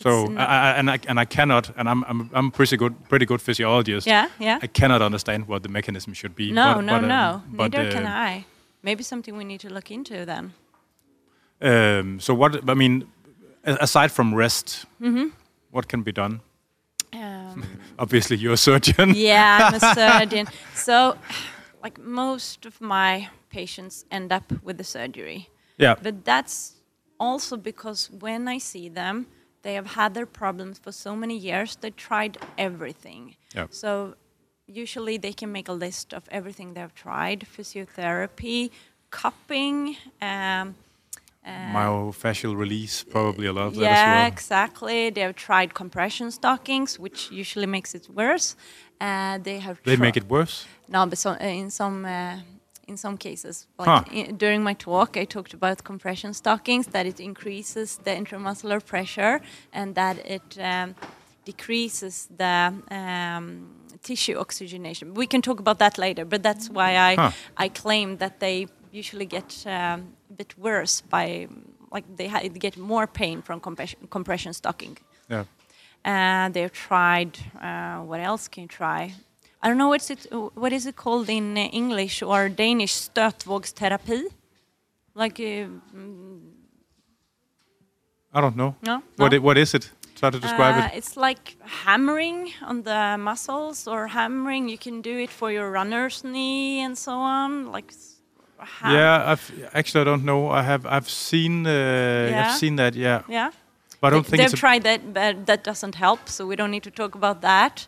So I, I, and I and I cannot, and I'm I'm I'm pretty good pretty good physiologist. Yeah, yeah. I cannot understand what the mechanism should be. No, but, no, but, um, no. but, Neither uh, can I. Maybe something we need to look into then. Um, so what? I mean, aside from rest, Mm-hmm. what can be done? Um, Obviously, you're a surgeon. yeah, I'm a surgeon. So, like most of my patients end up with the surgery. Yeah. But that's also because when I see them, they have had their problems for so many years. They tried everything. Yeah. So usually they can make a list of everything they've tried: physiotherapy, cupping. Um, Myofascial release, probably a lot of that yeah, as well. exactly. They have tried compression stockings, which usually makes it worse. Uh, they have. They make it worse. no, but so, uh, in some uh, in some cases, like Huh. i- during my talk, I talked about compression stockings that it increases the intramuscular pressure and that it um, decreases the um, tissue oxygenation. We can talk about that later, but that's why I Huh. I claim that they usually get um, a bit worse by like they get more pain from compression, compression stocking. Yeah. And they've tried. Uh, what else can you try? I don't know what's it. What is it called in English or Danish? Stötvågsterapi. Like uh, I don't know. no. What no? i- what is it? Try to describe Uh, it. It's like hammering on the muscles or hammering. You can do it for your runner's knee and so on. Like Yeah, I've actually I don't know. I have I've seen uh, Yeah. I've seen that. Yeah, Yeah. but I don't They- think they've tried that, but that doesn't help. So we don't need to talk about that.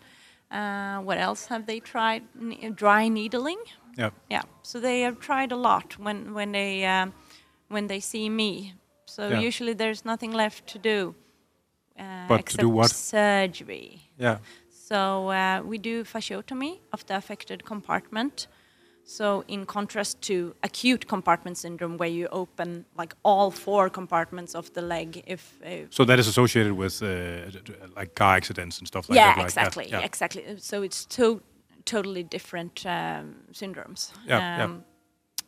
Uh, what else have they tried? N- dry needling. yeah. Yeah. So they have tried a lot when when they um, when they see me. So Yeah. usually there's nothing left to do. Uh, But to do what? Surgery. Yeah. So uh, we do fasciotomy of the affected compartment. So in contrast to acute compartment syndrome, where you open like all four compartments of the leg, if uh, So that is associated with uh, like car accidents and stuff like yeah, that. Like, exactly, Yeah. exactly. So it's two totally different um, syndromes. Yeah, yeah. Um,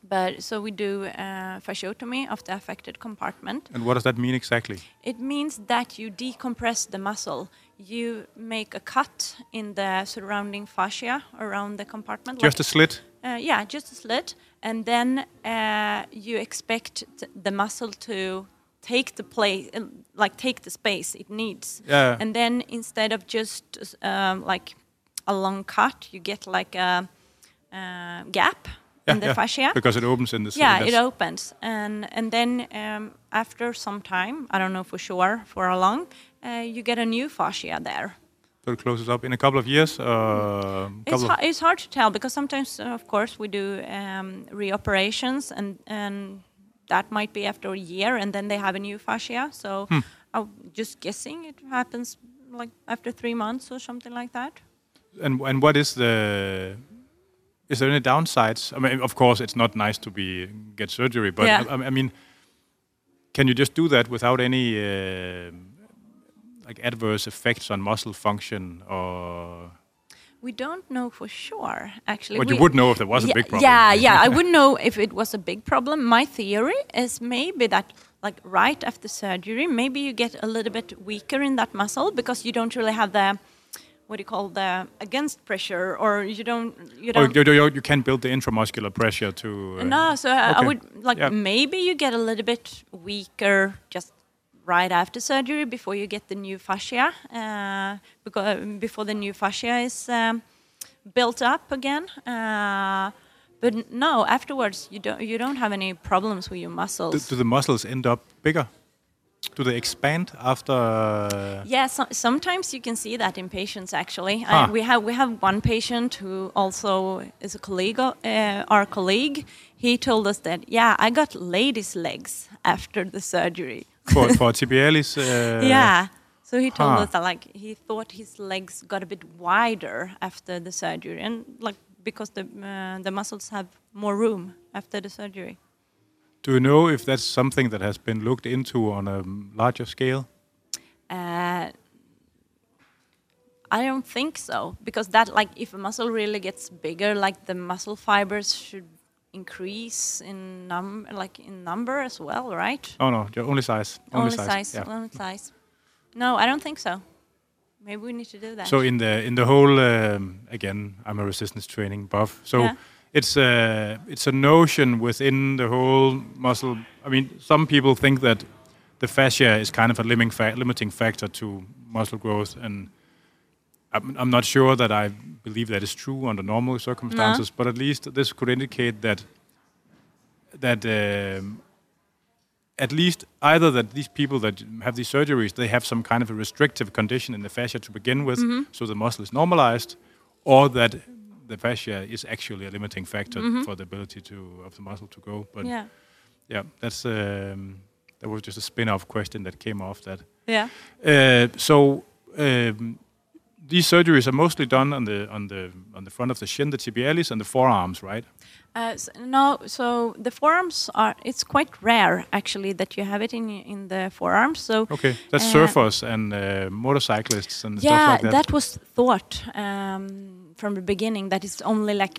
But so we do uh, fasciotomy of the affected compartment. And what does that mean exactly? It means that you decompress the muscle. You make a cut in the surrounding fascia around the compartment. Just a slit? Uh, yeah, just a slit, and then uh, you expect the muscle to take the place, uh, like take the space it needs. Yeah. And then instead of just um, like a long cut, you get like a, uh gap Yeah, in the yeah, fascia. Because it opens in the slit. Yeah, it opens, and and then um, after some time, I don't know for sure for how long, uh, you get a new fascia there. So it closes up in a couple of years? Uh, It's, couple of- ha- it's hard to tell because sometimes, uh, of course, we do um, reoperations, and and that might be after a year, and then they have a new fascia. So Hmm. I'm just guessing it happens like after three months or something like that. and and what is the is there any downsides? I mean, of course, it's not nice to be get surgery, but Yeah. I, I mean, can you just do that without any uh, like adverse effects on muscle function, or We don't know for sure, actually. But you would know if there was a big problem. Yeah, yeah, I wouldn't know if it was a big problem. My theory is maybe that, like right after surgery, maybe you get a little bit weaker in that muscle because you don't really have the, what do you call the against pressure, or you don't, you don't. you, you, you can't build the intramuscular pressure to? Uh, no, so I, I would like Yeah. maybe you get a little bit weaker just right after surgery before you get the new fascia, uh, because before the new fascia is um, built up again. Uh, but no, afterwards you don't you don't have any problems with your muscles. do the muscles end up bigger? Do they expand after? Uh, Yeah, so, sometimes you can see that in patients. Actually, Ah. we have we have one patient who also is a colleague, uh, our colleague. He told us that yeah, I got ladies' legs after the surgery. For for tibialis? Uh, yeah. So he told huh. us that like he thought his legs got a bit wider after the surgery, and like because the uh, the muscles have more room after the surgery. Do you know if that's something that has been looked into on a larger scale? Uh, I don't think so because that like if a muscle really gets bigger, like the muscle fibers should increase in num like in number as well, right? Oh no, only size. Only, size, Yeah. only size. No, I don't think so. Maybe we need to do that. So in the in the whole um, again, I'm a resistance training buff. So Yeah. it's a it's a notion within the whole muscle. I mean, some people think that the fascia is kind of a limiting factor to muscle growth, and I'm, I'm not sure that I believe that is true under normal circumstances. But at least this could indicate that that. Um, at least either that these people that have these surgeries they have some kind of a restrictive condition in the fascia to begin with Mm-hmm. so the muscle is normalized or that the fascia is actually a limiting factor for the ability to of the muscle to go but yeah, yeah that's um, that was just a spin-off question that came off that yeah. uh, so um, these surgeries are mostly done on the on the on the front of the shin the tibialis and the forearms right Uh, s no, so the forearms are. It's quite rare actually that you have it in in the forearms. So okay that's Uh, surfers and uh, motorcyclists and yeah, stuff like that, that was thought um, from the beginning that it's only like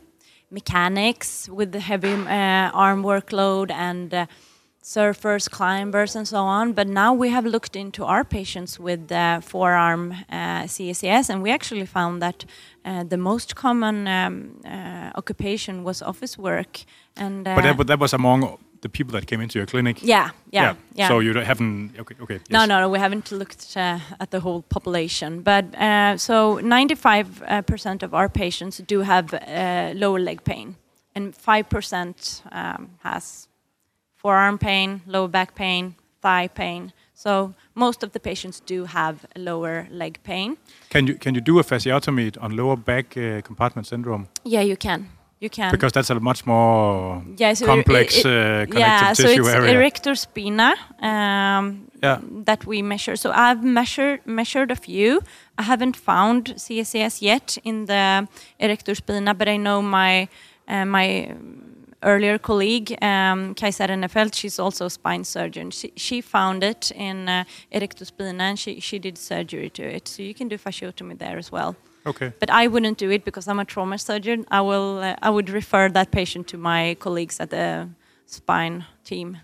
mechanics with the heavy uh, arm workload and uh, surfers, climbers, and so on. But now we have looked into our patients with uh, forearm uh, CSCS, and we actually found that uh, the most common um, uh, occupation was office work. And uh, But that, but that was among the people that came into your clinic. yeah, yeah, yeah. So you don't- haven't. Okay. Okay. No, yes. no, no, we haven't looked uh, at the whole population. But uh, so 95 uh, percent of our patients do have uh, lower leg pain, and 5% um, has forearm pain, lower back pain, thigh pain. So most of the patients do have lower leg pain. Can you can you do a fasciotomy on lower back uh, compartment syndrome? Yeah, you can. You can. Because that's a much more yeah, so complex it- it- uh, connective yeah, so it's area. erector spina um, Yeah. that we measure. So I've measured measured a few. I haven't found CSCS yet in the erector spina, but I know my uh, my earlier colleague um, Kajsa Rennefelt, she's also a spine surgeon. She, she found it in uh, erector spina and she, she did surgery to it. So you can do fasciotomy there as well. Okay. But I wouldn't do it because I'm a trauma surgeon. I will. Uh, I would refer that patient to my colleagues at the spine team.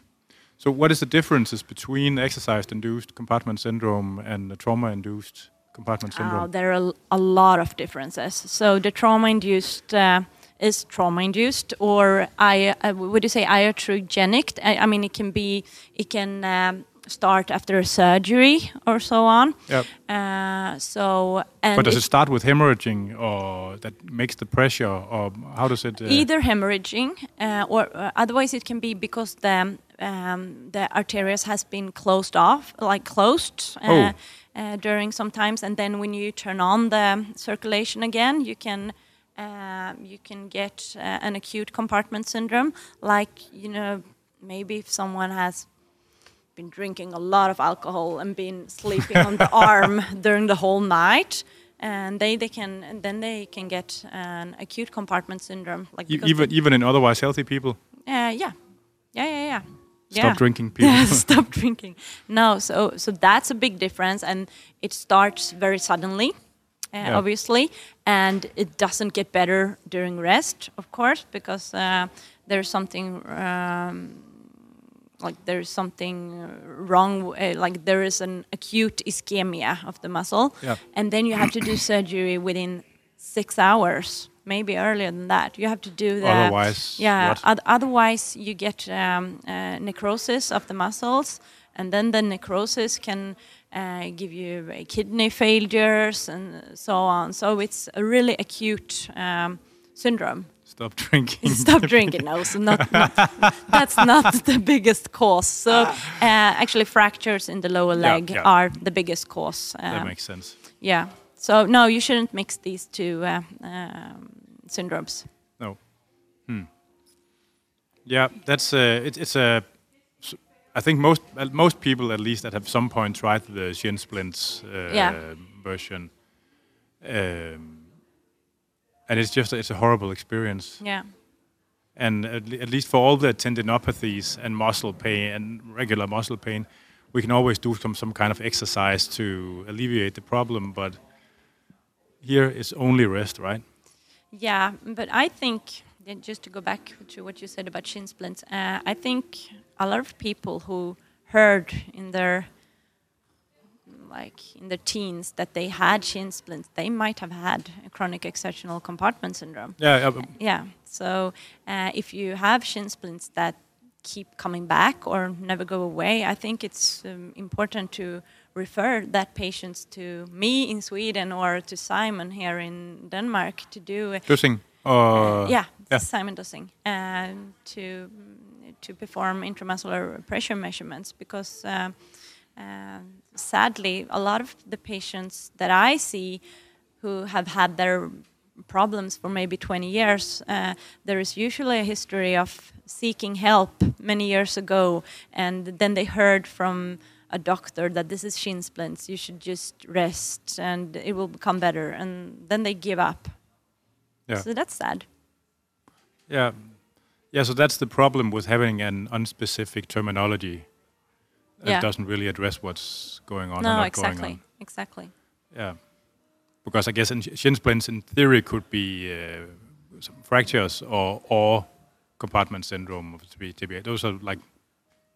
So, what is the differences between exercise-induced compartment syndrome and the trauma-induced compartment Uh, syndrome? there are a lot of differences. So the trauma-induced uh, is trauma-induced, or I uh, would you say iatrogenic? I, I mean, it can be, it can um, start after a surgery or so on. Yep. Uh, so and But does it- it start with hemorrhaging, or that makes the pressure, or how does it? Uh, either hemorrhaging uh, or uh, otherwise it can be because the um, the arterials has been closed off like closed uh, Oh. uh, during some times and then when you turn on the circulation again you can um, you can get uh, an acute compartment syndrome like you know maybe if someone has been drinking a lot of alcohol and been sleeping on the arm during the whole night and they, they can and then they can get an acute compartment syndrome like e- even even in otherwise healthy people, uh, yeah yeah yeah yeah stop yeah. drinking people. Yeah, stop drinking. No, so so that's a big difference, and it starts very suddenly, uh, Yeah. obviously, and it doesn't get better during rest, of course, because uh, there's something. Um, like there's something wrong, uh, like there is an acute ischemia of the muscle, Yeah. and then you have to do surgery within six hours, maybe earlier than that. You have to do the Otherwise, yeah. oth- otherwise, you get um, uh, necrosis of the muscles, and then the necrosis can uh, give you uh, kidney failures and so on. So it's a really acute um, syndrome. Stop drinking. Stop drinking. No, so not, not that's not the biggest cause. So uh, actually, fractures in the lower leg yeah. are the biggest cause. that Um, makes sense. yeah. So no, you shouldn't mix these two uh, um, syndromes. No. Hmm. Yeah, that's uh, it, it's a. I think most most people, at least, that have some point tried the shin splints uh, Yeah. version, um, and it's just it's a horrible experience. Yeah. And at, at least for all the tendinopathies and muscle pain and regular muscle pain, we can always do some some kind of exercise to alleviate the problem. But here it's only rest, right? Yeah, but I think just to go back to what you said about shin splints, uh, I think a lot of people who heard in their like in their teens that they had shin splints, they might have had a chronic exertional compartment syndrome. Yeah. uh, Yeah. So uh, if you have shin splints that keep coming back or never go away, I think it's um, important to refer that patients to me in Sweden or to Simon here in Denmark to do. uh, Dussing. Yeah, yeah. Simon Dussing, um, to to perform intramuscular pressure measurements because. Uh, uh, sadly, a lot of the patients that I see who have had their problems for maybe 20 years, uh, there is usually a history of seeking help many years ago, and then they heard from a doctor that this is shin splints, you should just rest and it will become better, and then they give up. Yeah. So that's sad. Yeah. Yeah, so that's the problem with having an unspecific terminology that Yeah. doesn't really address what's going on or no, not exactly, going exactly. Yeah. Because I guess in sh- shin splints in theory could be uh, some fractures or or compartment syndrome of. TBA. Those are like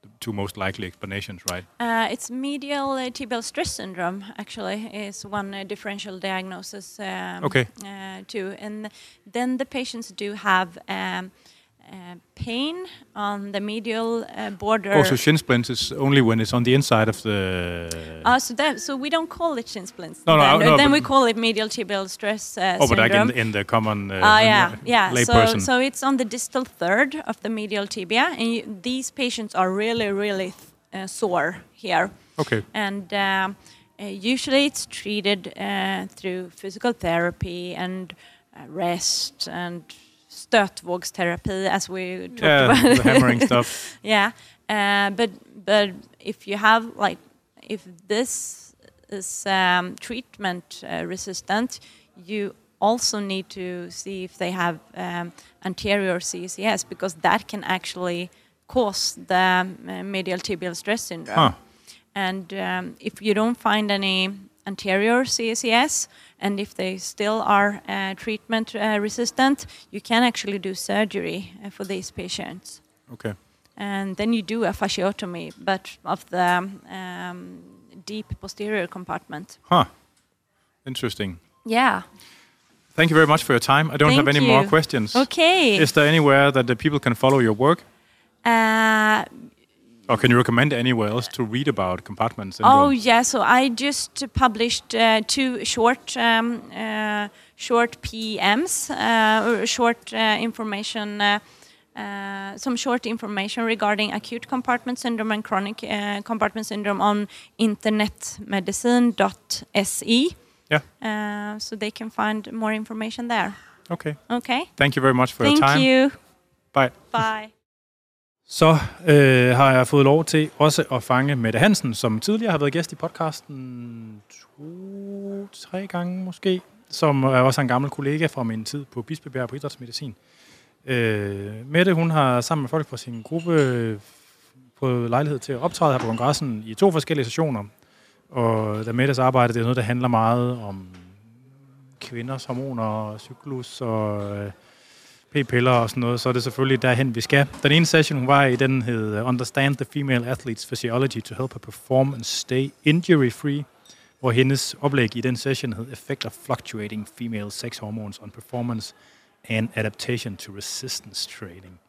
the two most likely explanations, right? Uh, it's medial uh, tibial stress syndrome. Actually, is one uh, differential diagnosis. Um, Okay. Uh, too, and then the patients do have um, pain on the medial uh, border. Also, shin splints is only when it's on the inside of the. Uh, so, that, so we don't call it shin splints. No, no, then, no, then we call it medial tibial stress uh, oh, but syndrome. like in, in the common uh, Ah, yeah, yeah. So, so it's on the distal third of the medial tibia, and you, these patients are really, really uh, sore here. okay. And um, uh, usually it's treated uh, through physical therapy and uh, rest and stötvågsterapi, as we talked Yeah, about. the hammering stuff. yeah, uh, but but if you have like if this is um, treatment uh, resistant, you also need to see if they have um, anterior CCS because that can actually cause the um, medial tibial stress syndrome. Huh. And um, if you don't find any anterior CACS, and if they still are uh, treatment uh, resistant, you can actually do surgery uh, for these patients. Okay. And then you do a fasciotomy, but of the um, deep posterior compartment. Huh. Interesting. Yeah. Thank you very much for your time. I don't have Thank any more questions. Okay. Is there anywhere that the people can follow your work? Uh, Or can you recommend anywhere else to read about compartment syndrome? Oh yeah, so I just published uh, two short um, uh, short PMs, uh, short uh, information, uh, uh, some short information regarding acute compartment syndrome and chronic uh, compartment syndrome on internetmedicine.se. Yeah. Uh, so they can find more information there. Okay. Okay. Thank you very much for Thank your time. Thank you. Bye. Bye. Så øh, har jeg fået lov til også at fange Mette Hansen, som tidligere har været gæst i podcasten to, tre gange måske, som er også en gammel kollega fra min tid på Bispebjerg på Idrætsmedicin. Øh, Mette, hun har sammen med folk fra sin gruppe fået lejlighed til at optræde her på kongressen i to forskellige sessioner. Og da Mettes arbejde, det er noget, der handler meget om kvinders hormoner, cyklus og øh, p-piller og sådan noget, så er det selvfølgelig derhen, vi skal. Den ene session, hun var i, den hed Understand the Female Athlete's Physiology to Help Her Perform and Stay Injury-Free, hvor hendes oplæg i den session hed Effect of Fluctuating Female Sex Hormones on Performance and Adaptation to Resistance Training.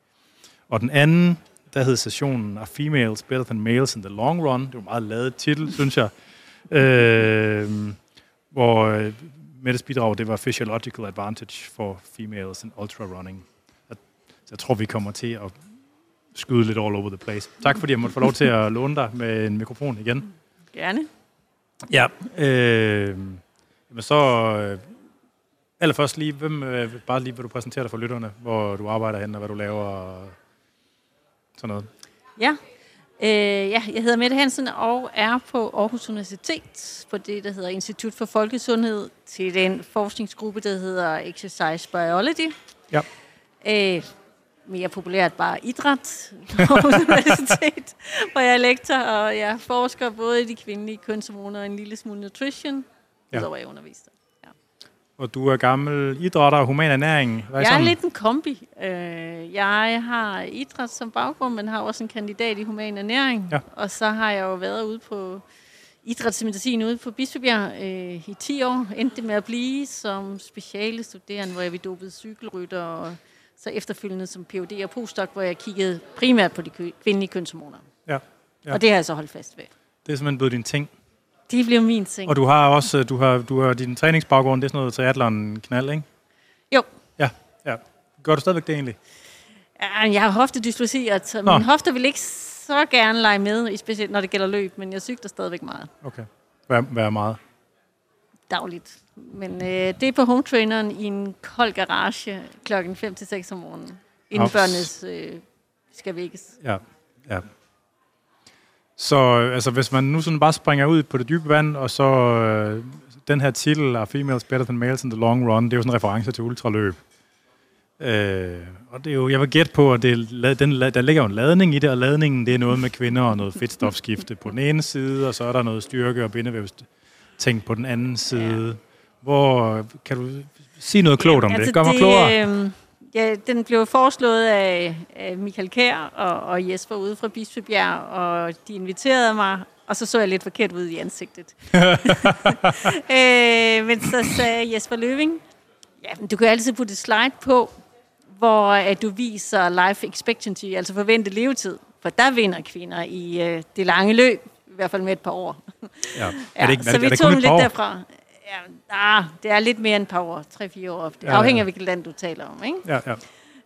Og den anden, der hed sessionen Are Females Better Than Males in the Long Run? Det var en meget lavet titel, synes jeg. Øhm, øh, hvor Mettes bidrag, det var Physiological Advantage for Females in Ultra Running. Jeg, jeg tror, vi kommer til at skyde lidt all over the place. Tak fordi jeg måtte få lov til at låne dig med en mikrofon igen. Gerne. Ja, øh, men så øh, allerførst lige, hvem, øh, bare lige vil du præsentere dig for lytterne, hvor du arbejder hen og hvad du laver og sådan noget. Ja. Øh, ja, jeg hedder Mette Hansen og er på Aarhus Universitet på det, der hedder Institut for Folkesundhed til den forskningsgruppe, der hedder Exercise Biology. Ja. Øh, mere populært bare idræt på Aarhus Universitet, hvor jeg er lektor, og jeg forsker både i de kvindelige kønshormoner og en lille smule nutrition, Ja. ja. udover jeg underviser. Og du er gammel idrætter og human ernæring. Hvad Jeg er sådan? lidt en kombi. Øh, jeg har idræt som baggrund, men har også en kandidat i human ernæring. Ja. Og så har jeg jo været ude på idrætsmedicin ude på Bispebjerg øh, i 10 år. Endte det med at blive som speciale studerende, hvor jeg blev dopet cykelrytter, og så efterfølgende som Ph.D. og postdoc, hvor jeg kiggede primært på de kvindelige kønshormoner. Ja. Ja. Og det har jeg så holdt fast ved. Det er simpelthen blevet din ting. Det blev min ting. Og du har også, øh, du har, du har din træningsbaggrund, det er sådan noget triathlon knald, ikke? Jo. Ja, ja. Gør du stadigvæk det egentlig? Ja, jeg har hoftedysplasi, og t- min hofter vil ikke så gerne lege med, specielt når det gælder løb, men jeg cykler stadigvæk meget. Okay. Hvad, hvad er meget? dagligt. Men øh, det er på home traineren i en kold garage klokken 5 til 6 om morgenen. Inden Ups. børnenes øh, skal vækkes. Ja, ja. Så øh, altså, hvis man nu sådan bare springer ud på det dybe vand, og så øh, den her titel er Females Better Than Males in the Long Run, det er jo sådan en reference til ultraløb. Øh, og det er jo, jeg vil gætte på, at det er, den, der ligger jo en ladning i det, og ladningen det er noget med kvinder og noget fedtstofskifte på den ene side, og så er der noget styrke og bindevævsting på den anden side. Ja. Hvor kan du sige noget klogt om det? Gør mig klogere. Øh, ja, den blev foreslået af, af Michael Kær og, og Jesper ude fra Bispebjerg, og de inviterede mig, og så så jeg lidt forkert ud i ansigtet. øh, men så sagde Jesper Løving, ja, men du kan altid putte et slide på, hvor at du viser life expectancy, altså forventet levetid. For der vinder kvinder i øh, det lange løb, i hvert fald med et par år. Ja. Ja, er det ikke, så er, det- vi er tog den lidt derfra. Ja, ah, det er lidt mere end et par år, 3-4 år. Det Ja, ja. afhænger af, hvilket land du taler om. Ikke? Ja, ja.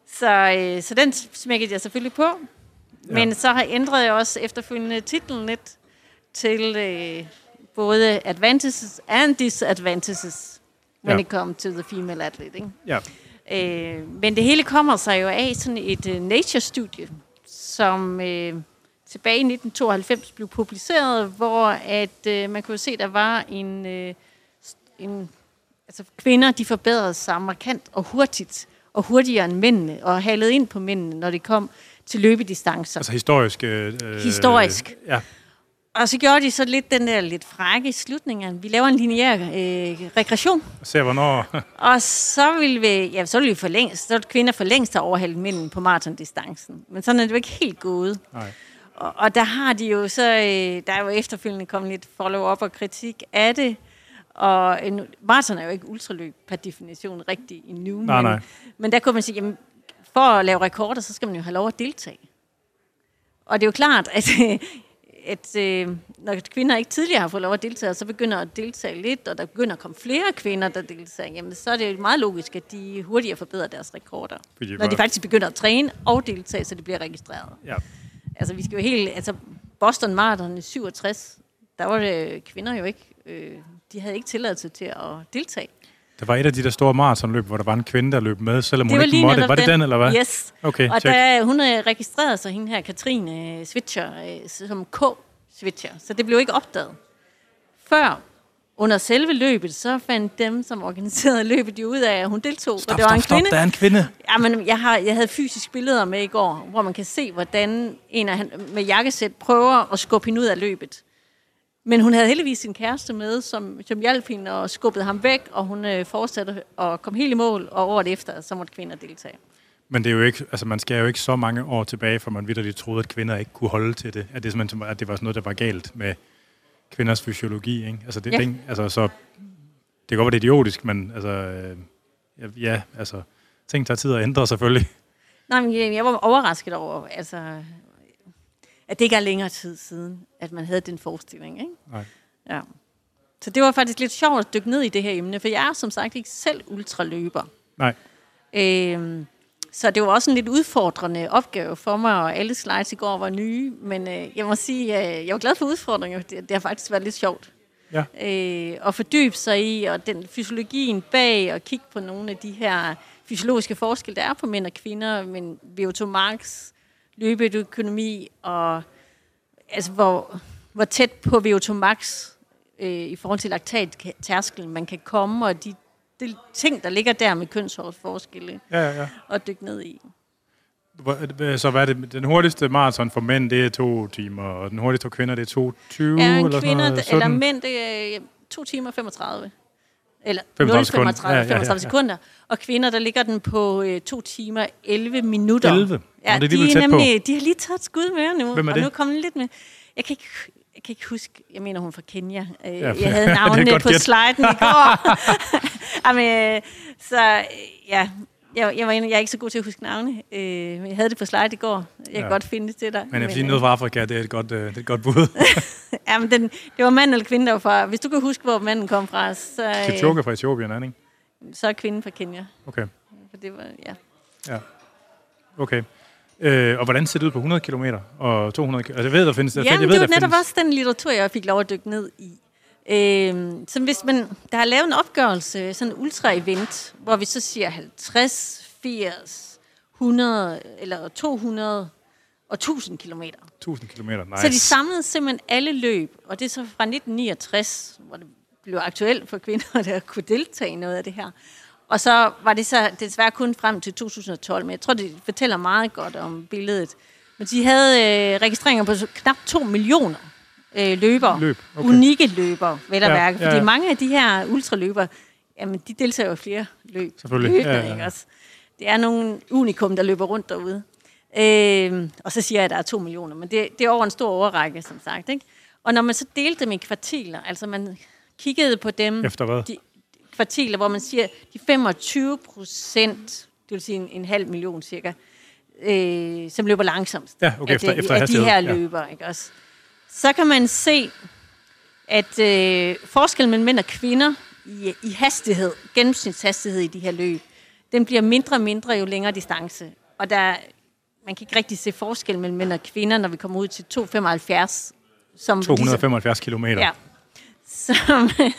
Så, øh, så den smækkede jeg selvfølgelig på. Men så har ændret jeg også efterfølgende titlen lidt til øh, både advantages and disadvantages when Ja. it comes to the female athlete. Ikke? ja. Øh, men det hele kommer sig jo af sådan et uh, Nature-studie, som øh, tilbage i 1992 blev publiceret, hvor at øh, man kunne se, der var en, øh, en altså kvinder, de forbedrede sig markant og hurtigt, og hurtigere end mændene, og halede ind på mændene, når det kom til løbedistancer. Altså historisk. Øh, Historisk. Ja, og så gjorde de så lidt den der lidt frække i slutningen. Vi laver en lineær øh, regression. Se hvornår... Og så vil vi, ja, så vil vi for længst, så vil kvinder for længst have overhældt mændene på maratondistancen. Men sådan er det jo ikke helt gået. Nej. Og, og der har de jo så, øh, der er jo efterfølgende kommet lidt follow-up og kritik af det. Og en, maraton er jo ikke ultraløb per definition rigtig endnu. Nej, men, nej. men der kunne man sige, jamen, for at lave rekorder, så skal man jo have lov at deltage. Og det er jo klart, at, at øh, når kvinder ikke tidligere har fået lov at deltage, så begynder at deltage lidt, og der begynder at komme flere kvinder, der deltager, jamen, så er det jo meget logisk, at de hurtigere forbedrer deres rekorder. Fordi Når de faktisk begynder at træne og deltage, så det bliver registreret. Ja. Altså, vi skal jo helt... Altså, Boston Marathon i 67, der var det kvinder jo ikke... Øh, de havde ikke tilladelse til at deltage. Der var et af de der store maratonløb, hvor der var en kvinde, der løb med, selvom hun ikke måtte. Var det den, eller hvad? Yes. Okay, og check. der, hun registrerede sig, hende her, Katrine øh, Switcher, øh, som K-Switcher. Så det blev ikke opdaget. Før, under selve løbet, så fandt dem, som organiserede løbet, jo ud af, at hun deltog. Stop, og det var stop, en stop, kvinde. der er en kvinde. Jamen, jeg, har, jeg havde fysisk billeder med i går, hvor man kan se, hvordan en af han, med jakkesæt prøver at skubbe hende ud af løbet. Men hun havde heldigvis sin kæreste med, som, som hjalp hende og skubbede ham væk, og hun øh, fortsatte og kom helt i mål, og året efter, så måtte kvinder deltage. Men det er jo ikke, altså man skal jo ikke så mange år tilbage, for man vidderligt troede, at kvinder ikke kunne holde til det. At det, at det var sådan noget, der var galt med kvinders fysiologi. Ikke? Altså, det, Ja. det, altså, så, det kan godt være, det er idiotisk, men altså, øh, ja, altså, ting tager tid at ændre selvfølgelig. Nej, men jeg var overrasket over, altså, at det ikke er længere tid siden, at man havde den forestilling. Ikke? Nej. Ja. Så det var faktisk lidt sjovt at dykke ned i det her emne, for jeg er som sagt ikke selv ultraløber. Nej. Øhm, så det var også en lidt udfordrende opgave for mig, og alle slides i går var nye, men øh, jeg må sige, øh, jeg var glad for udfordringen. Det, det har faktisk været lidt sjovt. Ja. Øh, at fordybe sig i, og den fysiologien bag, og kigge på nogle af de her fysiologiske forskelle, der er på mænd og kvinder, men VO2 max, løbeøkonomi, og altså, hvor, hvor tæt på VO2 max øh, i forhold til laktattærskelen man kan komme, og de, de ting, der ligger der med kønshårsforskelle, Ja, ja, ja. og dykke ned i. Så hvad er det? Den hurtigste maraton for mænd, det er to timer, og den hurtigste for kvinder, det er 22 Er eller en sådan kvinder, noget, eller 17? mænd, det er 2 timer 35. Eller 35 sekunder. 0,35 Ja, ja, ja, 35 ja. sekunder. Og kvinder, der ligger den på 2 timer 11 minutter. 11? Ja, det er de, alligevel er tæt på. nemlig, de har lige taget et skud mere nu. Hvem er og det? nu kommer lidt med. Jeg kan ikke, jeg kan ikke huske, jeg mener hun er fra Kenya. Ja, jeg havde det et navnene godt på gæt. sliden i går. Jamen, øh, så øh, ja, jeg, jeg, var, jeg er ikke så god til at huske navne, øh, men jeg havde det på slide i går. Jeg kan Ja. godt finde det til dig. Men jeg vil sige, øh, noget fra Afrika, det er et godt, øh, det er et godt bud. Jamen, den, det var mand eller kvinde, der var fra. Hvis du kan huske, hvor manden kom fra, så, øh, Kipchoge fra Etiopien, er ikke? Så er kvinden fra Kenya. Okay, For det var, ja. ja. Okay. Øh, og hvordan ser det ud på 100 km og 200 km? Altså, jeg ved, der findes... jeg Jamen, ved, det var der netop findes, også den litteratur, jeg fik lov at dykke ned i. Øhm, så hvis man, der har lavet en opgørelse, sådan en ultra-event, hvor vi så siger 50, 80, 100 eller 200 og 1000 kilometer. 1000 km, nice. Så de samlede simpelthen alle løb, og det er så fra 1969, hvor det blev aktuelt for kvinder, der kunne deltage i noget af det her. Og så var det så desværre kun frem til 2012, men jeg tror, det fortæller meget godt om billedet. Men de havde øh, registreringer på knap 2 millioner øh, løbere. Løb, okay. Unikke løbere, vel at Ja, mærke. ja, Fordi ja. mange af de her ultraløbere, jamen, de deltager jo i flere løb. Selvfølgelig, Løbende, ja, ja, ja. Ikke også? Det er nogle unikum, der løber rundt derude. Øh, og så siger jeg, at der er to millioner, men det, det er over en stor overrække, som sagt. Ikke? Og når man så delte dem i kvartiler, altså man kiggede på dem, Efter hvad? de kvartiler, hvor man siger, de 25 procent, det vil sige en, en halv million cirka, øh, som løber langsomst Ja, okay, af, efter- de, efter af de her ja. løbere. Ikke også? Så kan man se, at øh, forskellen mellem mænd og kvinder i, i hastighed, gennemsnitshastighed i de her løb, den bliver mindre og mindre jo længere distance. Og der, man kan ikke rigtig se forskel mellem mænd og kvinder, når vi kommer ud til 2,75. Som 275 km. Ja. Som, øh,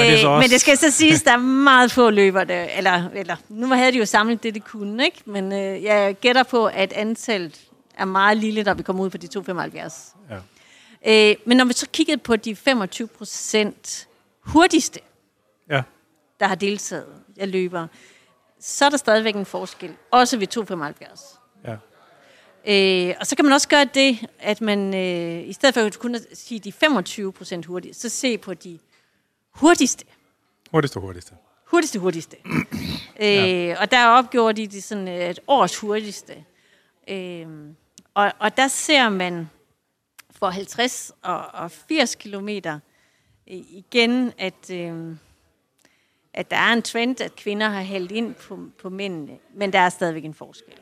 det så også- men det skal så siges, der er meget få løbere, der, eller, eller nu havde de jo samlet det, de kunne, ikke? men øh, jeg gætter på, at antallet er meget lille, når vi kommer ud på de 2,75. Ja. Øh, men når vi så kiggede på de 25 procent hurtigste, ja. der har deltaget af løbere, så er der stadigvæk en forskel, også ved 2,75. ja. Øh, og så kan man også gøre det, at man øh, i stedet for kun at sige de 25 procent hurtigt, så se på de hurtigste. Hurtigste, hurtigste. Hurtigste, hurtigste. ja. øh, og der opgjorde de det sådan et års hurtigste. Øh, og, og der ser man for 50 og, og 80 kilometer øh, igen, at, øh, at der er en trend, at kvinder har hældt ind på, på mændene, men der er stadigvæk en forskel.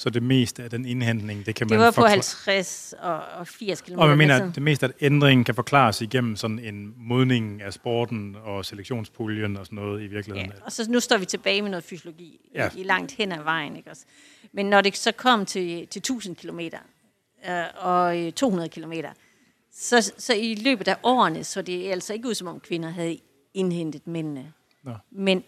Så det meste af den indhentning, det kan Det man var på forkla- 50 og, og 80 km. Og man mener, at det meste af ændringen kan forklares igennem sådan en modning af sporten og selektionspuljen og sådan noget i virkeligheden. Ja, og så nu står vi tilbage med noget fysiologi Ja. i, langt hen ad vejen. Ikke også? Men når det så kom til, til 1000 km øh, og øh, 200 km, så, så i løbet af årene så det altså ikke ud, som om kvinder havde indhentet mændene. Nå. Men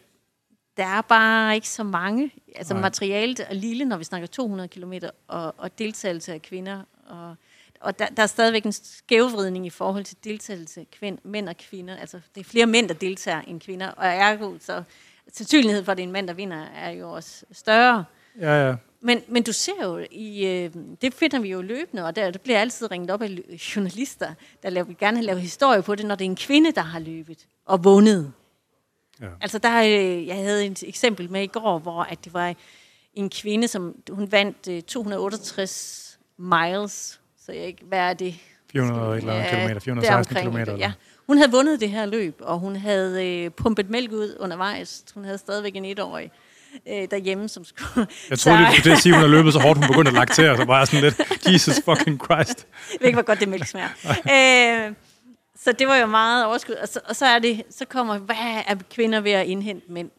der er bare ikke så mange. Altså Nej. materialet er lille, når vi snakker 200 km, og, og deltagelse af kvinder. Og, og der, der er stadigvæk en skævvridning i forhold til deltagelse af kvind, mænd og kvinder. Altså, det er flere mænd, der deltager end kvinder, og ergo, så sandsynligheden for, at det er en mand, der vinder, er jo også større. Ja, ja. Men, men du ser jo, i, øh, det finder vi jo løbende, og der, der bliver altid ringet op af journalister, der laver, gerne lave historie på det, når det er en kvinde, der har løbet og vundet. Ja. Altså der, øh, jeg havde et eksempel med i går, hvor at det var en kvinde, som hun vandt øh, 268 miles, så jeg ikke, hvad er det? 400 og et eller Ja, kilometer, 416 deromkring, kilometer. Ja. Hun havde vundet det her løb, og hun havde øh, pumpet mælk ud undervejs. Hun havde stadigvæk en etårig øh, derhjemme, som skulle... Jeg troede, du skulle til at sige, at hun har løbet så hårdt, hun begyndte at laktere, så var jeg sådan lidt, Jesus fucking Christ. Jeg ved ikke, hvor godt det mælk smager. øh, så det var jo meget overskud. Og så, og så, er det, så kommer, hvad er kvinder ved at indhente mænd?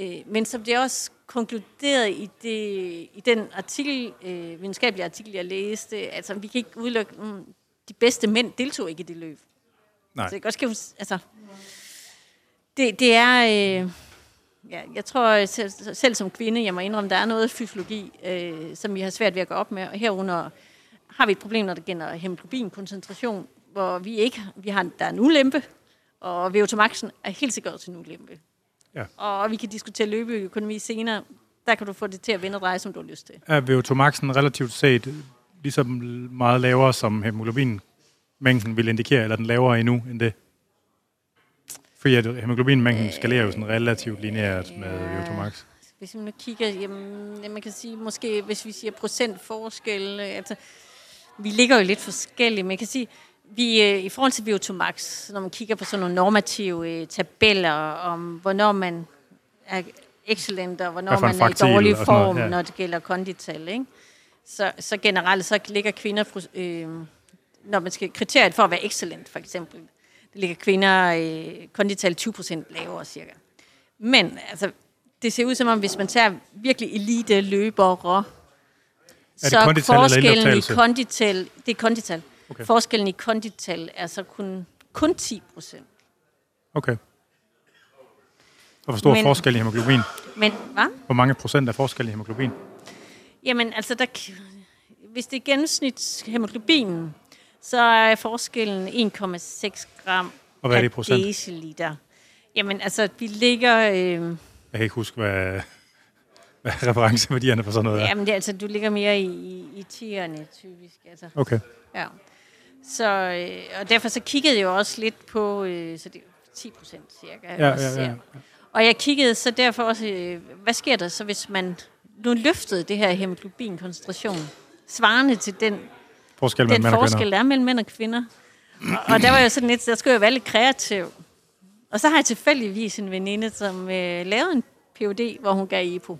Øh, men som det er også konkluderet i, det, i den artikel, øh, videnskabelige artikel, jeg læste, altså vi kan ikke udelukke, mm, de bedste mænd deltog ikke i det løb. Nej. Så jeg kan godt huske, altså, det, det er, øh, ja, jeg tror selv, selv som kvinde, jeg må indrømme, der er noget fysiologi, øh, som vi har svært ved at gå op med, og herunder har vi et problem, når det gælder hemoglobinkoncentration, hvor vi ikke, vi har, der er en ulempe, og VO2maxen er helt sikkert også en ulempe. Ja. Og vi kan diskutere løbeøkonomi senere. Der kan du få det til at vende og dreje, som du har lyst til. Er VO2maxen relativt set lige så meget lavere, som hemoglobinmængden vil indikere, eller er den lavere endnu end det? Fordi at hemoglobinmængden skalerer jo sådan relativt lineært med VO2 max. Hvis vi nu kigger, jamen, ja, man kan sige, måske hvis vi siger procentforskel, øh, altså, vi ligger jo lidt forskelligt, men jeg kan sige, vi, øh, i forhold til VO2 max, når man kigger på sådan nogle normative øh, tabeller om, hvornår man er excellent, og hvornår man er i dårlig sådan noget, form, ja. når det gælder kondital, ikke? Så, så generelt så ligger kvinder, øh, når man skal kriteriet for at være excellent, for eksempel, det ligger kvinder øh, kondital 20% lavere cirka. Men altså, det ser ud som om, hvis man tager virkelig elite løbere, så eller forskellen i kondital, det er kondital. Okay. Forskellen i kondital er så kun, kun 10 procent. Okay. Og hvor stor Men, forskel i hemoglobin? Men hvad? Hvor mange procent er forskel i hemoglobin? Jamen, altså, der, hvis det er gennemsnitshemoglobinen, så er forskellen 1,6 gram Og hvad er det i procent? deciliter. Jamen, altså, vi ligger... Øh, Jeg kan ikke huske, hvad, hvad referenceværdierne for sådan noget er. jamen, det, er altså, du ligger mere i, i, i tierne, typisk. Altså. Okay. Ja. Så, øh, og derfor så kiggede jeg også lidt på, øh, så det er 10 procent cirka. Ja, også, ja, ja. Og jeg kiggede så derfor også, øh, hvad sker der så, hvis man nu løftede det her hemoglobinkoncentration, svarende til den, Forskel den forskel, kvinder. der er mellem mænd og kvinder. Og, og der var jeg sådan lidt, der skulle jeg være lidt kreativ. Og så har jeg tilfældigvis en veninde, som øh, lavede en PhD, hvor hun gav EPO.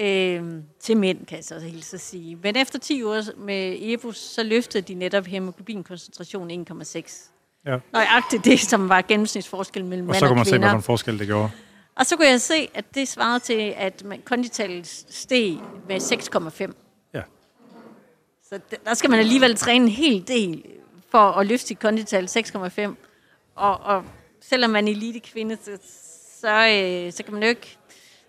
Øh, til mænd, kan jeg så hilse at sige. Men efter 10 år med EPO, så løftede de netop hemoglobinkoncentrationen 1,6. Ja. Nøjagtigt det, som var gennemsnitsforskellen mellem Og mænd så og kunne man se, kvinder. hvilken forskel det gjorde. Og så kunne jeg se, at det svarede til, at man- kondital steg med 6,5. Ja. Så der skal man alligevel træne en hel del for at løfte sit kondital 6,5. Og, og selvom man er elite kvinde, så, så, øh, så kan man jo ikke...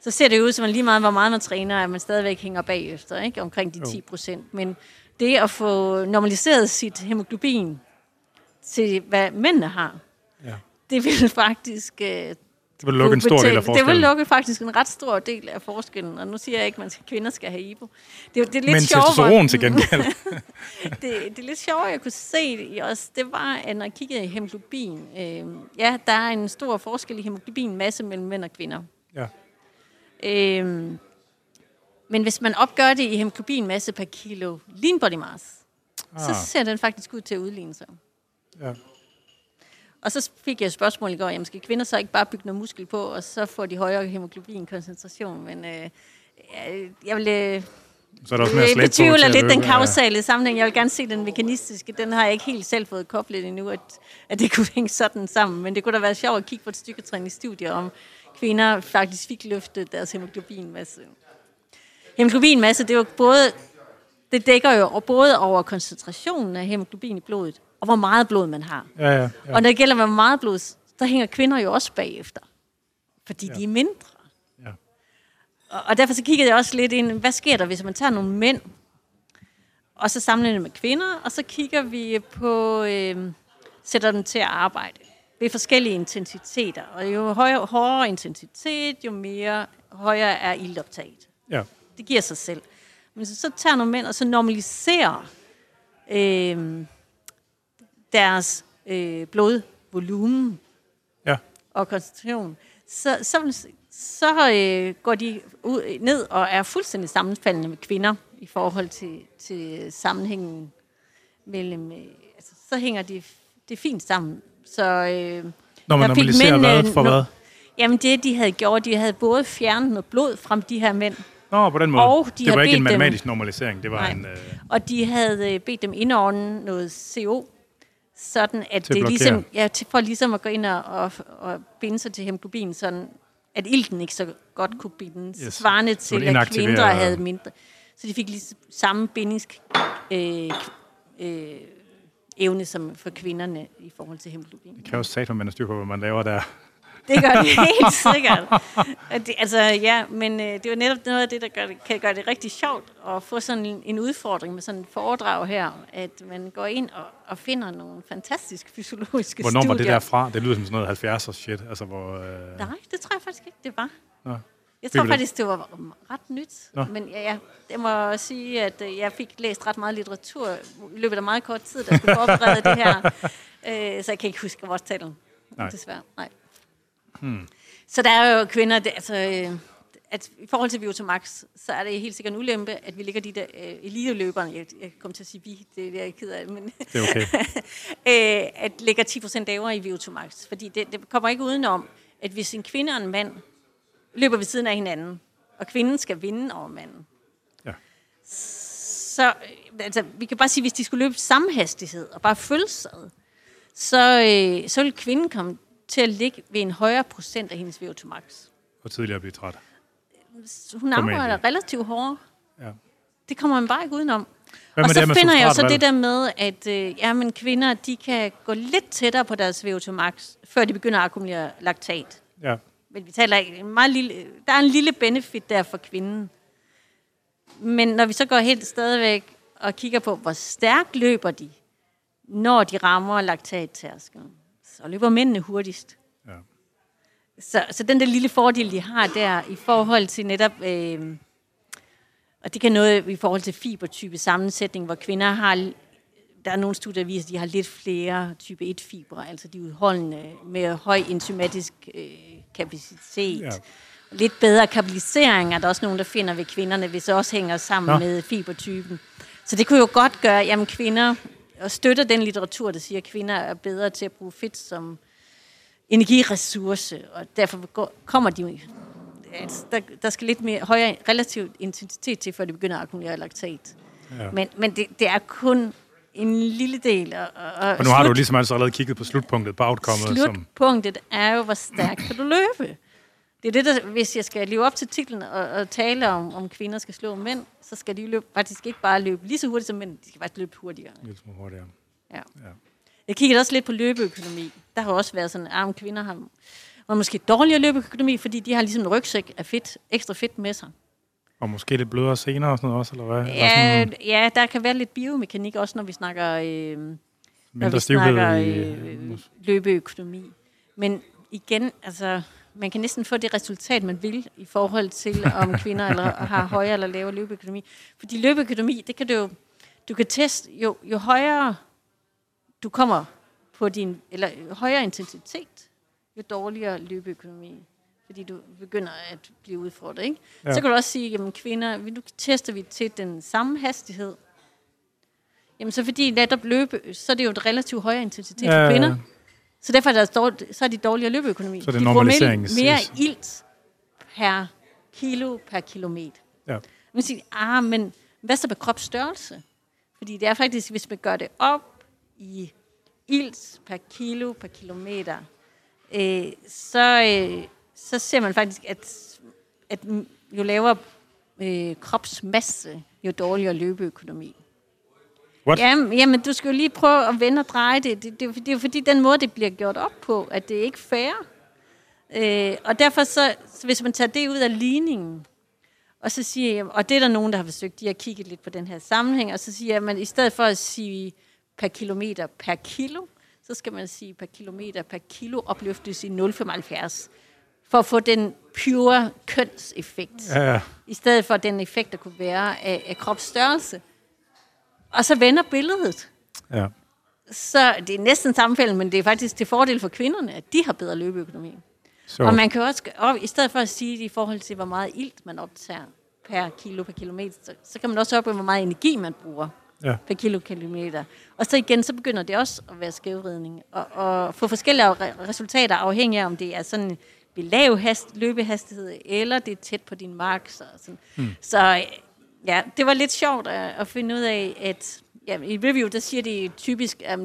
Så ser det ud som, at lige meget hvor meget man træner, at man stadigvæk hænger bagefter, ikke? omkring de Jo. 10 procent. Men det at få normaliseret sit hemoglobin til, hvad mændene har, Ja. det vil faktisk øh, Det vil lukke en stor del af forskellen. Det vil lukke faktisk en ret stor del af forskellen, og nu siger jeg ikke, at kvinder skal have IBO. Det, det er lidt Men testosteron til gengæld. det, det er lidt sjovere, jeg kunne se i os, det var, at når jeg kiggede i hemoglobin, øh, ja, der er en stor forskel i hemoglobinmasse mellem mænd og kvinder. ja. Øh, men hvis man opgør det i hemoglobinmasse per kilo lean body mass, ah. så ser den faktisk ud til at udligne sig. Ja. Og så fik jeg et spørgsmål i går, jamen skal kvinder så ikke bare bygge noget muskel på, og så får de højere hemoglobinkoncentration? Men øh, jeg, vil... Øh, Så er der også mere jeg betvivler lidt den løbe, ja. kausale sammenhæng. Jeg vil gerne se den mekanistiske. Den har jeg ikke helt selv fået koblet endnu, at, at det kunne hænge sådan sammen. Men det kunne da være sjovt at kigge på et styrketræningsstudie om kvinder faktisk fik løftet deres hemoglobinmasse. Hemoglobinmasse, det er jo både, det dækker jo både over koncentrationen af hemoglobin i blodet, og hvor meget blod man har. Ja, ja, Ja. Og når det gælder med meget blod, der hænger kvinder jo også bagefter. Fordi ja. de er mindre. Ja. Og, og derfor så kiggede jeg også lidt ind, hvad sker der, hvis man tager nogle mænd, og så sammenligner det med kvinder, og så kigger vi på, øh, sætter dem til at arbejde ved forskellige intensiteter. Og jo højere, hårdere intensitet, jo mere højere er ildoptaget. ja. Det giver sig selv. Men så, så tager nogle mænd og så normaliserer øh, deres øh, blodvolumen ja. og koncentration, så, så, så øh, går de ud, ned og er fuldstændig sammenfaldende med kvinder i forhold til, til sammenhængen mellem... Øh, altså, så hænger de, det fint sammen. Så, øh, Når man normaliserer mændene hvad for no- hvad? Jamen det, de havde gjort, de havde både fjernet noget blod fra de her mænd, Nå, på den måde. Og de det var ikke en bedt dem- matematisk normalisering, det var Nej. en... Øh, Og de havde øh, bedt dem indordne noget CO, sådan at at det blokere. ligesom, ja, til, for ligesom at gå ind og, og, og binde sig til hemoglobin, sådan at ilten ikke så godt kunne binde, Yes. svarende til, at kvinder havde mindre. Så de fik ligesom samme bindings øh, øh, evne som for kvinderne i forhold til hemoglobin. kan jo sat, man har styr på, hvad man laver der. Det gør det helt sikkert. Det, altså, ja, men øh, det er jo netop noget af det, der gør det, kan gøre det rigtig sjovt at få sådan en, en udfordring med sådan et foredrag her, at man går ind og, og finder nogle fantastiske fysiologiske Hvornår studier. var det der fra? Det lyder som sådan noget 70'er shit. Altså, hvor, øh, Nej, det tror jeg faktisk ikke, det var. Nå. Jeg tror faktisk, det var ret nyt. Nå. Men ja, ja, jeg må sige, at øh, jeg fik læst ret meget litteratur i løbet af meget kort tid, der skulle forberede det her. Øh, så jeg kan ikke huske vores tal. Nej. Desværre. Nej. Hmm. Så der er jo kvinder, det, altså, øh, at i forhold til Biotomax, så er det helt sikkert en ulempe, at vi ligger de der øh, eliteløberne, jeg, jeg kom til at sige vi, det er det, jeg er ked af, men det er okay. øh, at ligger 10% lavere i Biotomax. Fordi det, det kommer ikke udenom, at hvis en kvinde og en mand løber ved siden af hinanden, og kvinden skal vinde over manden, Ja. så, altså, vi kan bare sige, hvis de skulle løbe samme hastighed, og bare følges ad, så, øh, så vil kvinden komme til at ligge ved en højere procent af hendes VO2 max. Og tidligere blive træt. Hun arbejder relativt hårdere. Ja. Det kommer man bare ikke udenom. Hvad og så det finder jeg jo så det der med, at øh, jamen, kvinder de kan gå lidt tættere på deres VO2 max, før de begynder at akkumulere laktat. Ja. Men vi taler ikke en meget lille, der er en lille benefit der for kvinden. Men når vi så går helt stadigvæk og kigger på, hvor stærkt løber de, når de rammer laktattærskelen, så løber mændene hurtigst. Ja. Så, så den der lille fordel, de har der i forhold til netop, øh, og det kan noget i forhold til fibertype sammensætning, hvor kvinder har, der er nogle studier, der viser, at de har lidt flere type 1 fibre, altså de udholdende med høj enzymatisk øh, kapacitet. Ja. Ja. Lidt bedre kabilisering er der også nogen, der finder ved kvinderne, hvis det også hænger sammen. Nå. med fibertypen. Så det kunne jo godt gøre, jamen kvinder, og støtter den litteratur, der siger, at kvinder er bedre til at bruge fedt som energiressource, og derfor går- kommer de altså, der, der skal lidt mere højere relativ intensitet til, før de begynder at akkumulere laktat. Ja. Ja. Men, men det, det er kun en lille del. Og, og, Og nu har du ligesom altså allerede kigget på slutpunktet på outcomet. Som, Slutpunktet er jo, hvor stærkt kan du løbe? Det er det, der, hvis jeg skal leve op til titlen og, og tale om, om kvinder skal slå mænd, så skal de løbe, faktisk ikke bare løbe lige så hurtigt som mænd, de skal faktisk løbe hurtigere. smule hurtigere. Ja. Ja. Jeg kiggede også lidt på løbeøkonomi. Der har også været sådan, at kvinder har, har måske dårligere løbeøkonomi, fordi de har ligesom en rygsæk af fedt, ekstra fedt med sig. Og måske lidt blødere senere og sådan noget også, eller hvad? Ja, sådan ja, der kan være lidt biomekanik også, når vi snakker, øh, når vi snakker i... øh, løbeøkonomi. Men igen, altså, man kan næsten få det resultat, man vil, i forhold til, om kvinder eller, har højere eller lavere løbeøkonomi. Fordi løbeøkonomi, det kan du jo, du kan teste, jo, jo højere du kommer på din, eller højere intensitet, jo dårligere løbeøkonomi. Fordi du begynder at blive udfordret, ikke? Ja. Så kan du også sige, jamen kvinder, nu tester vi til den samme hastighed. Jamen så fordi netop løbe, så er det jo et relativt højere intensitet Ja, for kvinder. Så derfor er der dårlig, så er de dårligere løbeøkonomi. Så det er de bruger mere, mere ilt per kilo per kilometer. Ja. Man siger, ah, men hvad så med kropsstørrelse? Fordi det er faktisk, hvis man gør det op i ilt per kilo per kilometer, øh, så, øh, så ser man faktisk, at, at jo lavere øh, kropsmasse, jo dårligere løbeøkonomi. What? Jamen, jamen, du skal jo lige prøve at vende og dreje det. Det, det, det er jo fordi, den måde, det bliver gjort op på, at det er ikke fair. Øh, og derfor så, så, hvis man tager det ud af ligningen, og så siger jeg, og det er der nogen, der har forsøgt, de har kigget lidt på den her sammenhæng, og så siger jeg, at man i stedet for at sige per kilometer per kilo, så skal man sige per kilometer per kilo opløftes i 0,75 for at få den pure kønseffekt Ja, ja. i stedet for den effekt, der kunne være af, af kropsstørrelse. Og så vender billedet. ja. Så det er næsten sammenfældet, men det er faktisk til fordel for kvinderne, at de har bedre løbeøkonomi. Så, Og man kan også, op, i stedet for at sige det i forhold til, hvor meget ilt man optager per kilo per kilometer, så, så kan man også op hvor meget energi man bruger Ja. per kilo kilometer. Og så igen, så begynder det også at være skævridning. Og, og få forskellige re- resultater afhængig af, om det er sådan ved lav hast, løbehastighed, eller det er tæt på din mark. Så, sådan. Mm. så øh, ja, det var lidt sjovt at, at finde ud af, at ja, i review, der siger de typisk, at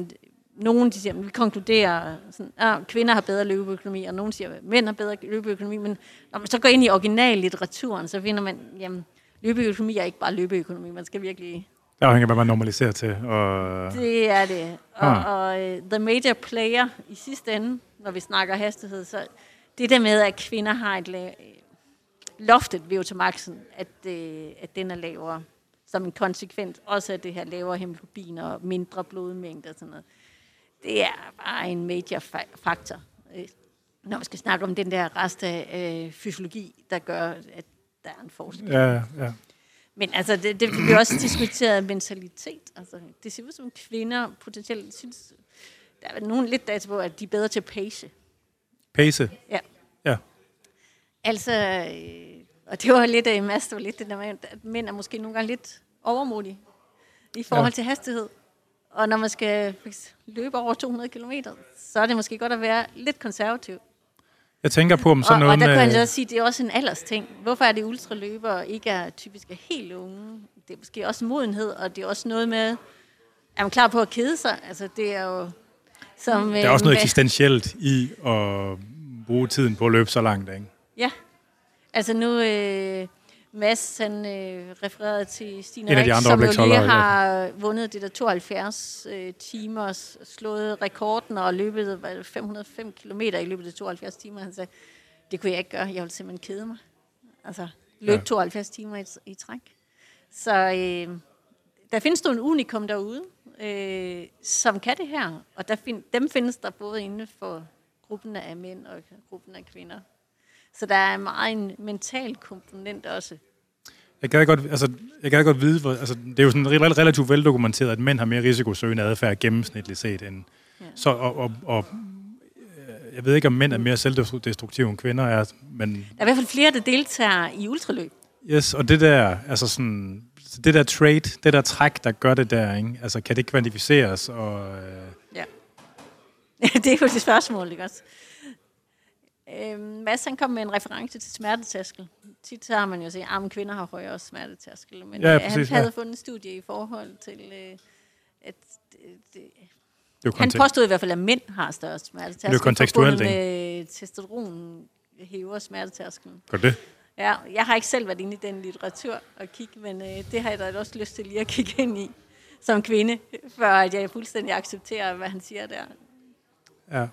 nogen de siger, at vi konkluderer, sådan, at kvinder har bedre løbeøkonomi, og nogen siger, at mænd har bedre løbeøkonomi, men når man så går ind i originallitteraturen, så finder man, jamen, løbeøkonomi er ikke bare løbeøkonomi, man skal virkelig det afhænger af, hvad man normaliserer til. Og, det er det. Og, Ah. og uh, the major player i sidste ende, når vi snakker hastighed, så det der med, at kvinder har et la- loftet VO2 maxen, at, uh, at den er lavere, som en konsekvens også af det her lavere hemoglobin og mindre blodmængde og sådan noget. Det er bare en major fa- faktor, øh, når vi skal snakke om den der rest af øh, fysiologi, der gør, at der er en forskel. ja, ja. Men altså, det, det bliver også diskuteret mentalitet. Altså, det ser ud som kvinder potentielt synes, der er nogen lidt data på, at de er bedre til at pace. Pace. Ja. Ja. Altså, øh, og det var lidt af Mads, det var lidt det der med, at mænd er måske nogle gange lidt overmodige i forhold Ja. til hastighed. Og når man skal løbe over 200 km, så er det måske godt at være lidt konservativ. Jeg tænker på, om sådan og, noget og der kan med... også sige, at det er også en aldersting. Hvorfor er det ultraløbere ikke er typisk er helt unge? Det er måske også modenhed, og det er også noget med, er man klar på at kede sig? Altså, det er jo... Som, Der er også noget øh, eksistentielt i at bruge tiden på at løbe så langt, ikke? Ja. Altså nu, øh, Mads, han øh, refererede til Stine En af de som jo lige oplægsholdere, ja. har vundet det der 72 øh, timer, slået rekorden og løbet hvad, er det, 505 km i løbet af 72 timer. Han sagde, det kunne jeg ikke gøre, jeg ville simpelthen kede mig. Altså, løb ja. 72 timer i, i træk. Så øh, der findes nogle unikum derude, øh, som kan det her. Og der find, dem findes der både inden for gruppen af mænd og gruppen af kvinder. Så der er meget en mental komponent også. Jeg gad godt, altså, jeg gad godt vide, hvor, altså, det er jo sådan rel- relativt veldokumenteret, at mænd har mere risikosøgende adfærd gennemsnitligt set end... Ja. Ja. Så, og, og, og, øh, jeg ved ikke, om mænd er mere selvdestruktive end kvinder er, men Der er i hvert fald flere, der deltager i ultraløb. yes, og det der, altså sådan, det der trade, det der træk, der gør det der, ikke? Altså, kan det kvantificeres? Og, øh, Ja. det er jo det spørgsmål, ikke også? Øhm, Mads han kom med en reference til smertetærskel. Tit så har man jo set, at kvinder har højere smertetærskel. Men Ja, øh, præcis, han havde ja. fundet en studie i forhold til, øh, at det, det, det han påstod i hvert fald, at mænd har større smertetærskel. Det er jo kontekstuelt, forbundet med testosteron hæver smertetærskelen. Gør det? Ja, jeg har ikke selv været inde i den litteratur og kigge, men øh, det har jeg da også lyst til lige at kigge ind i som kvinde, før at jeg fuldstændig accepterer, hvad han siger der. Ja.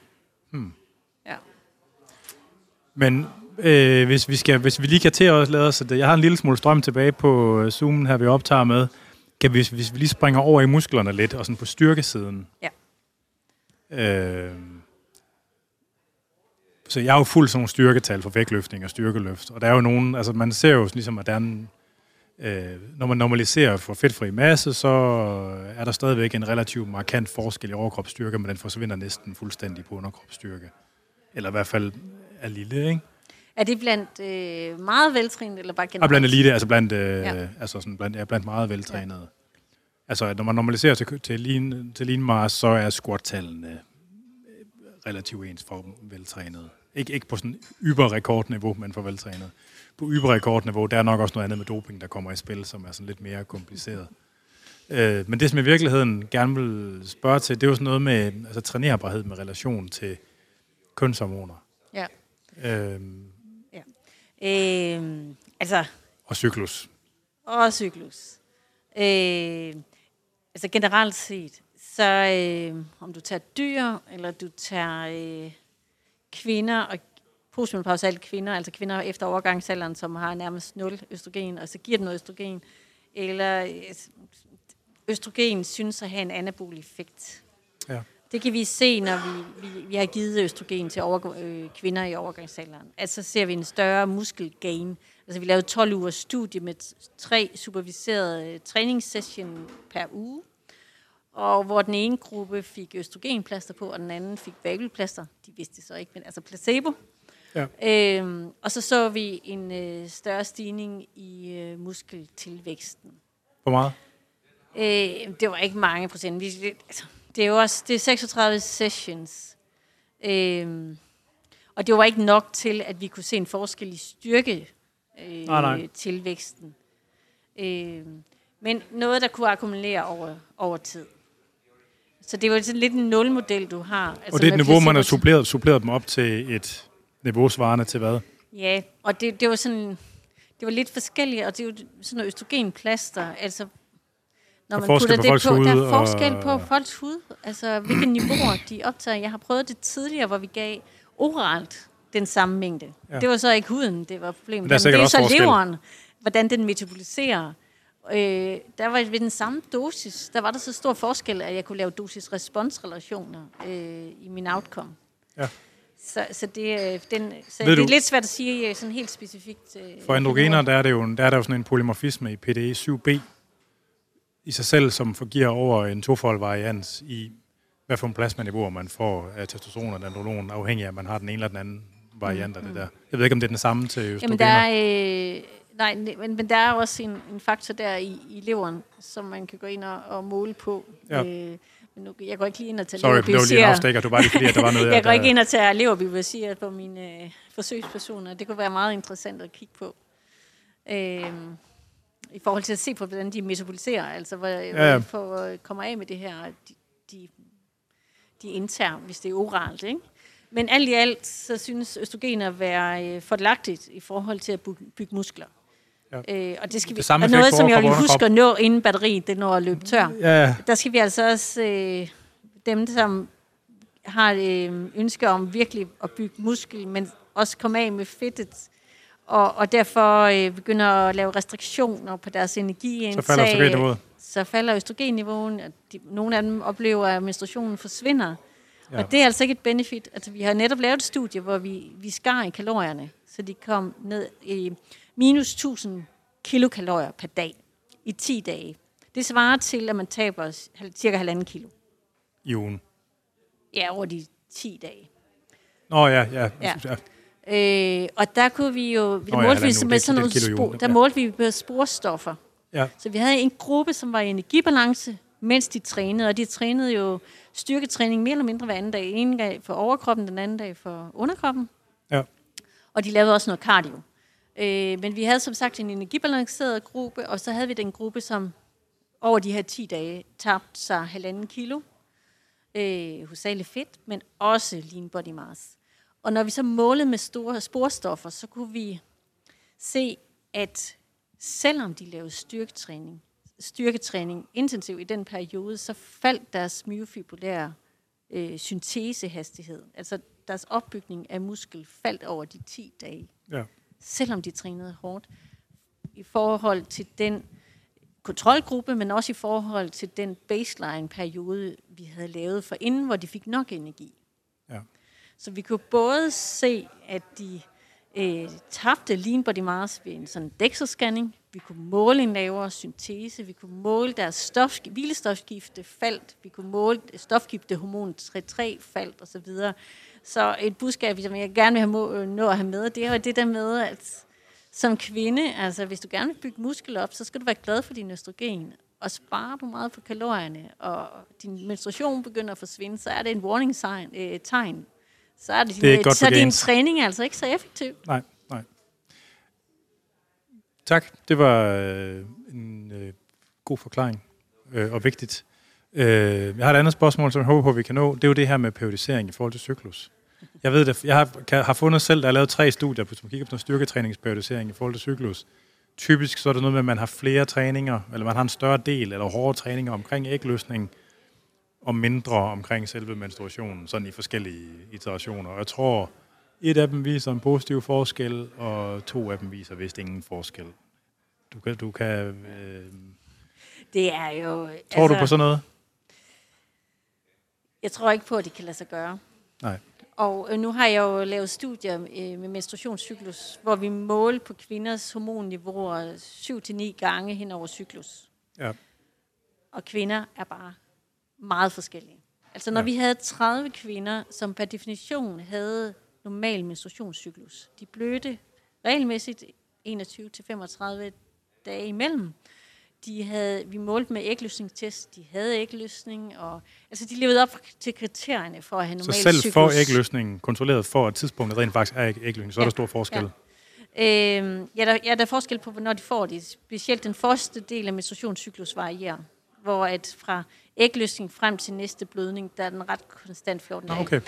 Ja. Men øh, hvis, vi skal, hvis vi lige kan til at lade os, jeg har en lille smule strøm tilbage på øh, Zoomen her, vi optager med. Kan vi, hvis vi lige springer over i musklerne lidt, og sådan på styrkesiden. Ja. Øh, så jeg har jo fuldt sådan nogle styrketal for vægtløftning og styrkeløft, og der er jo nogen, altså man ser jo ligesom, at der er en, øh, når man normaliserer for fedtfri masse, så er der stadigvæk en relativt markant forskel i overkropsstyrke, men den forsvinder næsten fuldstændig på underkropsstyrke. Eller i hvert fald er lille, ikke? Er det blandt øh, meget veltrænet, eller bare generelt? Og blandt elite, altså blandt, øh, Ja. ja. altså sådan blandt, ja, blandt meget veltrænede. Ja. Altså, når man normaliserer til, til, lean, til lean mass, så er squat-tallene relativt ens for veltrænede. Ikke, ikke på sådan yberrekordniveau, men for veltrænede. På yberrekordniveau, der er nok også noget andet med doping, der kommer i spil, som er sådan lidt mere kompliceret. Øh, men det, som jeg i virkeligheden gerne vil spørge til, det er jo sådan noget med altså, trænerbarhed med relation til kønshormoner Ja. øh, Øh, altså, og cyklus. og cyklus. Øh, altså generelt set, så øh, om du tager dyr, eller du tager øh, kvinder, og postmenopausale kvinder, altså kvinder efter overgangsalderen, som har nærmest 0 østrogen, og så giver den noget østrogen, eller øh, østrogen synes at have en anabol effekt. Ja. Det kan vi se, når vi, vi, vi har givet østrogen til over, øh, kvinder i overgangsalderen. Altså ser vi en større muskelgain. Altså vi lavede 12 ugers studie med tre superviserede øh, træningssession per uge. Og hvor den ene gruppe fik østrogenplaster på, og den anden fik vabelplaster. De vidste det så ikke, men altså placebo. Ja. Øhm, og så så vi en øh, større stigning i øh, muskeltilvæksten. Hvor meget? Øh, det var ikke mange procent. Vi, det- altså, det er jo også det er 36 sessions. Øh, og det var ikke nok til, at vi kunne se en forskel i styrke øh, Nej, nej. tilvæksten. Øh, men noget, der kunne akkumulere over, over tid. Så det var sådan lidt en nulmodel, du har. Altså Og det er et niveau, man har suppleret, suppleret dem op til et niveau svarende til hvad? Ja, og det, det var sådan, det var lidt forskelligt, og det er jo sådan noget østrogenplaster, altså når Der er man putter på det på, der hud er forskel og- på folks hud, altså hvilke niveauer de optager. Jeg har prøvet det tidligere, hvor vi gav oralt den samme mængde. Ja. Det var så ikke huden, det var problemet. Men der er Men det er så forskel. leveren, hvordan den metaboliserer. Øh, der var ved den samme dosis, der var der så stor forskel, at jeg kunne lave dosis-respons-relationer øh, i min outcome. Ja. Så, så, det, øh, den, så Ved det er du- lidt svært at sige øh, sådan helt specifikt. øh, For androgener, der er, det jo, der er der jo sådan en polymorfisme i PDE 7B i sig selv, som forgiver over en tofold varians i, hvad for en plasmaniveau man får af testosteron og androgen, afhængig af, om man har den ene eller den anden variant af det der. Jeg ved ikke, om det er den samme til Jamen, østrogener. der er, øh, nej, ne- men, men der er også en, en faktor der i, i leveren, som man kan gå ind og, og måle på. Ja. Øh, men nu, jeg går ikke lige ind og tager Sorry, det var lige en afstikker. Det var lige fordi, at der var noget... jeg går der- ikke ind og tager leverbiopsier på mine øh, forsøgspersoner. Det kunne være meget interessant at kigge på. Øh, I forhold til at se på, hvordan de metaboliserer, altså hvor, ja, ja. ja. for at komme af med det her, de, de, de indtager, hvis det er oralt. Ikke? Men alt i alt, så synes østrogen at være øh, fordelagtigt i forhold til at bygge muskler. Ja. Øh, og det skal vi, Det samme og noget, som jeg vil huske at nå, inden batteriet det når at løbe tør. Ja, Der skal vi altså også, øh, dem som har et øh, ønske om virkelig at bygge muskel, men også komme af med fedtet, og, og derfor øh, begynder at lave restriktioner på deres energiindtag. så falder østrogenniveauet. Så falder østrogenniveauet. og De, nogle af dem oplever, at menstruationen forsvinder. Ja. Og det er altså ikke et benefit. Altså, vi har netop lavet et studie, hvor vi, vi skar i kalorierne, så de kom ned i minus 1000 kilokalorier per dag i 10 dage. Det svarer til, at man taber cirka halvanden kilo. i ugen. Ja, over de 10 dage. Nå ja, ja. Ja. ja. Øh, og der kunne vi jo, der Nå ja, målte vi halvanden uge, med det sådan nogle spor, der ja. målte vi på sporstoffer. ja. Så vi havde en gruppe, som var i energibalance, mens de trænede, og de trænede jo styrketræning mere eller mindre hver anden dag. En dag for overkroppen, den anden dag for underkroppen. Ja. Og de lavede også noget cardio. Øh, men vi havde som sagt en energibalanceret gruppe, og så havde vi den gruppe, som over de her 10 dage tabte sig halvanden kilo. Øh, hovedsageligt fedt, men også lean body mass. Og når vi så målede med store sporstoffer, så kunne vi se, at selvom de lavede styrketræning, styrketræning intensiv i den periode, så faldt deres myofibulære øh, syntesehastighed, altså deres opbygning af muskel, faldt over de 10 dage, ja selvom de trænede hårdt, i forhold til den kontrolgruppe, men også i forhold til den baseline-periode, vi havde lavet for inden, hvor de fik nok energi. Ja. Så vi kunne både se, at de øh, tabte lean body mass ved en sådan DEXA-scanning. Vi kunne måle en lavere syntese. Vi kunne måle deres stof, hvilestofskifte faldt. Vi kunne måle stofskifte hormon 3 faldt osv. Så et budskab, som jeg gerne vil have må, øh, nå at have med, det er jo det der med, at som kvinde, altså hvis du gerne vil bygge muskel op, så skal du være glad for din østrogen. Og sparer du meget på kalorierne, og din menstruation begynder at forsvinde, så er det en warning sign, øh, tegn. Så er, det, Det er godt så din træning altså ikke så effektiv. Nej, nej. Tak. Det var øh, en øh, god forklaring øh, og vigtigt. Øh, jeg har et andet spørgsmål, som jeg håber på, vi kan nå. Det er jo det her med periodisering i forhold til cyklus. Jeg ved det, jeg har, kan, har fundet selv, der har lavet tre studier, på, som kigger på sådan styrketræningsperiodisering i forhold til cyklus. Typisk så er det noget med, at man har flere træninger, eller man har en større del, eller hårde træninger omkring ægløsning, og mindre omkring selve menstruationen, sådan i forskellige iterationer. Og jeg tror, et af dem viser en positiv forskel, og to af dem viser vist ingen forskel. Du kan, du kan øh, Det er jo... tror altså, du på sådan noget? Jeg tror ikke på, at det kan lade sig gøre. Nej. Og øh, nu har jeg jo lavet studier øh, med menstruationscyklus, hvor vi måler på kvinders hormonniveauer 7-9 gange hen over cyklus. Ja. Og kvinder er bare meget forskellige. Altså når Ja. vi havde 30 kvinder, som per definition havde normal menstruationscyklus, de blødte regelmæssigt 21-35 dage imellem. De havde, vi målte med ægløsningstest, de havde ægløsning, og altså de levede op til kriterierne for at have Så normal selv cyklus. for ægløsningen, kontrolleret for, at tidspunktet rent faktisk er ægløsning, så er Ja. der stor forskel. Ja. Øhm, ja, der, ja, der er forskel på, hvornår de får det. Specielt den første del af menstruationscyklus varierer, hvor at fra ægløsning frem til næste blødning, der er den ret konstant 14 Nå, dage. okay.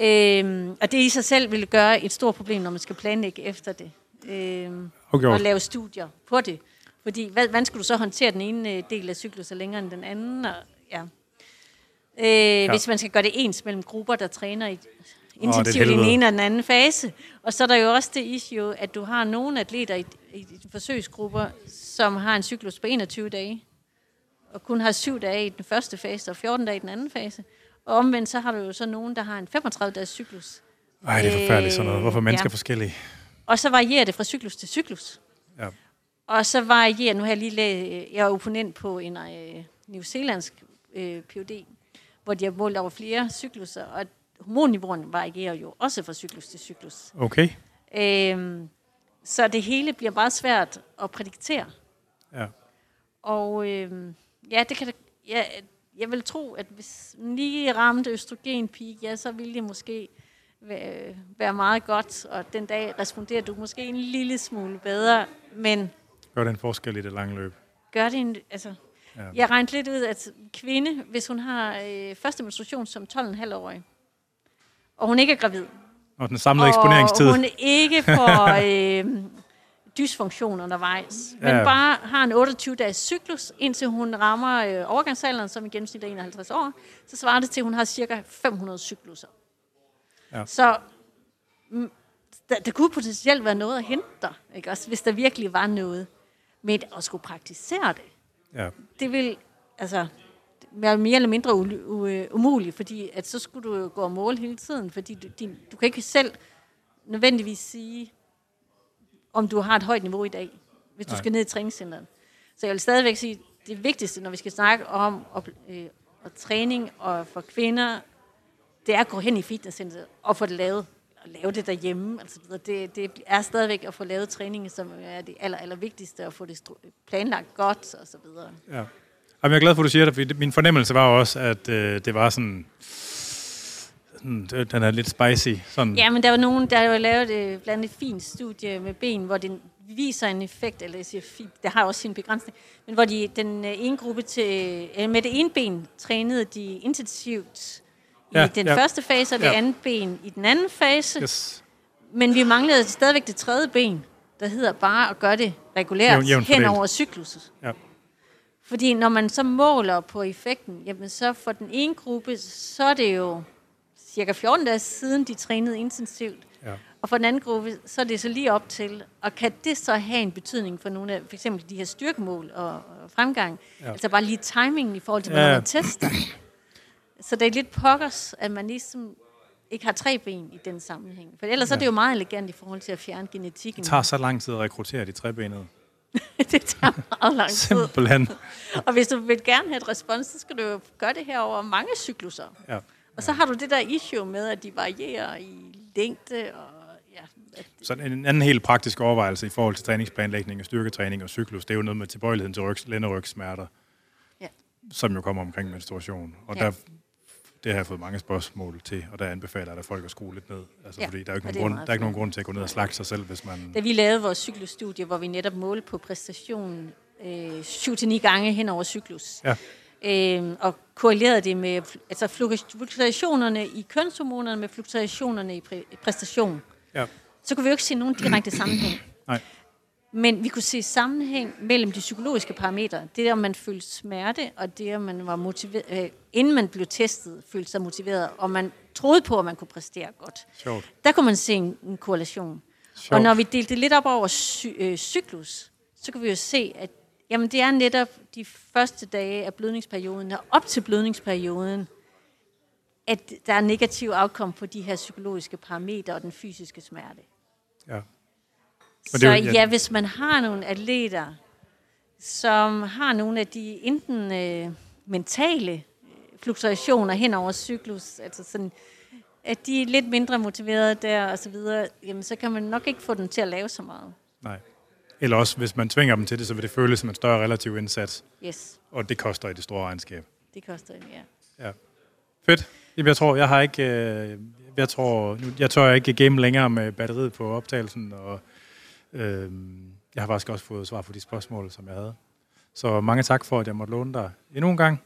Øhm, og det i sig selv vil gøre et stort problem, når man skal planlægge efter det. Øhm, Okay. og lave studier på det. Fordi, hvad, hvordan skulle du så håndtere den ene øh, del af cyklusen længere end den anden? Og, ja. Øh, ja. Hvis man skal gøre det ens mellem grupper, der træner i, intensivt i den ene og den anden fase. Og så er der jo også det issue, at du har nogle atleter i, i forsøgsgrupper, som har en cyklus på 21 dage, og kun har 7 dage i den første fase, og 14 dage i den anden fase. Og omvendt så har du jo så nogen, der har en 35-dages cyklus. Ej, det er forfærdeligt sådan noget. Hvorfor er mennesker ja. forskellige? Og så varierer det fra cyklus til cyklus. Ja. Og så varierer, nu har jeg lige læst, jeg er opponent på en øh, New Zealandsk øh, PhD, hvor de har målt over flere cykluser, og hormonniveauerne varierer jo også fra cyklus til cyklus. Okay. Øhm, så det hele bliver bare svært at prædiktere. Ja. Og øhm, ja, det kan ja, jeg vil tro, at hvis lige ramte østrogenpeak, ja, så ville det måske være meget godt, og den dag responderer du måske en lille smule bedre, men Gør det en forskel i det lange løb? gør det en, altså, Ja. jeg regnede lidt ud, at kvinde, hvis hun har øh, første menstruation som 12,5-årig, og hun ikke er gravid, Og den samlede eksponeringstid? og hun ikke får øh, dysfunktion undervejs, men Ja. bare har en 28-dages cyklus, indtil hun rammer øh, overgangsalderen, som i gennemsnit er 51 år, så svarer det til, at hun har cirka 500 cykluser. Ja. Så mm, der, der kunne potentielt være noget at hente der, ikke? Også, hvis der virkelig var noget. Men at skulle praktisere det, Ja. det vil altså være mere eller mindre u- u- umuligt, fordi at så skulle du gå og måle hele tiden, fordi du, din, du kan ikke selv nødvendigvis sige, om du har et højt niveau i dag, hvis du Nej. skal ned i træningscenteret. Så jeg vil stadigvæk sige, det vigtigste, når vi skal snakke om og, øh, og træning og for kvinder, det er at gå hen i fitnesscenteret og få det lavet og lave det derhjemme. Altså, det, det er stadigvæk at få lavet træning, som er det aller, aller vigtigste, at få det planlagt godt og så videre. Ja. Jamen, jeg er glad for, at du siger det, det- min fornemmelse var også, at øh, det var sådan, sådan... Den er lidt spicy. Sådan. Ja, men der var nogen, der har jo lavet øh, blandt andet et fint studie med ben, hvor den viser en effekt, eller jeg siger fint, det har også sin begrænsning, men hvor de, den øh, ene gruppe til, øh, med det ene ben trænede de intensivt i Ja, den ja. første fase, og det Ja. andet ben i den anden fase. Yes. Men vi manglede stadigvæk det tredje ben, der hedder bare at gøre det regulært Jævn- jævnt hen over cyklus. Ja. Fordi når man så måler på effekten, jamen så for den ene gruppe, så er det jo cirka 14 dage siden, de trænede intensivt. Ja. Og for den anden gruppe, så er det så lige op til. Og kan det så have en betydning for nogle af, for eksempel de her styrkemål og, og fremgang? Ja. Ja. Altså bare lige timingen i forhold til, Ja. hvordan man tester. Så det er lidt pokkers, at man ligesom ikke har tre ben i den sammenhæng. For ellers ja. er det jo meget elegant i forhold til at fjerne genetikken. Det tager så lang tid at rekruttere de trebenede. det tager meget lang tid. Simpelthen. Og hvis du vil gerne have et respons, så skal du jo gøre det her over mange cykluser. Ja. Og så har du det der issue med, at de varierer i længde og ja, Så en anden helt praktisk overvejelse i forhold til træningsplanlægning og styrketræning og cyklus, det er jo noget med tilbøjeligheden til ryg, lænderygsmerter, Ja. som jo kommer omkring menstruation. Og Ja. der, det har jeg fået mange spørgsmål til, og der anbefaler jeg, at folk at skrue lidt ned. Altså, Ja, fordi der er, ikke og nogen grund, der er ikke nogen grund til at gå ned og slagte sig selv, hvis man... Da vi lavede vores cyklusstudie, hvor vi netop målte på præstationen øh, 7-9 gange hen over cyklus, Ja. øh, og korrelerede det med altså fluk- fluktuationerne i kønshormonerne med fluktuationerne i præ- præstation, Ja. så kunne vi jo ikke se nogen direkte sammenhæng. Nej. Men vi kunne se sammenhæng mellem de psykologiske parametre. Det, om man følte smerte, og det, om man var motiveret, øh, inden man blev testet, følte sig motiveret, og man troede på, at man kunne præstere godt. Sjovt. Der kunne man se en, en korrelation. Sjovt. Og når vi delte det lidt op over sy- øh, cyklus, så kan vi jo se, at jamen, det er netop de første dage af blødningsperioden, og op til blødningsperioden, at der er negativ outcome på de her psykologiske parametre og den fysiske smerte. Ja. Så det ja. ja, hvis man har nogle atleter, som har nogle af de enten øh, mentale øh, fluktuationer hen over cyklus, altså sådan, at de er lidt mindre motiverede der og så videre, jamen så kan man nok ikke få dem til at lave så meget. Nej. Eller også, hvis man tvinger dem til det, så vil det føles som en større relativ indsats, Yes, og det koster i det store regnskab. det koster ja. Ja. Fedt. Jamen, Jeg tror, jeg har ikke... Øh, jeg tror, nu, jeg tør ikke game længere med batteriet på optagelsen, og øh, jeg har faktisk også fået svar på de spørgsmål, som jeg havde. Så mange tak for, at jeg måtte låne dig endnu en gang.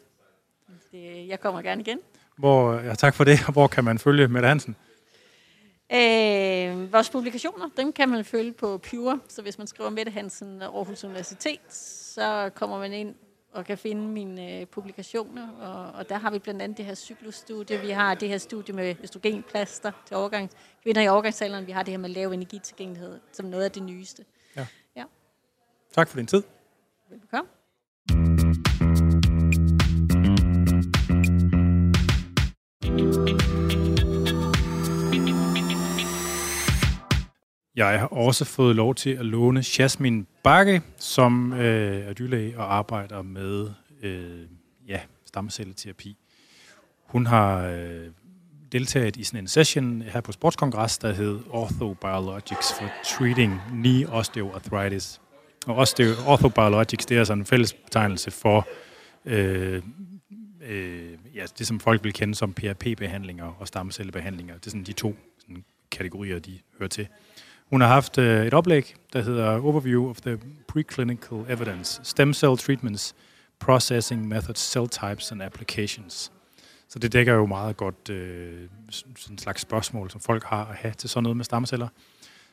Det, jeg kommer gerne igen. Hvor, ja, tak for det. Hvor kan man følge Mette Hansen? Øh, vores publikationer, dem kan man følge på Pure, så hvis man skriver Mette Hansen Aarhus Universitet, så kommer man ind og kan finde mine øh, publikationer, og, og der har vi blandt andet det her cyklusstudie, vi har det her studie med østrogenplaster til overgang, kvinder i overgangsalderen, vi har det her med lav energitilgængelighed som noget af det nyeste. Tak for din tid. Velbekomme. Jeg har også fået lov til at låne Jasmin Bakke, som øh, er dyrlæge og arbejder med øh, ja, stamcelleterapi. Hun har øh, deltaget i sådan en session her på Sportskongres, der hed Orthobiologics for Treating Knee Osteoarthritis. Og osteo- orthobiologics, det er sådan en fælles betegnelse for øh, øh, ja, det, som folk vil kende som PRP-behandlinger og stamcellebehandlinger. Det er sådan de to sådan, kategorier, de hører til. Hun har haft øh, et oplæg, der hedder Overview of the Preclinical Evidence, Stem Cell Treatments, Processing Methods, Cell Types and Applications. Så det dækker jo meget godt øh, sådan en slags spørgsmål, som folk har at have til sådan noget med stamceller.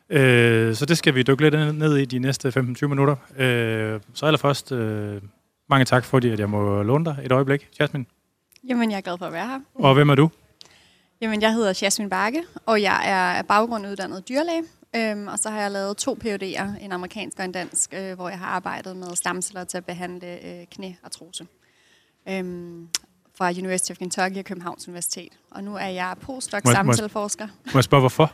Øh, så det skal vi dykke lidt ned i de næste 15-20 minutter. Øh, så allerførst, øh, mange tak fordi at jeg må låne dig et øjeblik, Jasmin. Jamen, jeg er glad for at være her. Og hvem er du? Jamen, jeg hedder Jasmin Bakke, og jeg er af baggrund uddannet dyrlæge. Øhm, og så har jeg lavet to PhD'er, en amerikansk og en dansk, øh, hvor jeg har arbejdet med stamceller til at behandle øh, knæartrose. Øhm, fra University of Kentucky og Københavns Universitet. Og nu er jeg postdoc stamcelleforsker. Må jeg spørge, hvorfor?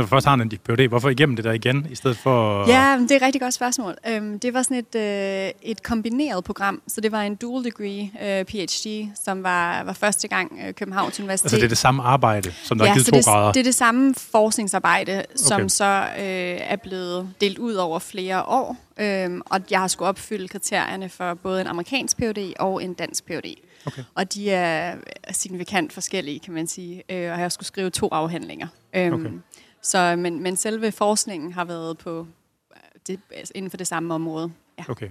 Når først har en PhD, hvorfor igennem det der igen, i stedet for... Ja, men det er et rigtig godt spørgsmål. Øhm, det var sådan et, øh, et kombineret program, så det var en dual degree øh, PhD, som var, var første gang øh, Københavns Universitet. Altså det er det samme arbejde, som der ja, er givet så to det, grader. det er det samme forskningsarbejde, som Okay. så øh, er blevet delt ud over flere år. Øhm, og jeg har skulle opfylde kriterierne for både en amerikansk PhD og en dansk PhD. Okay. Og de er signifikant forskellige, kan man sige. Øh, og jeg skulle skrive to afhandlinger. Øhm, Okay. Så, men, men selve forskningen har været på øh, det, altså inden for det samme område. Ja. Okay.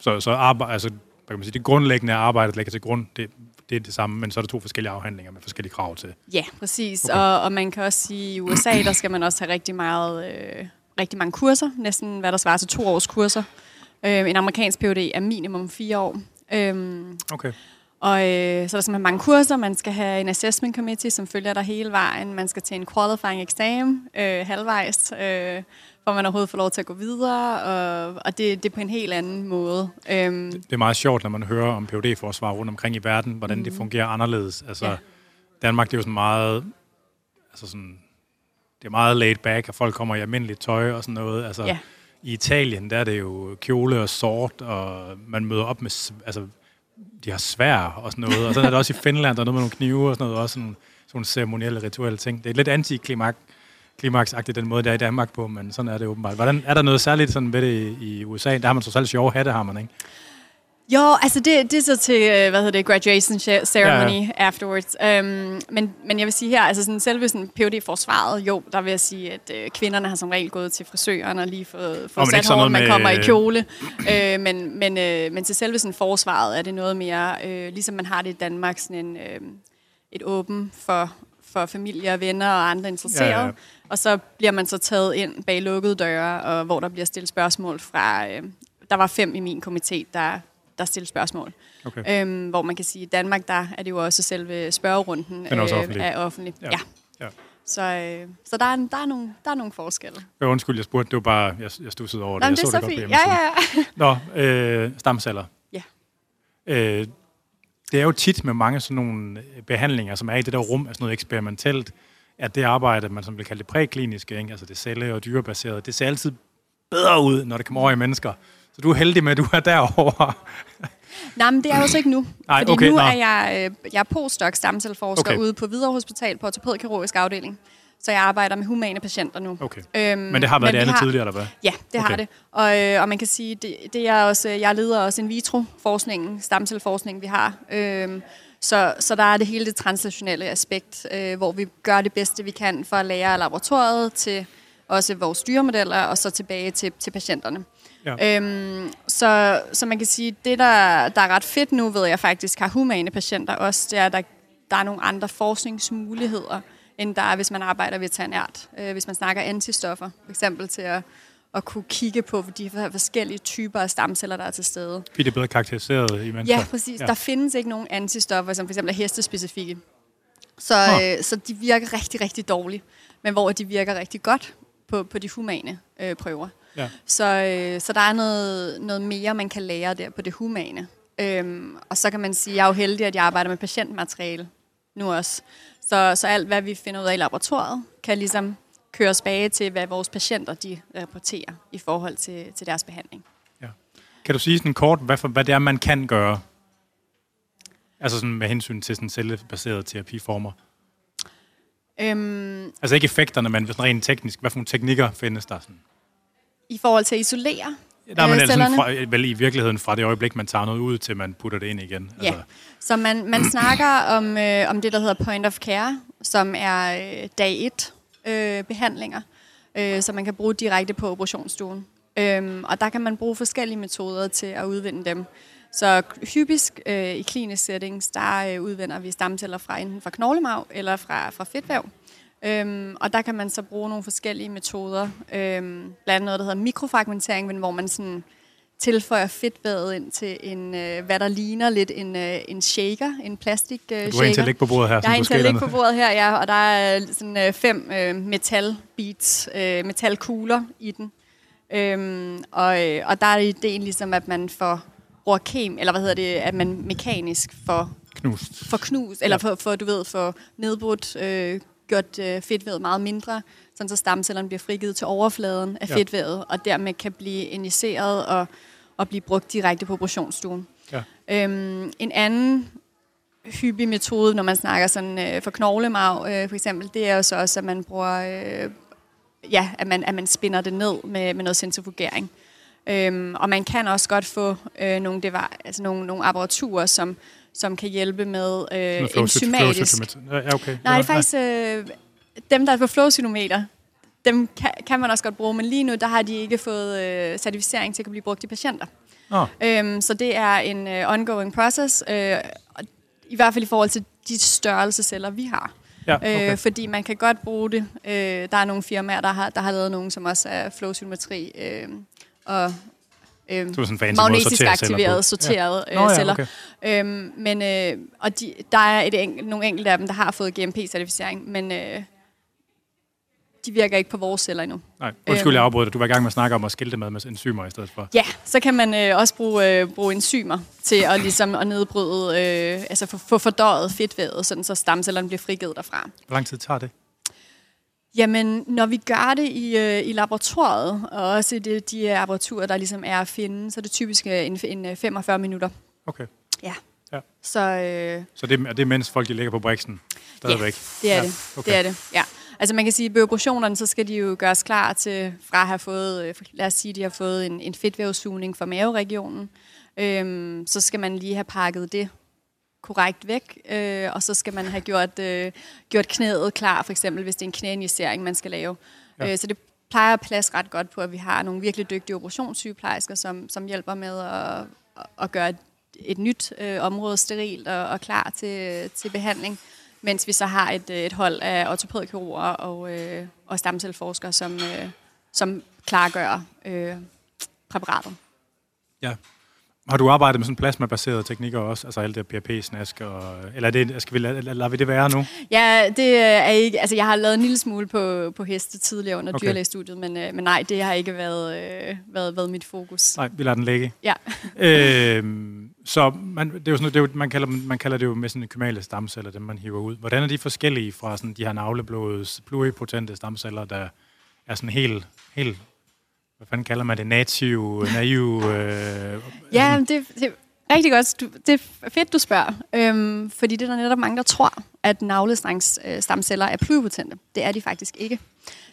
Så, så arbejde, altså, hvad kan man sige, det grundlæggende arbejde, der ligger til grund, det, det er det samme, men så er der to forskellige afhandlinger med forskellige krav til. Ja, præcis. Okay. Og, og man kan også sige, at i USA, der skal man også have rigtig, meget, øh, rigtig mange kurser. Næsten, hvad der svarer til to års kurser. Øh, en amerikansk PhD er minimum fire år. Øhm, Okay. Og øh, så er der simpelthen mange kurser. Man skal have en assessment committee, som følger dig hele vejen. Man skal til en qualifying exam øh, halvvejs, øh, hvor man overhovedet får lov til at gå videre. Og, og det, det er på en helt anden måde. Øhm, Det er meget sjovt, når man hører om PhD-forsvar rundt omkring i verden, hvordan mm. det fungerer anderledes. Altså, Ja. Danmark det er jo sådan meget altså sådan, det er meget laid back, at folk kommer i almindeligt tøj og sådan noget. Altså, Ja. I Italien, der er det jo kjole og sort, og man møder op med, altså, de har svær og sådan noget. Og sådan er det også i Finland, der er noget med nogle knive og sådan noget, også sådan, sådan nogle ceremonielle, rituelle ting. Det er lidt antiklimaks klimaksagtigt den måde, der er i Danmark på, men sådan er det åbenbart. Hvordan, er der noget særligt sådan ved det i, i USA? Der har man så selv sjove hatte, har man, ikke? Jo, altså det, det er så til, øh, hvad hedder det, graduation ceremony ja, ja. afterwards. Um, men, men jeg vil sige her, altså sådan selve sådan PhD-forsvaret, jo, der vil jeg sige, at øh, kvinderne har som regel gået til frisøren og lige fået, fået sat sådan hår, noget man kommer i kjole. øh, men, men, øh, men til selve sådan forsvaret er det noget mere, øh, ligesom man har det i Danmark, sådan en, øh, et åben for, for familie og venner og andre interesserede. Ja. ja. Og så bliver man så taget ind bag lukkede døre, og hvor der bliver stillet spørgsmål fra... Øh, der var fem i min komité, der, der stillede spørgsmål. Okay. Øhm, hvor man kan sige, at i Danmark, der er det jo også selve spørgerunden Den er også offentlig. er offentlig. Ja. Ja. Ja. Så, øh, så der, er, der, er nogle, der er nogle forskelle. Ja, undskyld, jeg spurgte, det var bare, jeg, jeg stussede over det. Jeg det er så godt på fint. Ja, ja, ja. Nå, øh, stamceller. Ja. Øh, det er jo tit med mange sådan nogle øh, behandlinger, som er i det der rum af sådan noget eksperimentelt, at det arbejde, man som vil kalde det prækliniske, ikke? altså det celle- og dyrebaserede, det ser altid bedre ud, når det kommer over i mennesker. Så du er heldig med, at du er derovre. Nej, men det er jo så ikke nu. Nej, fordi okay, nu nå. er jeg, øh, jeg er postdoc stamcelleforsker Okay. ude på Hvidovre Hospital på ortopædkirurgisk afdeling. Så jeg arbejder med humane patienter nu. Okay. Øhm, Men det har været det andet har, tidligere, eller hvad? Ja, det Okay. har det. Og, øh, og man kan sige, det, det er også, jeg leder også in vitro-forskningen, stamcelleforskningen, vi har. Øhm, så, så der er det hele det translationelle aspekt, øh, hvor vi gør det bedste, vi kan for at lære af laboratoriet til også vores styremodeller, og så tilbage til, til patienterne. Ja. Øhm, så, så man kan sige, det der, der er ret fedt nu, ved jeg faktisk har humane patienter også, det er, at der, der er nogle andre forskningsmuligheder, end der er, hvis man arbejder veterinært. Øh, hvis man snakker antistoffer, for eksempel til at, at kunne kigge på de forskellige typer af stamceller, der er til stede. Fordi det er blevet karakteriseret i mennesker. Ja, præcis. Ja. Der findes ikke nogen antistoffer, som for eksempel er hestespecifikke. Så, Nå. øh, så de virker rigtig, rigtig dårligt. Men hvor de virker rigtig godt på, på de humane øh, prøver. Ja. Så, øh, så der er noget, noget mere, man kan lære der på det humane. Øhm, og så kan man sige, at jeg er jo heldig, at jeg arbejder med patientmateriale nu også. Så, så alt, hvad vi finder ud af i laboratoriet, kan ligesom køres tilbage til, hvad vores patienter de rapporterer i forhold til, til deres behandling. Kan du sige sådan kort, hvad, for, hvad det er, man kan gøre? Altså sådan med hensyn til sådan cellebaserede terapiformer. Øhm, Altså ikke effekterne, men sådan rent teknisk. Hvad for nogle teknikker findes der? Sådan? I forhold til at isolere er man øh, altså fra, vel i virkeligheden fra det øjeblik, man tager noget ud, til man putter det ind igen. Altså, Ja, så man, man snakker om, øh, om det, der hedder point of care, som er øh, dag 1 øh, behandlinger, øh, som man kan bruge direkte på operationsstuen. Øhm, og der kan man bruge forskellige metoder til at udvinde dem. Så hypisk øh, i klinisk settings, der øh, udvinder vi stamceller fra enten fra knoglemarv eller fra, fra fedtvæv. Øhm, og der kan man så bruge nogle forskellige metoder. Øhm, blandt andet noget, der hedder mikrofragmentering, men hvor man sådan tilføjer fedtvævet ind til en, øh, hvad der ligner lidt en, øh, en shaker, en plastik øh, shaker. du har en til at ligge på bordet her, Jeg har en til at ligge på bordet her, ja, og der er sådan øh, fem øh, metal beats, øh, metalkugler i den. Øhm, og, øh, og der er ideen ligesom, at man får bruger kem, eller hvad hedder det, at man mekanisk får, Knust. får knust, eller for, for, du ved, får nedbrudt, øh, gjort øh, fedtvævet meget mindre, sådan så stamcellerne bliver frigivet til overfladen af Ja. fedtvævet, og dermed kan blive injiceret og, og blive brugt direkte på operationsstuen. Ja. Øhm, en anden hyppig metode, når man snakker sådan øh, for knoglemarv, øh, for eksempel, det er jo så også, at man bruger, øh, ja, at man, at man spinder det ned med, med noget centrifugering. Øhm, og man kan også godt få øh, nogle, det var, altså nogle, nogle apparaturer, som, som kan hjælpe med øh, enzymatisk... flow- Ja, okay. Nej, det er faktisk øh, dem, der er på flowcytometer. Dem kan, kan man også godt bruge, men lige nu der har de ikke fået øh, certificering til at kunne blive brugt i patienter. Nå. Øhm, så det er en øh, ongoing process, øh, og i hvert fald i forhold til de størrelseceller, vi har. Ja, okay. Øh, fordi man kan godt bruge det. Øh, der er nogle firmaer, der har, der har lavet nogle, som også er flowcytometri øh, og øh, Det var sådan en måde magnetisk sortere celler på. aktiverede, sorterede Ja. ja. Nå, øh, ja, celler. okay. Øhm, men øh, og de, der er et enkel, nogle enkelte af dem, der har fået GMP-certificering, men øh, de virker ikke på vores celler endnu. Nej, undskyld, jeg Øhm. afbrød dig. Du var i gang med at snakke om at skilte med med enzymer i stedet for. Ja, så kan man øh, også bruge, øh, bruge enzymer til at, ligesom, at nedbryde, øh, altså få, få fordøjet fedtvævet, sådan så stamcellerne bliver frigivet derfra. Hvor lang tid tager det? Jamen, når vi gør det i, øh, i laboratoriet, og også i det, de apparaturer, der ligesom er at finde, så er det typisk øh, en, en øh, 45 minutter. Okay. Ja. Ja. Så øh, Så det, er det mens folk de ligger på briksen? Stadigvæk? det er Ja, det. okay. Det er det, ja. Altså man kan sige, at ved operationerne, så skal de jo gøres klar til, fra at have fået, øh, lad os sige, de har fået en, en fedtvævssugning fra maveregionen. Øhm, så skal man lige have pakket det korrekt væk, øh, og så skal man have gjort, øh, gjort knæet klar, for eksempel hvis det er en knæinjicering, man skal lave. Ja. Øh, så det plejer at passe ret godt på, at vi har nogle virkelig dygtige operationssygeplejersker, som, som hjælper med at, at gøre et, et nyt øh, område sterilt og, og klar til, til behandling, mens vi så har et, øh, et hold af ortopædkirurger og, øh, og stamcelleforskere, som, øh, som klargør øh, præparatet. Ja. Har du arbejdet med sådan plasmabaserede teknikker også? Altså alt det PRP-snask? Og, eller er det, skal vi lade, lader vi det være nu? Ja, det er ikke... Altså, jeg har lavet en lille smule på, på heste tidligere under Okay. dyrlægestudiet, men, øh, men nej, det har ikke været, øh, været, været mit fokus. Nej, vi lader den ligge. Ja. øhm, så man, det er jo sådan, det er jo, man, kalder, man kalder det jo med sådan kymale stamceller, dem man hiver ud. Hvordan er de forskellige fra sådan de her navleblodets pluripotente stamceller, der er sådan helt, helt hvad fanden kalder man det, native, naive... Øh, Ja, det, det er rigtig godt. Du, det er fedt, du spørger. Øhm, fordi det er der netop mange, der tror, at navlestrengs øh, stamceller er pluripotente. Det er de faktisk ikke.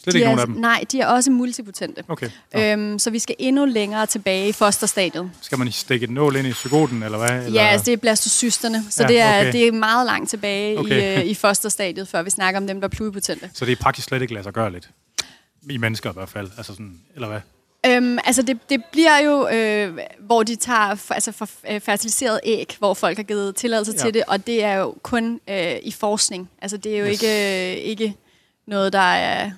Slet de ikke er, nogen af dem? Nej, de er også multipotente. Okay. Nå. Øhm, så vi skal endnu længere tilbage i fosterstadiet. Skal man stikke et nål ind i psykoten, eller hvad? Eller? Ja, altså det er blastocysterne. Så Ja, ja, det, er, okay. det er meget langt tilbage okay. i, øh, i fosterstadiet, før vi snakker om dem, der er pluripotente. Så det er praktisk slet ikke lade sig gøre lidt? I mennesker i hvert fald, altså sådan, eller hvad? Øhm, altså det, det bliver jo, øh, hvor de tager altså for, øh, fertiliseret æg, hvor folk har givet tilladelse Ja. til det, og det er jo kun øh, i forskning. Altså det er jo yes. ikke, øh, ikke noget, der er,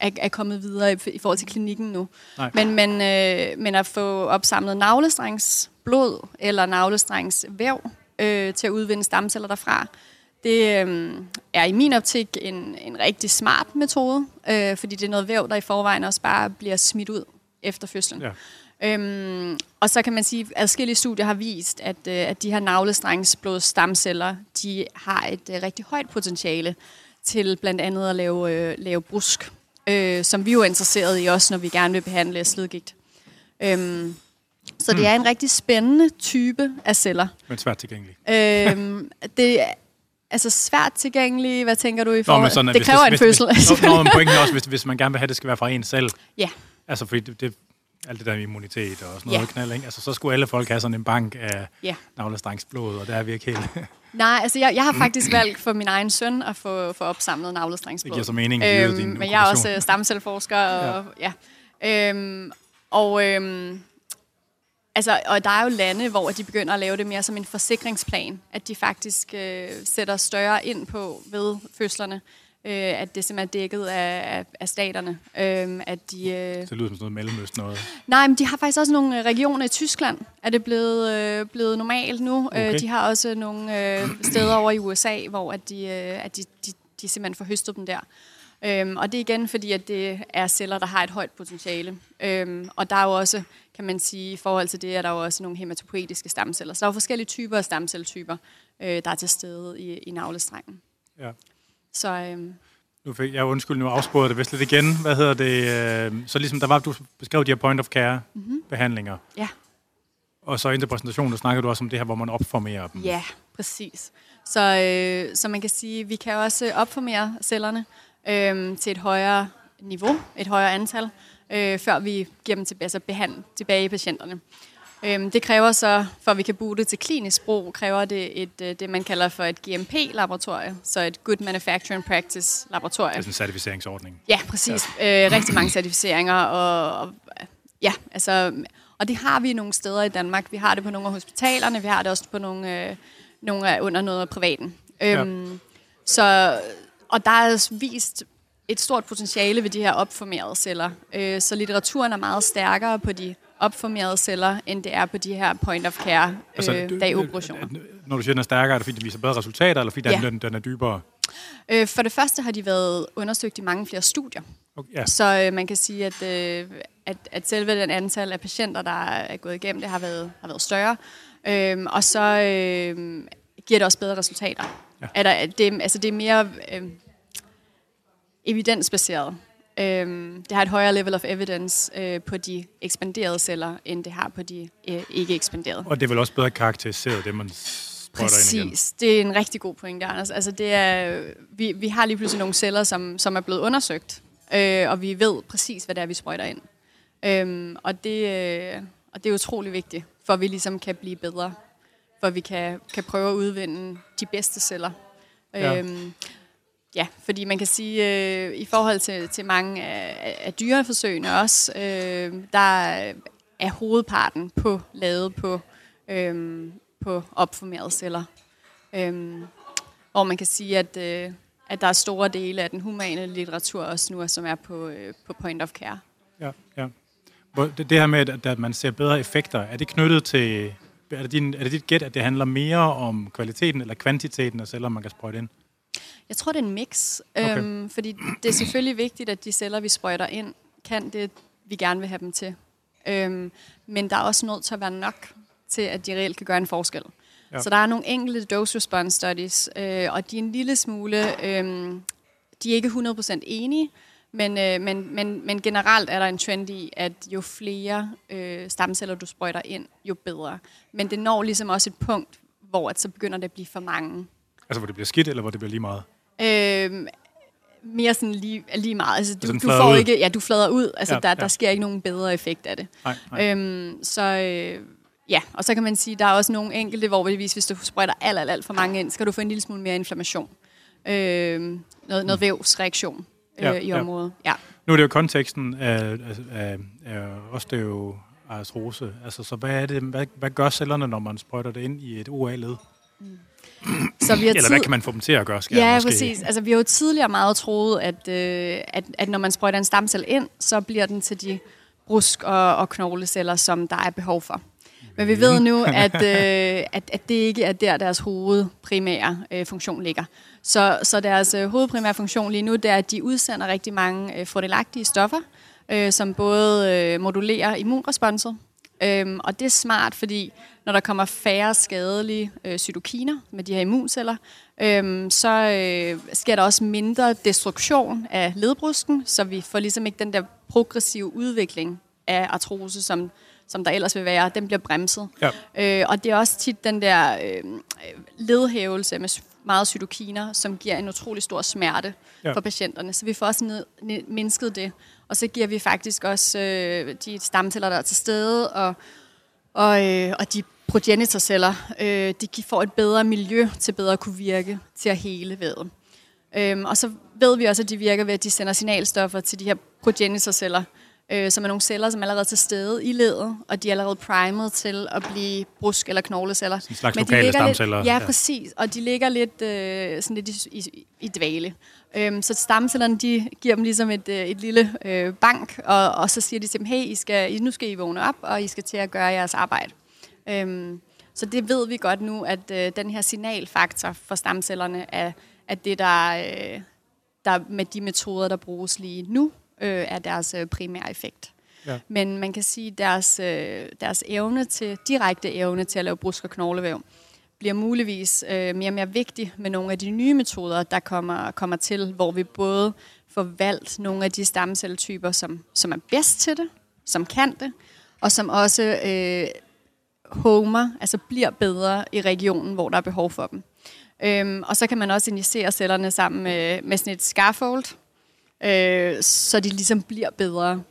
er, er kommet videre i, i forhold til klinikken nu. Nej. Men, men, øh, men at få opsamlet navlestrengs blod eller navlestrengs væv øh, til at udvinde stamceller derfra, det øh, er i min optik en, en rigtig smart metode, øh, fordi det er noget væv, der i forvejen også bare bliver smidt ud efter fødslen. Ja. Øhm, og så kan man sige, at adskillige studier har vist, at, øh, at de her navlestrengsblodsstamceller, de har et øh, rigtig højt potentiale til blandt andet at lave, øh, lave brusk, øh, som vi jo er interesseret i også, når vi gerne vil behandle slidgigt. Øhm, så det er en rigtig spændende type af celler. Men svært tilgængelig. øhm, det altså svært tilgængeligt. Hvad tænker du i forhold? men sådan, at det kræver en hvis, fødsel. Hvis, nå, nå, men pointen også, hvis, hvis man gerne vil have, at det skal være fra en selv. Ja. Altså, fordi det, det, alt det der med immunitet og sådan noget Ja. knald, ikke? Altså, så skulle alle folk have sådan en bank af Ja. navlestrengsblod, og der er vi ikke helt. Nej, altså jeg, jeg har faktisk valgt for min egen søn at få, få opsamlet navlestrengsblod. Det giver så mening, givet Øhm, din men jeg er også øh, stamcelleforsker, og ja. ja. Øhm, og øhm, altså, og der er jo lande, hvor de begynder at lave det mere som en forsikringsplan, at de faktisk øh, sætter større ind på ved fødslerne, øh, at det simpelthen er dækket af, af, af staterne, øh, at de... Øh, Det lyder som sådan noget mellemøst noget. Nej, men de har faktisk også nogle øh, regioner i Tyskland, er det blevet, øh, blevet normalt nu. Okay. Okay. Øh, de har også nogle øh, steder over i USA, hvor at de, øh, at de, de, de simpelthen får høstet dem der. Øhm, og det er igen fordi, at det er celler, der har et højt potentiale. Øhm, og der er jo også, kan man sige, i forhold til det, er der jo også nogle hematopoetiske stamceller. Så der er jo forskellige typer af stamcelletyper, øh, der er til stede i, i navlestrengen. Ja. Så øhm, Nu fik jeg undskyld, nu afsporede det vist lidt igen. Hvad hedder det? øh, Så ligesom der var, du beskrev de her point of care Mhm. behandlinger. ja. Og så inden til præsentationen, der snakkede du også om det her, hvor man opformerer dem. Ja, præcis. Så, øh, så man kan sige, vi kan også opformere cellerne øh, til et højere niveau, et højere antal, øh, før vi giver dem til, altså behand, tilbage i patienterne. Øh, det kræver så, for at vi kan bruge det til klinisk brug, kræver det et, øh, det, man kalder for et GMP-laboratorie, så et Good Manufacturing Practice-laboratorie. Det er sådan en certificeringsordning. Ja, præcis. Ja. Øh, rigtig mange certificeringer. Og, og, ja, altså, og det har vi nogle steder i Danmark. Vi har det på nogle af hospitalerne, vi har det også på nogle, øh, nogle af, under noget af privaten. Øhm, så, og der er vist et stort potentiale ved de her opformerede celler. Øh, så litteraturen er meget stærkere på de opformerede celler, end det er på de her point of care, øh, Altså, altså, du- der er i operationer. Når du siger, den er stærkere, er det fordi, den viser bedre resultater, eller fordi den, Ja. den, den er dybere? Øh, for det første har de været undersøgt i mange flere studier. Okay, ja. Så øh, man kan sige, at, øh, at, at selve den antal af patienter, der er gået igennem det, har været, har været større. Øhm, og så øh, giver det også bedre resultater. Ja. Er der, det, altså det er mere... Øh, evidensbaseret. Øhm, det har et højere level of evidence øh, på de ekspanderede celler, end det har på de øh, ikke ekspanderede. Og det er vel også bedre karakteriseret, det man. Præcis. Det er en rigtig god pointe, Anders. Altså, det er, vi, vi har lige pludselig nogle celler, som, som er blevet undersøgt, øh, og vi ved præcis, hvad det er, vi sprøjter ind. Øhm, og, det, øh, og det er utrolig vigtigt, for at vi ligesom kan blive bedre. For at vi kan, kan prøve at udvinde de bedste celler. Ja. Øhm, ja, fordi man kan sige, øh, i forhold til, til mange af, af dyreforsøgene også, øh, der er hovedparten på lavet på, øh, på opformerede celler. Øh, hvor man kan sige, at, øh, at der er store dele af den humane litteratur også nu, som er på, øh, på point of care. Ja, ja. Det, her med, at, at man ser bedre effekter, er det knyttet til... Er det, din, er det dit gæt, at det handler mere om kvaliteten eller kvantiteten af celler, man kan sprøjte ind? Jeg tror, det er en mix. Okay. Øhm, fordi det er selvfølgelig vigtigt, at de celler, vi sprøjter ind, kan det, vi gerne vil have dem til. Øhm, men der er også nødt til at være nok til, at de reelt kan gøre en forskel. Ja. Så der er nogle enkelte dose-response studies, øh, og de er en lille smule... Øh, de er ikke 100% enige, men, øh, men, men, men generelt er der en trend i, at jo flere øh, stamceller, du sprøjter ind, jo bedre. Men det når ligesom også et punkt, hvor at så begynder det at blive for mange. Altså, hvor det bliver skidt, eller hvor det bliver lige meget? Øhm, mere sådan lige, lige meget. Altså, du, den du får ud? ikke, ja, du flader ud. Altså, Ja, ja, der, ja. der sker ikke nogen bedre effekt af det. Nej, nej. Øhm, så øh, ja, og så kan man sige, der er også nogle enkelte, hvor hvis, hvis du sprøjter alt, alt, alt for mange ind, skal du få en lille smule mere inflammation. Øhm, noget, noget vævsreaktion øh, Ja, i ja. området. Ja. Nu er det jo konteksten af, af, af, af osteoartrose. Altså, så hvad, er det, hvad, hvad gør cellerne, når man sprøjter det ind i et OA-led? Så vi har Eller tid- hvad kan man få dem til at gøre? Skal Ja, måske? præcis. Altså, vi har jo tidligere meget troet, at, øh, at, at når man sprøjter en stamcelle ind, så bliver den til de brusk- og, og knogleceller, som der er behov for. Men vi ved nu, at, øh, at, at det ikke er der, deres hovedprimære øh, funktion ligger. Så, så deres øh, hovedprimære funktion lige nu, det er, at de udsender rigtig mange øh, fordelagtige stoffer, øh, som både øh, modulerer immunresponset, Øhm, og det er smart, fordi når der kommer færre skadelige øh, cytokiner med de her immunceller, øhm, så øh, sker der også mindre destruktion af ledbrusken, så vi får ligesom ikke den der progressive udvikling af artrose, som, som der ellers vil være. Den bliver bremset. Ja. Øh, og det er også tit den der øh, ledhævelse med meget cytokiner, som giver en utrolig stor smerte ja. for patienterne. Så vi får også ned, ned, mindsket det. Og så giver vi faktisk også øh, de stamceller, der er til stede, og, og, øh, og de progenitorceller, øh, de får et bedre miljø til bedre at kunne virke til at hele vævet. Øhm, og så ved vi også, at de virker ved, at de sender signalstoffer til de her progenitorceller, øh, som er nogle celler, som er allerede til stede i ledet, og de er allerede primet til at blive brusk- eller knogleceller. en slags Men de lokale ligger stamceller. Lidt, ja, præcis. Og de ligger lidt, øh, sådan lidt i, i, i dvale. Øhm, så stamcellerne, de giver dem ligesom et, øh, et lille øh, bank, og, og så siger de til dem, hey, I skal, nu skal I vågne op, og I skal til at gøre jeres arbejde. Øhm, så det ved vi godt nu, at øh, den her signalfaktor for stamcellerne er, at det, der, øh, der med de metoder, der bruges lige nu, øh, er deres øh, primære effekt. Ja. Men man kan sige, at deres, øh, deres evne til, direkte evne til at lave brusk- og knoglevæv bliver muligvis øh, mere og mere vigtig med nogle af de nye metoder, der kommer, kommer til, hvor vi både får valgt nogle af de stamcelletyper, som, som er bedst til det, som kan det, og som også øh, homer, altså bliver bedre i regionen, hvor der er behov for dem. Øhm, og så kan man også injicere cellerne sammen med, med sådan et scaffold, øh, så de ligesom bliver bedre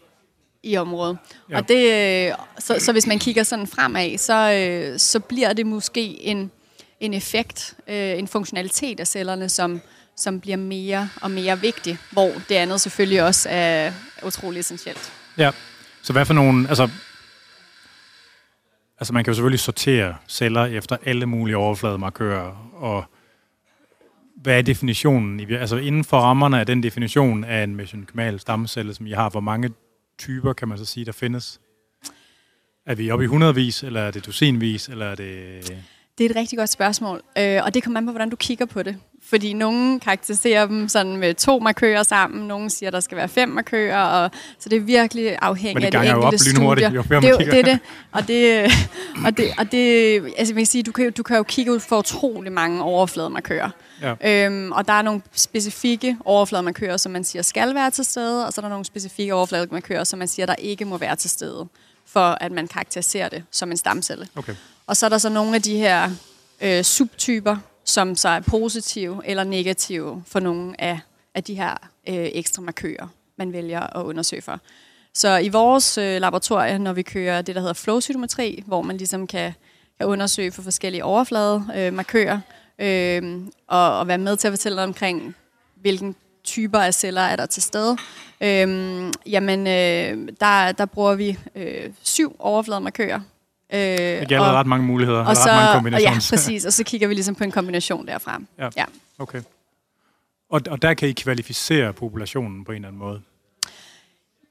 i området. Ja. Og det, øh, så, så hvis man kigger sådan fremad, så, øh, så bliver det måske en, en effekt, øh, en funktionalitet af cellerne, som, som bliver mere og mere vigtig, hvor det andet selvfølgelig også er utrolig essentielt. Ja. Så hvad for nogle... Altså, altså man kan jo selvfølgelig sortere celler efter alle mulige overflademarkører, og hvad er definitionen? i Altså inden for rammerne af den definition af en mesenkymal stamcelle, som I har, hvor mange typer kan man så sige, der findes? Er vi oppe i hundredvis, eller er det dusinvis, eller er det... Det er et rigtig godt spørgsmål, øh, og det kommer an på, hvordan du kigger på det. Fordi nogen karakteriserer dem sådan med to markører sammen, nogen siger, der skal være fem markører, og, så det er virkelig afhængigt af de ganger jo enkelte op studier. lynhurtigt, jo det, kigger. det er det. Og det, og det, og det altså man kan sige, du kan, jo- du kan jo kigge ud for utrolig mange overflademarkører. Ja. Øhm, og der er nogle specifikke overflademarkører, som man siger skal være til stede, og så er der nogle specifikke overflademarkører, som man siger, der ikke må være til stede, for at man karakteriserer det som en stamcelle. Okay. Og så er der så nogle af de her øh, subtyper, som så er positive eller negative for nogle af, af de her øh, ekstra markører, man vælger at undersøge for. Så i vores øh, laboratorie, når vi kører det, der hedder flowcytometri, hvor man ligesom kan, kan undersøge for forskellige overflademarkører, øh, øh, og, og være med til at fortælle omkring, hvilken typer af celler er der til stede. øh, jamen, øh, der, der bruger vi øh, syv overflademarkører. Øh, Det giver allerede ret mange muligheder, og og så, ret mange og ja, kombinationer. præcis. Og så kigger vi ligesom på en kombination derfra. Ja. ja. Okay. Og, og der kan I kvalificere populationen på en eller anden måde.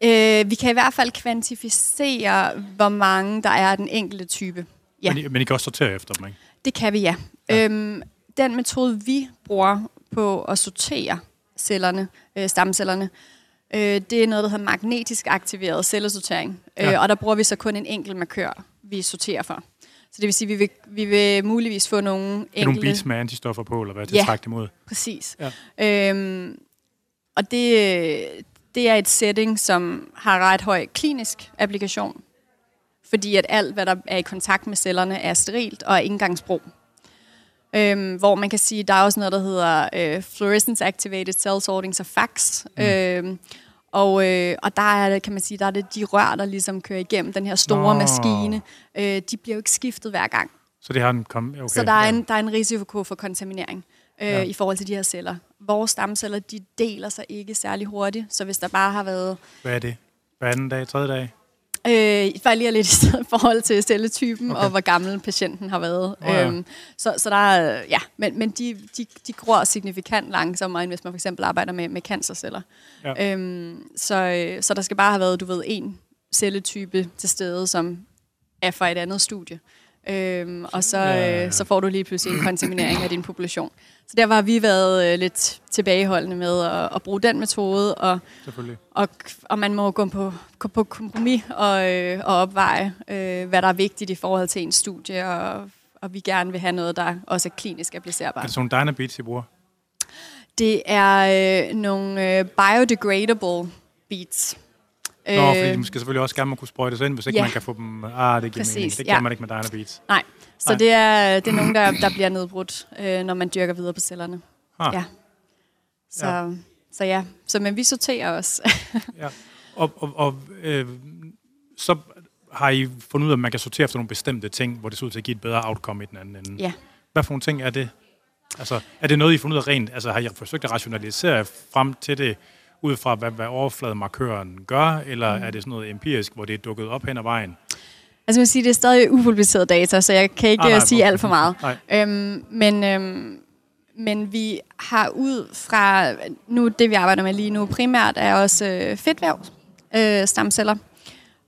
Øh, vi kan i hvert fald kvantificere, hvor mange der er af den enkelte type. Ja, Men, I, men I kan også sortere efter dem, ikke? det kan vi, ja. ja. Øhm, den metode, vi bruger på at sortere cellerne, øh, stamcellerne, øh, det er noget, der hedder magnetisk aktiveret cellesortering. Ja. Øh, og der bruger vi så kun en enkelt markør, vi sorterer for. Så det vil sige, at vi vil, vi vil muligvis få nogle Det er nogle enkelte... beats med antistoffer på, eller hvad, til Ja. at trække dem ud. Præcis. Ja. Øhm, og det, det er et setting, som har ret høj klinisk applikation. Fordi at alt, hvad der er i kontakt med cellerne, er sterilt og er indgangsbrug. Øhm, hvor man kan sige, der er også noget, der hedder øh, Fluorescence Activated Cell Sorting, så FACS. Mm. Øhm, og, øh, og der er det, kan man sige, der er det de rør, der ligesom kører igennem den her store Nå. maskine. Øh, de bliver jo ikke skiftet hver gang. Så det har en... Kom, okay, Så der er, ja. en, der er en risiko for kontaminering øh, ja. i forhold til de her celler. Vores stamceller, de deler sig ikke særlig hurtigt, så hvis der bare har været, Hvad er det? Hver anden dag, tredje dag? Øh, falder lidt i stedet forhold til celletypen, Okay. og hvor gammel patienten har været. Nå ja. Øhm, så, så der er, ja, men, men de, de, de gror signifikant langsommere, end hvis man for eksempel arbejder med, med cancerceller. Ja. Øhm, så, øh, så der skal bare have været, du ved, en celletype til stede, som er fra et andet studie. Øhm, og så, Ja. øh, så får du lige pludselig en kontaminering af din population. Så derfor har vi været øh, lidt tilbageholdende med at, at bruge den metode, og, og, og man må gå på, gå på kompromis og, øh, og opveje, øh, hvad der er vigtigt i forhold til en studie, og, og vi gerne vil have noget, der også er klinisk Er applicerbart. det sådan nogle Dynabeats, I bruger? Det er øh, nogle øh, biodegradable beats. Nå, fordi de skal selvfølgelig også gerne kunne sprøjte sig ind, hvis ikke ja. man kan få dem... Ah, det giver Præcis, mening. Det kan ja. man ikke med Dynabeats. Nej, så Nej. det er, det er nogen, der, der bliver nedbrudt, øh, når man dyrker videre på cellerne. Ah. Ja. Så, Ja. ja. så ja, så, men vi sorterer også. Ja. Og, og, og øh, så har I fundet ud af, at man kan sortere efter nogle bestemte ting, hvor det ser ud til at give et bedre outcome i den anden ende. ja. Hvad for nogle ting er det? Altså, er det noget, I har fundet ud af rent? Altså, har I forsøgt at rationalisere frem til det, ud fra, hvad, hvad overflademarkøren gør, eller mm. er det sådan noget empirisk, hvor det er dukket op hen ad vejen? Altså, vil sige, det er stadig upubliceret data, så jeg kan ikke Ah, nej, sige alt for meget. Nej. Øhm, men, øhm, men vi har ud fra, nu det vi arbejder med lige nu primært, er også øh, fedtvæv, øh, stamceller.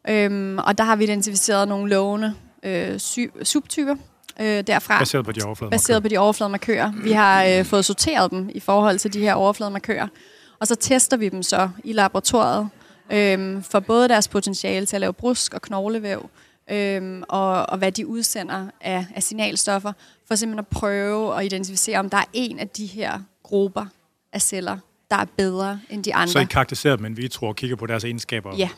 Øhm, og der har vi identificeret nogle lovende øh, sy- subtyper øh, derfra. Baseret på de overflademarkører. baseret på de overflademarkører. Vi har øh, fået sorteret dem i forhold til de her overflademarkører. Og så tester vi dem så i laboratoriet øh, for både deres potentiale til at lave brusk og knoglevæv, øh, og, og hvad de udsender af, af signalstoffer, for simpelthen at prøve at identificere, om der er en af de her grupper af celler, der er bedre end de andre. Så I karakteriserer dem in vitro og kigger på deres egenskaber Ja,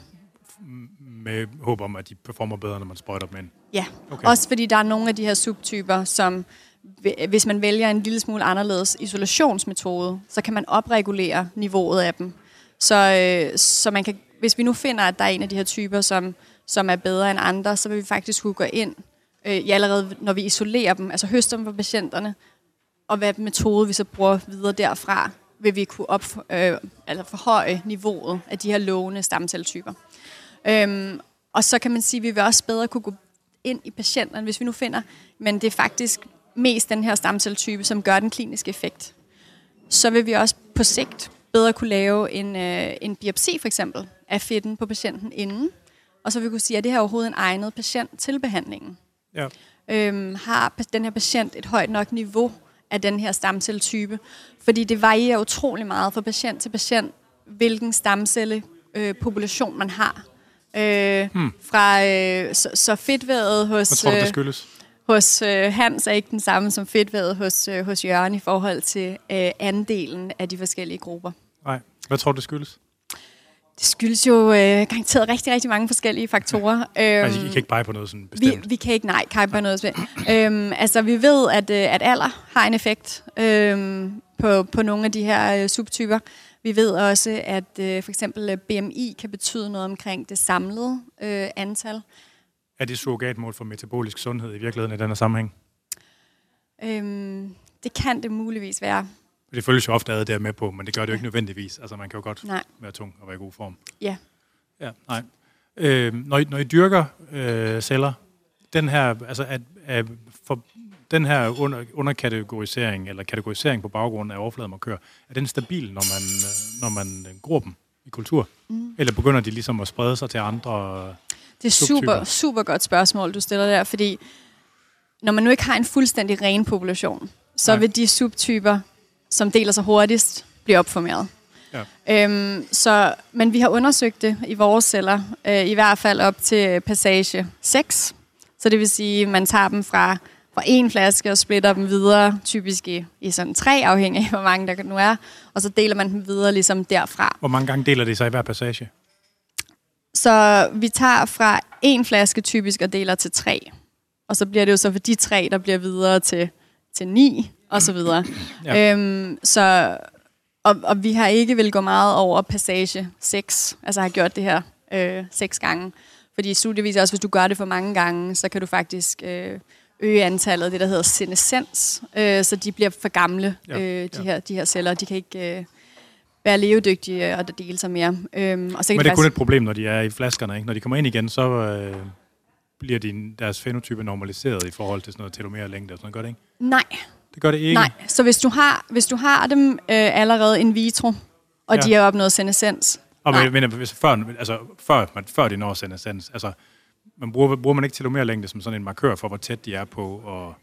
med håb om, at de performer bedre, når man sprøjter dem ind. ja. Okay. Også fordi der er nogle af de her subtyper, som hvis man vælger en lille smule anderledes isolationsmetode, så kan man opregulere niveauet af dem. Så, øh, så man kan, hvis vi nu finder, at der er en af de her typer, som, som er bedre end andre, så vil vi faktisk kunne gå ind, øh, allerede når vi isolerer dem, altså høster dem fra patienterne, og hvad metode vi så bruger videre derfra, vil vi kunne op, øh, altså forhøje niveauet af de her lovende stamcelletyper. Øhm, og så kan man sige, at vi vil også bedre kunne gå ind i patienterne, hvis vi nu finder, men det er faktisk mest den her stamcelletype, som gør den kliniske effekt. Så vil vi også på sigt bedre kunne lave en, øh, en biopsi for eksempel af fedten på patienten inden, og så vil vi kunne sige, at det her overhovedet en egnet patient til behandlingen. Ja. Øhm, har den her patient et højt nok niveau af den her stamcelletype. Fordi det varierer utrolig meget fra patient til patient, hvilken stamcellepopulation man har. Øh, hmm. fra, øh, så, så fedtværet hos... Hvad tror du, det øh, skyldes? Hos øh, Hans er ikke den samme som fedtværet hos, øh, hos Jørgen i forhold til øh, andelen af de forskellige grupper. Nej. Hvad tror du, det skyldes? Det skyldes jo øh, garanteret rigtig, rigtig mange forskellige faktorer. Øhm, Altså, I kan ikke pege på noget sådan vi, bestemt. vi kan ikke nej, ikke bare noget bestemt. øhm, altså, vi ved, at, øh, at alder har en effekt øhm, på, på nogle af de her øh, subtyper. Vi ved også, at øh, for eksempel øh, BMI kan betyde noget omkring det samlede øh, antal. Er det surrogatmål for metabolisk sundhed i virkeligheden i denne sammenhæng? Øhm, det kan det muligvis være. Det føles jo ofte ad, det er med på, men det gør det jo ikke nødvendigvis. Altså, man kan jo godt Nej. være tung og være i god form. Ja. Ja, nej. Øh, når, I, når I dyrker øh, celler, den her, altså at, at for, den her under, underkategorisering, eller kategorisering på baggrund af overflademarkør, er den stabil, når man, øh, når man gror dem i kultur? Mm. Eller begynder de ligesom at sprede sig til andre? Det er super, super godt spørgsmål, du stiller der, fordi når man nu ikke har en fuldstændig ren population, så Nej. vil de subtyper, som deler sig hurtigst, blive opformeret. Ja. Øhm, så, men vi har undersøgt det i vores celler, øh, i hvert fald op til passage 6. Så det vil sige, at man tager dem fra, fra en flaske og splitter dem videre, typisk i, i sådan tre, afhængig af hvor mange der nu er, og så deler man dem videre ligesom derfra. Hvor mange gange deler de sig i hver passage? Så vi tager fra en flaske typisk og deler til tre. Og så bliver det jo så for de tre, der bliver videre til, til ni, og så videre. Ja. øhm, så, og, og vi har ikke vil gå meget over passage 6, altså har gjort det her øh, seks gange. Fordi studiet viser også, hvis du gør det for mange gange, så kan du faktisk øh, øge antallet af det, der hedder senescens, øh, så de bliver for gamle, Ja, øh, de, ja. her, de her celler. De kan ikke øh, være levedygtige og dele sig mere. Øhm, og så kan Men de det er kun faktisk- et problem, når de er i flaskerne. Ikke? Når de kommer ind igen, så øh, bliver din, deres fenotype normaliseret i forhold til sådan noget telomerlængde og sådan noget. Gør det ikke? Nej, Det gør det ikke? nej. Så hvis du har, hvis du har dem øh, allerede in vitro, og Ja. de har opnået senescens, Og men, men hvis, før, altså, før, man, før de når senescens, altså, man bruger, bruger man ikke telomerlængde som sådan en markør for, hvor tæt de er på, og,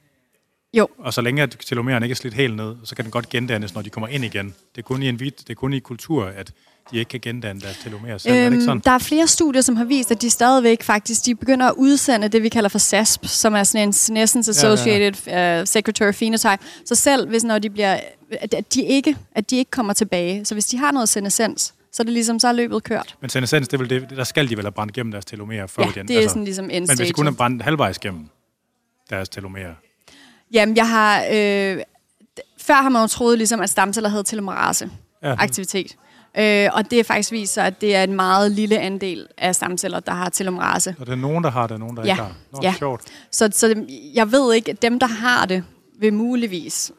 jo, og så længe at telomeren ikke er slidt helt ned, så kan den godt gendannes, når de kommer ind igen. Det er kun i en vit, det er kun i kultur, at de ikke kan gendanne deres telomerer selv. er det ikke sådan? Øhm, der er flere studier, som har vist, at de stadigvæk faktisk de begynder at udsende det, vi kalder for SASP, som er sådan en Senescence Associated ja, ja. Uh, Secretary Phenotype. Så selv hvis når de bliver, at de ikke, at de ikke kommer tilbage, så hvis de har noget senescens, så er det ligesom, så er løbet kørt. Men senescens, det vel det, der skal de vel have brændt gennem deres telomerer før Ja, de det er sådan ligesom end Men hvis de kun har brændt halvvejs gennem deres telomerer, Jamen, jeg har... Øh, før har man jo troet, ligesom, at stamceller havde telomerase Ja. aktivitet. Øh, og det er faktisk vist sig, at det er en meget lille andel af stamceller, der har telomerase. og der er nogen, der har det, og nogen, der Ja, ikke har. Nå, ja. sjovt. Så, så jeg ved ikke, at dem, der har det, vil muligvis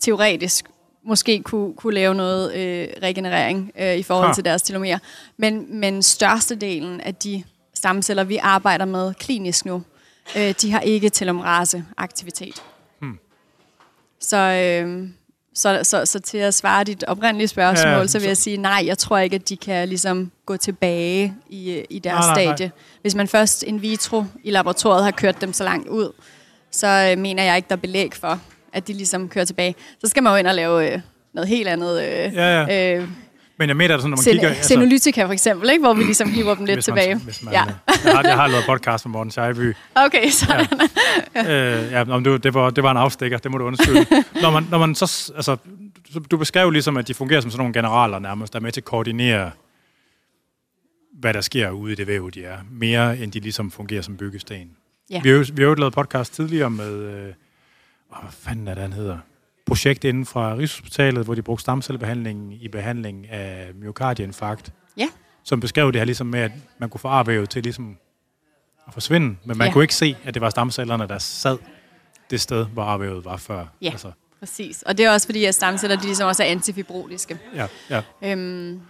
teoretisk måske kunne, kunne lave noget øh, regenerering øh, i forhold Ha. til deres telomerer. Men, men størstedelen af de stamceller, vi arbejder med klinisk nu, øh, de har ikke telomerase-aktivitet. Hmm. Så, øh, så, så, så til at svare dit oprindelige spørgsmål, Ja, så vil jeg så- sige, nej, jeg tror ikke, at de kan ligesom gå tilbage i, i deres Nej, nej, nej. stadie. Hvis man først in vitro i laboratoriet har kørt dem så langt ud, så øh, mener jeg ikke, der er belæg for, at de ligesom kører tilbage. Så skal man jo ind og lave øh, noget helt andet. Øh, Ja, ja. øh, Men jeg mener, sådan, når man sen- kigger... altså- Senolytika for eksempel, ikke? hvor vi ligesom hiver dem lidt hvis man, tilbage. Hvis man, ja. jeg, har, jeg har lavet podcast med Morten Scheibby. Okay, så Ja. øh, ja, nå, men det, var- det, var, en afstikker, det må du undskylde. når, man, når man så... Altså, du, du beskrev ligesom, at de fungerer som sådan nogle generaler nærmest, der er med til at koordinere, hvad der sker ude i det væv, de er. Mere end de ligesom fungerer som byggesten. Ja. Vi har jo vi har jo lavet podcast tidligere med... Øh, hvad fanden er det, han hedder? Projekt inden fra Rigshospitalet, hvor de brugte stamcellebehandling i behandling af myokardinfarkt. Ja. Som beskrev det her ligesom med, at man kunne få arvævet til ligesom at forsvinde, men man Ja. kunne ikke se, at det var stamcellerne, der sad det sted, hvor arvævet var før. Ja. Altså, præcis. Og det er også fordi, at stamceller de ligesom også er antifibrotiske. ja, ja. Øhm,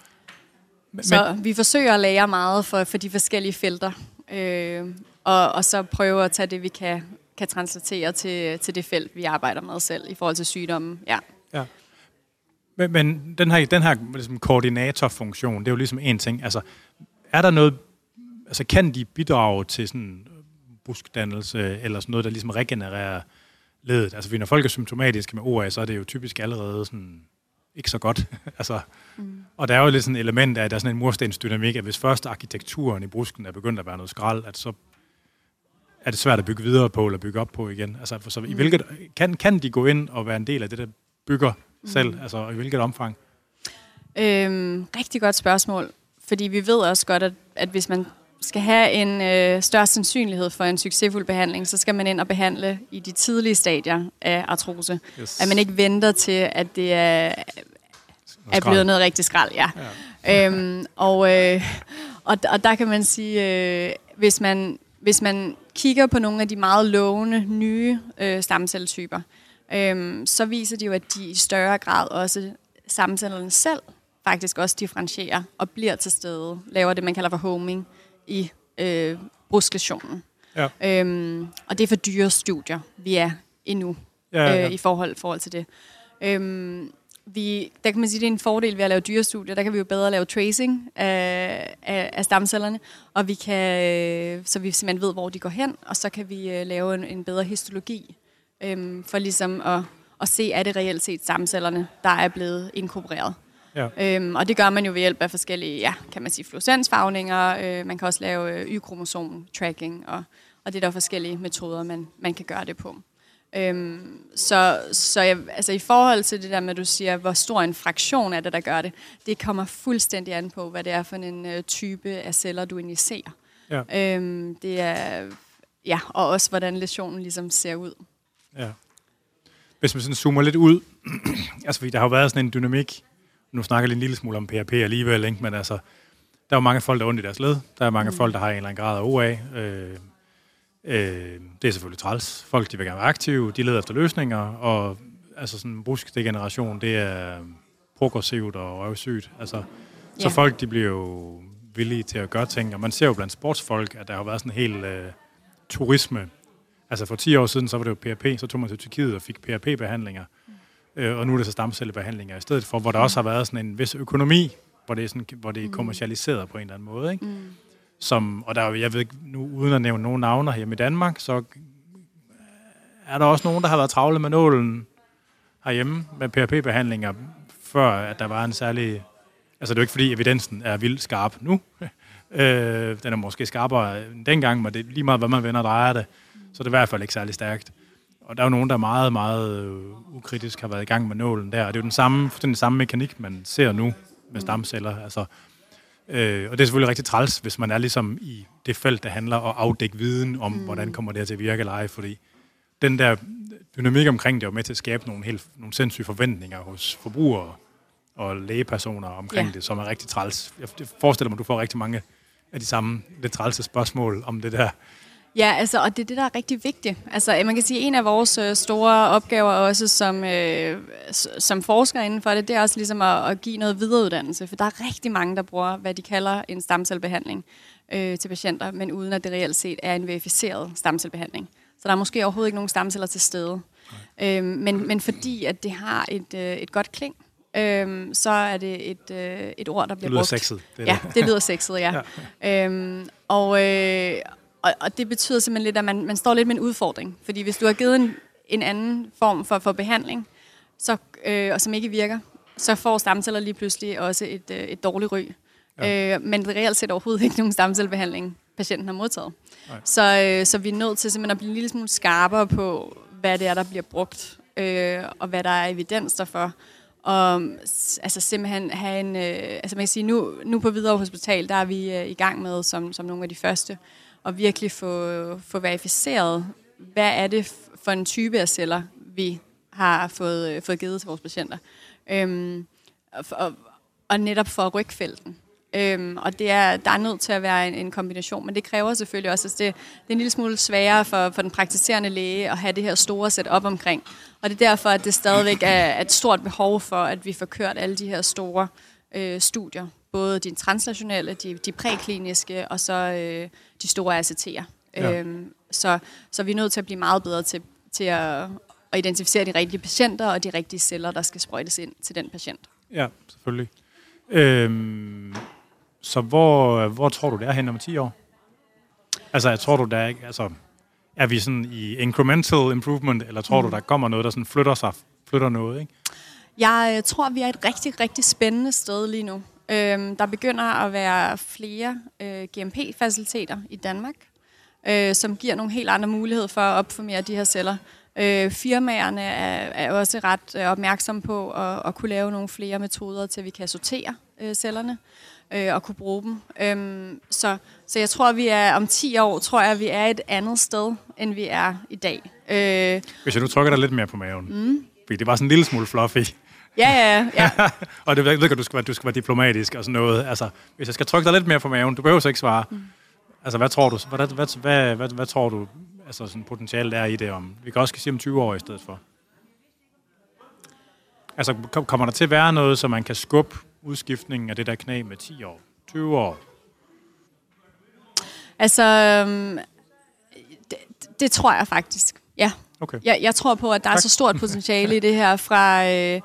Men, så vi forsøger at lære meget for, for de forskellige felter. Øh, og, og så prøve at tage det, vi kan, kan translatere til, til det felt, vi arbejder med selv i forhold til sygdommen. Ja. Ja. Men, men den her, den her ligesom, koordinatorfunktion, det er jo ligesom en ting. Altså, er der noget, altså kan de bidrage til sådan buskdannelse, eller sådan noget, der ligesom regenererer ledet. Altså, når folk er symptomatiske med OA, så er det jo typisk allerede sådan ikke så godt. altså, mm. Og der er jo lidt sådan et element af, at der er sådan en murstensdynamik, at hvis først arkitekturen i brusken er begyndt at være noget skrald, at så er det svært at bygge videre på, eller bygge op på igen. Altså, så, mm. i hvilket, kan, kan de gå ind og være en del af det, der bygger mm. selv? Altså, i hvilket omfang? Øhm, rigtig godt spørgsmål. Fordi vi ved også godt, at, at hvis man skal have en øh, større sandsynlighed for en succesfuld behandling, så skal man ind og behandle i de tidlige stadier af artrose. Yes. At man ikke venter til, at det er, er blevet noget rigtig skrald. Ja. ja. øhm, og, øh, og, og der kan man sige, øh, hvis, man, hvis man kigger på nogle af de meget lovende nye øh, stamcelletyper, øh, så viser de jo, at de i større grad også stamcellerne selv faktisk også differentierer og bliver til stede, laver det, man kalder for homing i øh, brusklesionen. Ja. Øhm, og det er for dyre studier, vi er endnu ja, ja, ja. Øh, i forhold, forhold til det. Øhm, vi, der kan man sige, at det er en fordel ved at lave dyrestudier. Der kan vi jo bedre lave tracing af, af, af stamcellerne, og vi kan, øh, så vi simpelthen ved, hvor de går hen, og så kan vi øh, lave en, en bedre histologi, øhm, for ligesom at, at se, er det reelt set stamcellerne, der er blevet inkorporeret. Ja. Øhm, og det gør man jo ved hjælp af forskellige, ja, kan man sige, fluorescensfarvninger. Øh, man kan også lave øh, Y-kromosom-tracking, og, og det er der forskellige metoder, man, man kan gøre det på. Øhm, så så jeg, altså i forhold til det der med, at du siger, hvor stor en fraktion er det, der gør det, det kommer fuldstændig an på, hvad det er for en øh, type af celler, du injicerer. Ja. Øhm, det er, ja, og også hvordan lesionen ligesom ser ud. Ja. Hvis man sådan zoomer lidt ud, altså fordi der har jo været sådan en dynamik nu snakker jeg en lille smule om PHP alligevel, ikke? men altså, der er jo mange folk, der er ondt i deres led. Der er mange mm. folk, der har en eller anden grad af OA. Øh, øh, det er selvfølgelig træls. Folk, de vil gerne være aktive, de leder efter løsninger, og altså sådan en bruskdegeneration, det er progressivt og røvsygt. Altså, så folk, de bliver jo villige til at gøre ting, og man ser jo blandt sportsfolk, at der har været sådan en hel øh, turisme. Altså for 10 år siden, så var det jo PRP, så tog man til Tyrkiet og fik PRP-behandlinger. Øh, og nu er det så stamcellebehandlinger i stedet for, hvor der også har været sådan en vis økonomi, hvor det er, sådan, hvor det er mm. kommercialiseret på en eller anden måde. Ikke? Mm. Som, og der, jeg ved nu, uden at nævne nogen navne her i Danmark, så er der også nogen, der har været travle med nålen herhjemme med PRP-behandlinger, før at der var en særlig... Altså det er jo ikke fordi evidensen er vildt skarp nu. øh, den er måske skarpere dengang, men det er lige meget, hvad man vender og drejer det. Så det er i hvert fald ikke særlig stærkt. Og der er jo nogen, der meget, meget øh, ukritisk har været i gang med nålen der. Og det er jo den samme, den samme mekanik, man ser nu med stamceller. Altså, øh, og det er selvfølgelig rigtig træls, hvis man er ligesom i det felt, der handler om at afdække viden om, mm. hvordan kommer det her til at virke eller ej. Fordi den der dynamik omkring det er jo med til at skabe nogle, helt, nogle sindssyge forventninger hos forbrugere og lægepersoner omkring ja. det, som er rigtig træls. Jeg forestiller mig, at du får rigtig mange af de samme lidt trælse spørgsmål om det der Ja, altså, og det er det, der er rigtig vigtigt. Altså, man kan sige, at en af vores øh, store opgaver også som, øh, som forsker inden for det, det er også ligesom at, at give noget videreuddannelse, for der er rigtig mange, der bruger, hvad de kalder en stamcellebehandling øh, til patienter, men uden at det reelt set er en verificeret stamcellebehandling. Så der er måske overhovedet ikke nogen stamceller til stede. Øh, men, men fordi at det har et, øh, et godt kling, øhm, så er det et, øh, et ord, der bliver brugt. Det lyder brugt. sexet. Det ja, det lyder sexet, ja. ja. Øhm, og, øh, og, og det betyder simpelthen lidt, at man, man står lidt med en udfordring. Fordi hvis du har givet en, en anden form for, for behandling, så, øh, og som ikke virker, så får stamceller lige pludselig også et, øh, et dårligt ry. Ja. Øh, men det er reelt set overhovedet ikke nogen stamcellebehandling, patienten har modtaget. Så, øh, så vi er nødt til simpelthen at blive en lille smule skarpere på, hvad det er, der bliver brugt, øh, og hvad der er evidens derfor. Og altså simpelthen have en... Øh, altså man kan sige, nu, nu på Hvidovre Hospital, der er vi øh, i gang med, som, som nogle af de første, og virkelig få, få verificeret, hvad er det for en type af celler, vi har fået, øh, fået givet til vores patienter. Øhm, og, og, og netop for rygfelten. Øhm, og det er, der er nødt til at være en, en kombination, men det kræver selvfølgelig også, at det, det er en lille smule sværere for, for den praktiserende læge at have det her store sæt op omkring. Og det er derfor, at det stadigvæk er et stort behov for, at vi får kørt alle de her store øh, studier både de translationelle, de, de prækliniske, og så øh, de store ACT'er. Ja. Øhm, så, så vi er nødt til at blive meget bedre til, til at, at identificere de rigtige patienter og de rigtige celler, der skal sprøjtes ind til den patient. Ja, selvfølgelig. Øhm, så hvor, hvor tror du, det er hen om 10 år? Altså, jeg tror du, der er ikke... Altså, er vi sådan i incremental improvement, eller tror mm. du, der kommer noget, der sådan flytter sig, flytter noget, ikke? Jeg øh, tror, vi er et rigtig, rigtig spændende sted lige nu. Øhm, der begynder at være flere øh, GMP-faciliteter i Danmark, øh, som giver nogle helt andre muligheder for at opformere de her celler. Øh, firmaerne er, er også ret øh, opmærksomme på at, at kunne lave nogle flere metoder til, at vi kan sortere øh, cellerne øh, og kunne bruge dem. Øhm, så, så jeg tror, vi er om 10 år, tror jeg, at vi er et andet sted, end vi er i dag. Øh, Hvis jeg nu trykker dig lidt mere på maven, mm. fordi det var sådan en lille smule fluffy. Ja, ja, ja. og det ved jeg, du skal, være, du skal være diplomatisk og sådan noget. Altså, hvis jeg skal trykke dig lidt mere på maven, du behøver så ikke svare. Mm. Altså, hvad tror du, hvad, hvad, hvad, hvad, hvad tror du, altså sådan potentiale er i det om? Vi kan også sige om 20 år i stedet for. Altså, kommer der til at være noget, så man kan skubbe udskiftningen af det der knæ med 10 år, 20 år? Altså, øhm, det, det tror jeg faktisk, ja. Okay. Jeg, jeg tror på, at der tak. er så stort potentiale i det her fra, øh,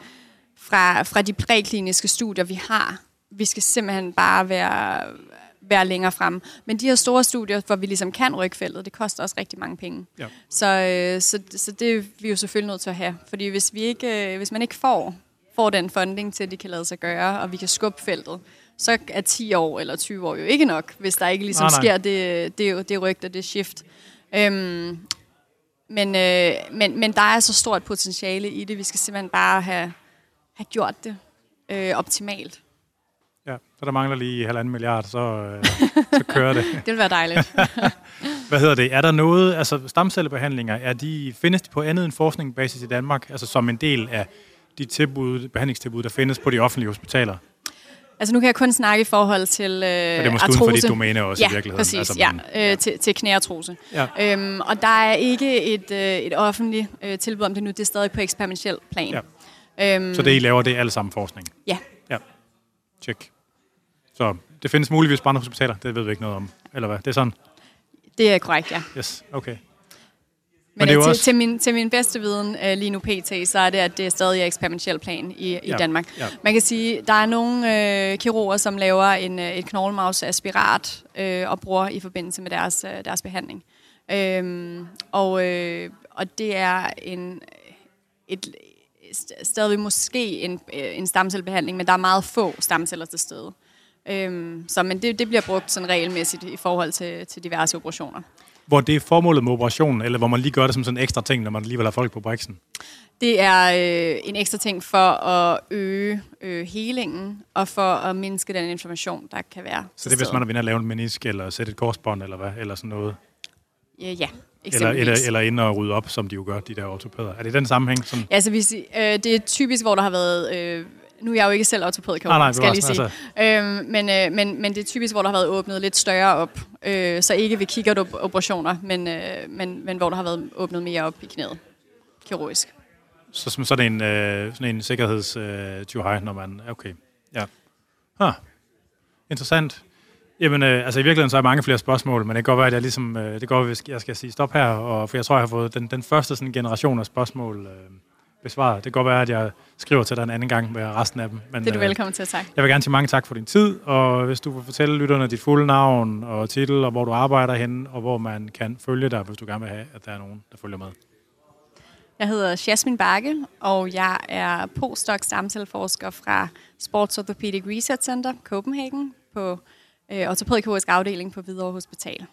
fra, fra de prækliniske studier, vi har. Vi skal simpelthen bare være, være længere frem. Men de her store studier, hvor vi ligesom kan rykke feltet, det koster også rigtig mange penge. Ja. Så, øh, så, så det er vi jo selvfølgelig nødt til at have. Fordi hvis, vi ikke, øh, hvis man ikke får, får den funding til, at de kan lade sig gøre, og vi kan skubbe feltet, så er 10 år eller 20 år jo ikke nok, hvis der ikke ligesom nej, nej. sker det, det, det rygt og det shift. Øhm, men, øh, men, men der er så stort potentiale i det. Vi skal simpelthen bare have, have gjort det øh, optimalt. Ja, så der mangler lige halvanden milliard, så, øh, så kører det. det vil være dejligt. Hvad hedder det? Er der noget, altså stamcellebehandlinger, er de, findes de på andet end forskning basis i Danmark, altså som en del af de tilbud, behandlingstilbud, der findes på de offentlige hospitaler? Altså nu kan jeg kun snakke i forhold til øh, artrose. det er måske artrose. uden for dit domæne også ja, i virkeligheden. Præcis, altså, ja, øh, ja. Til, til knæartrose. Ja. Øhm, og der er ikke et, øh, et offentligt øh, tilbud om det nu. Det er stadig på eksperimentel plan. Ja. Øhm, så det, I laver, det er alle sammen forskning? Ja. Ja, Check. Så det findes muligvis på andre hospitaler, det ved vi ikke noget om, eller hvad? Det er sådan? Det er korrekt, ja. Yes, okay. Men, Men det er til, også... til, min, til min bedste viden uh, lige nu pt, så er det, at det er stadig eksperimentel plan i, i ja. Danmark. Ja. Man kan sige, der er nogle uh, kirurger, som laver en, uh, et knoglemaus-aspirat uh, og bruger i forbindelse med deres, uh, deres behandling. Um, og, uh, og det er en, et, stadig måske en, en stamcellebehandling, men der er meget få stamceller til stede. Um, så, men det, det bliver brugt sådan regelmæssigt i forhold til, til diverse operationer hvor det er formålet med operationen, eller hvor man lige gør det som sådan en ekstra ting, når man alligevel har folk på briksen? Det er øh, en ekstra ting for at øge øh, helingen, og for at mindske den inflammation, der kan være. Så det er, hvis man er ved at lave en menisk, eller sætte et korsbånd, eller hvad, eller sådan noget? Ja, ja eller, eller, eller ind og rydde op, som de jo gør, de der ortopæder. Er det den sammenhæng? Sådan? Ja, altså, hvis, øh, det er typisk, hvor der har været... Øh, nu er jeg jo ikke selv ortopæd, kan nej, skal jeg lige sige. Altså. Øhm, men, øh, men, men det er typisk, hvor der har været åbnet lidt større op. Øh, så ikke ved kikkert-operationer, men, øh, men, men hvor der har været åbnet mere op i knæet, kirurgisk. Så som sådan en, øh, sådan en sikkerheds øh, når man... Okay, ja. Ah, interessant. Jamen, øh, altså i virkeligheden så er mange flere spørgsmål, men det kan godt være, at jeg ligesom, øh, det går, at jeg skal sige stop her, og, for jeg tror, jeg har fået den, den første sådan, generation af spørgsmål øh, besvaret. Det kan godt være, at jeg skriver til dig en anden gang med resten af dem. Men, det er du øh, velkommen til, tak. Jeg vil gerne sige mange tak for din tid, og hvis du vil fortælle lytterne dit fulde navn og titel, og hvor du arbejder hen, og hvor man kan følge dig, hvis du gerne vil have, at der er nogen, der følger med. Jeg hedder Jasmine Bakke, og jeg er postdoc stamcelleforsker fra Sports Orthopedic Research Center, Copenhagen, på øh, ortopædkirurgisk afdeling på Hvidovre Hospital.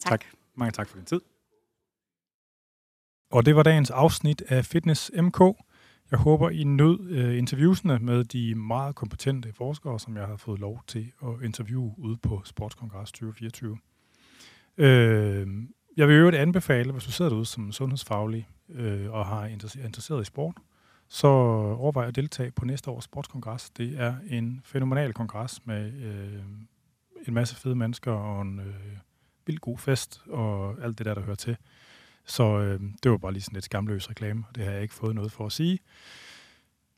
Tak. tak. Mange tak for din tid. Og det var dagens afsnit af Fitness MK. Jeg håber, I nød øh, interviewsene med de meget kompetente forskere, som jeg har fået lov til at interviewe ude på Sportskongress 2024. Øh, jeg vil øvrigt anbefale, hvis du sidder derude som sundhedsfaglig øh, og har interesseret i sport, så overvej at deltage på næste års sportskongres. Det er en fænomenal kongres med øh, en masse fede mennesker og en øh, vild god fest og alt det der, der hører til. Så øh, det var bare lige sådan lidt skamløs reklame, og det har jeg ikke fået noget for at sige.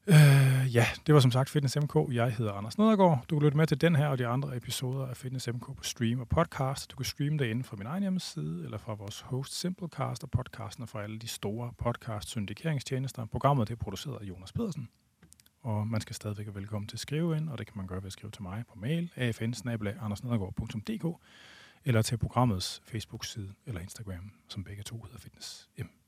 Øh, ja, det var som sagt Fitness MK. Jeg hedder Anders Nedergaard. Du kan lytte med til den her og de andre episoder af Fitness MK på stream og podcast. Du kan streame det inden fra min egen hjemmeside, eller fra vores host Simplecast og podcasten fra alle de store podcast-syndikeringstjenester. Programmet det er produceret af Jonas Pedersen. Og man skal stadigvæk være velkommen til at skrive ind, og det kan man gøre ved at skrive til mig på mail, afn eller til programmets Facebook-side eller Instagram, som begge to hedder Fitness MK.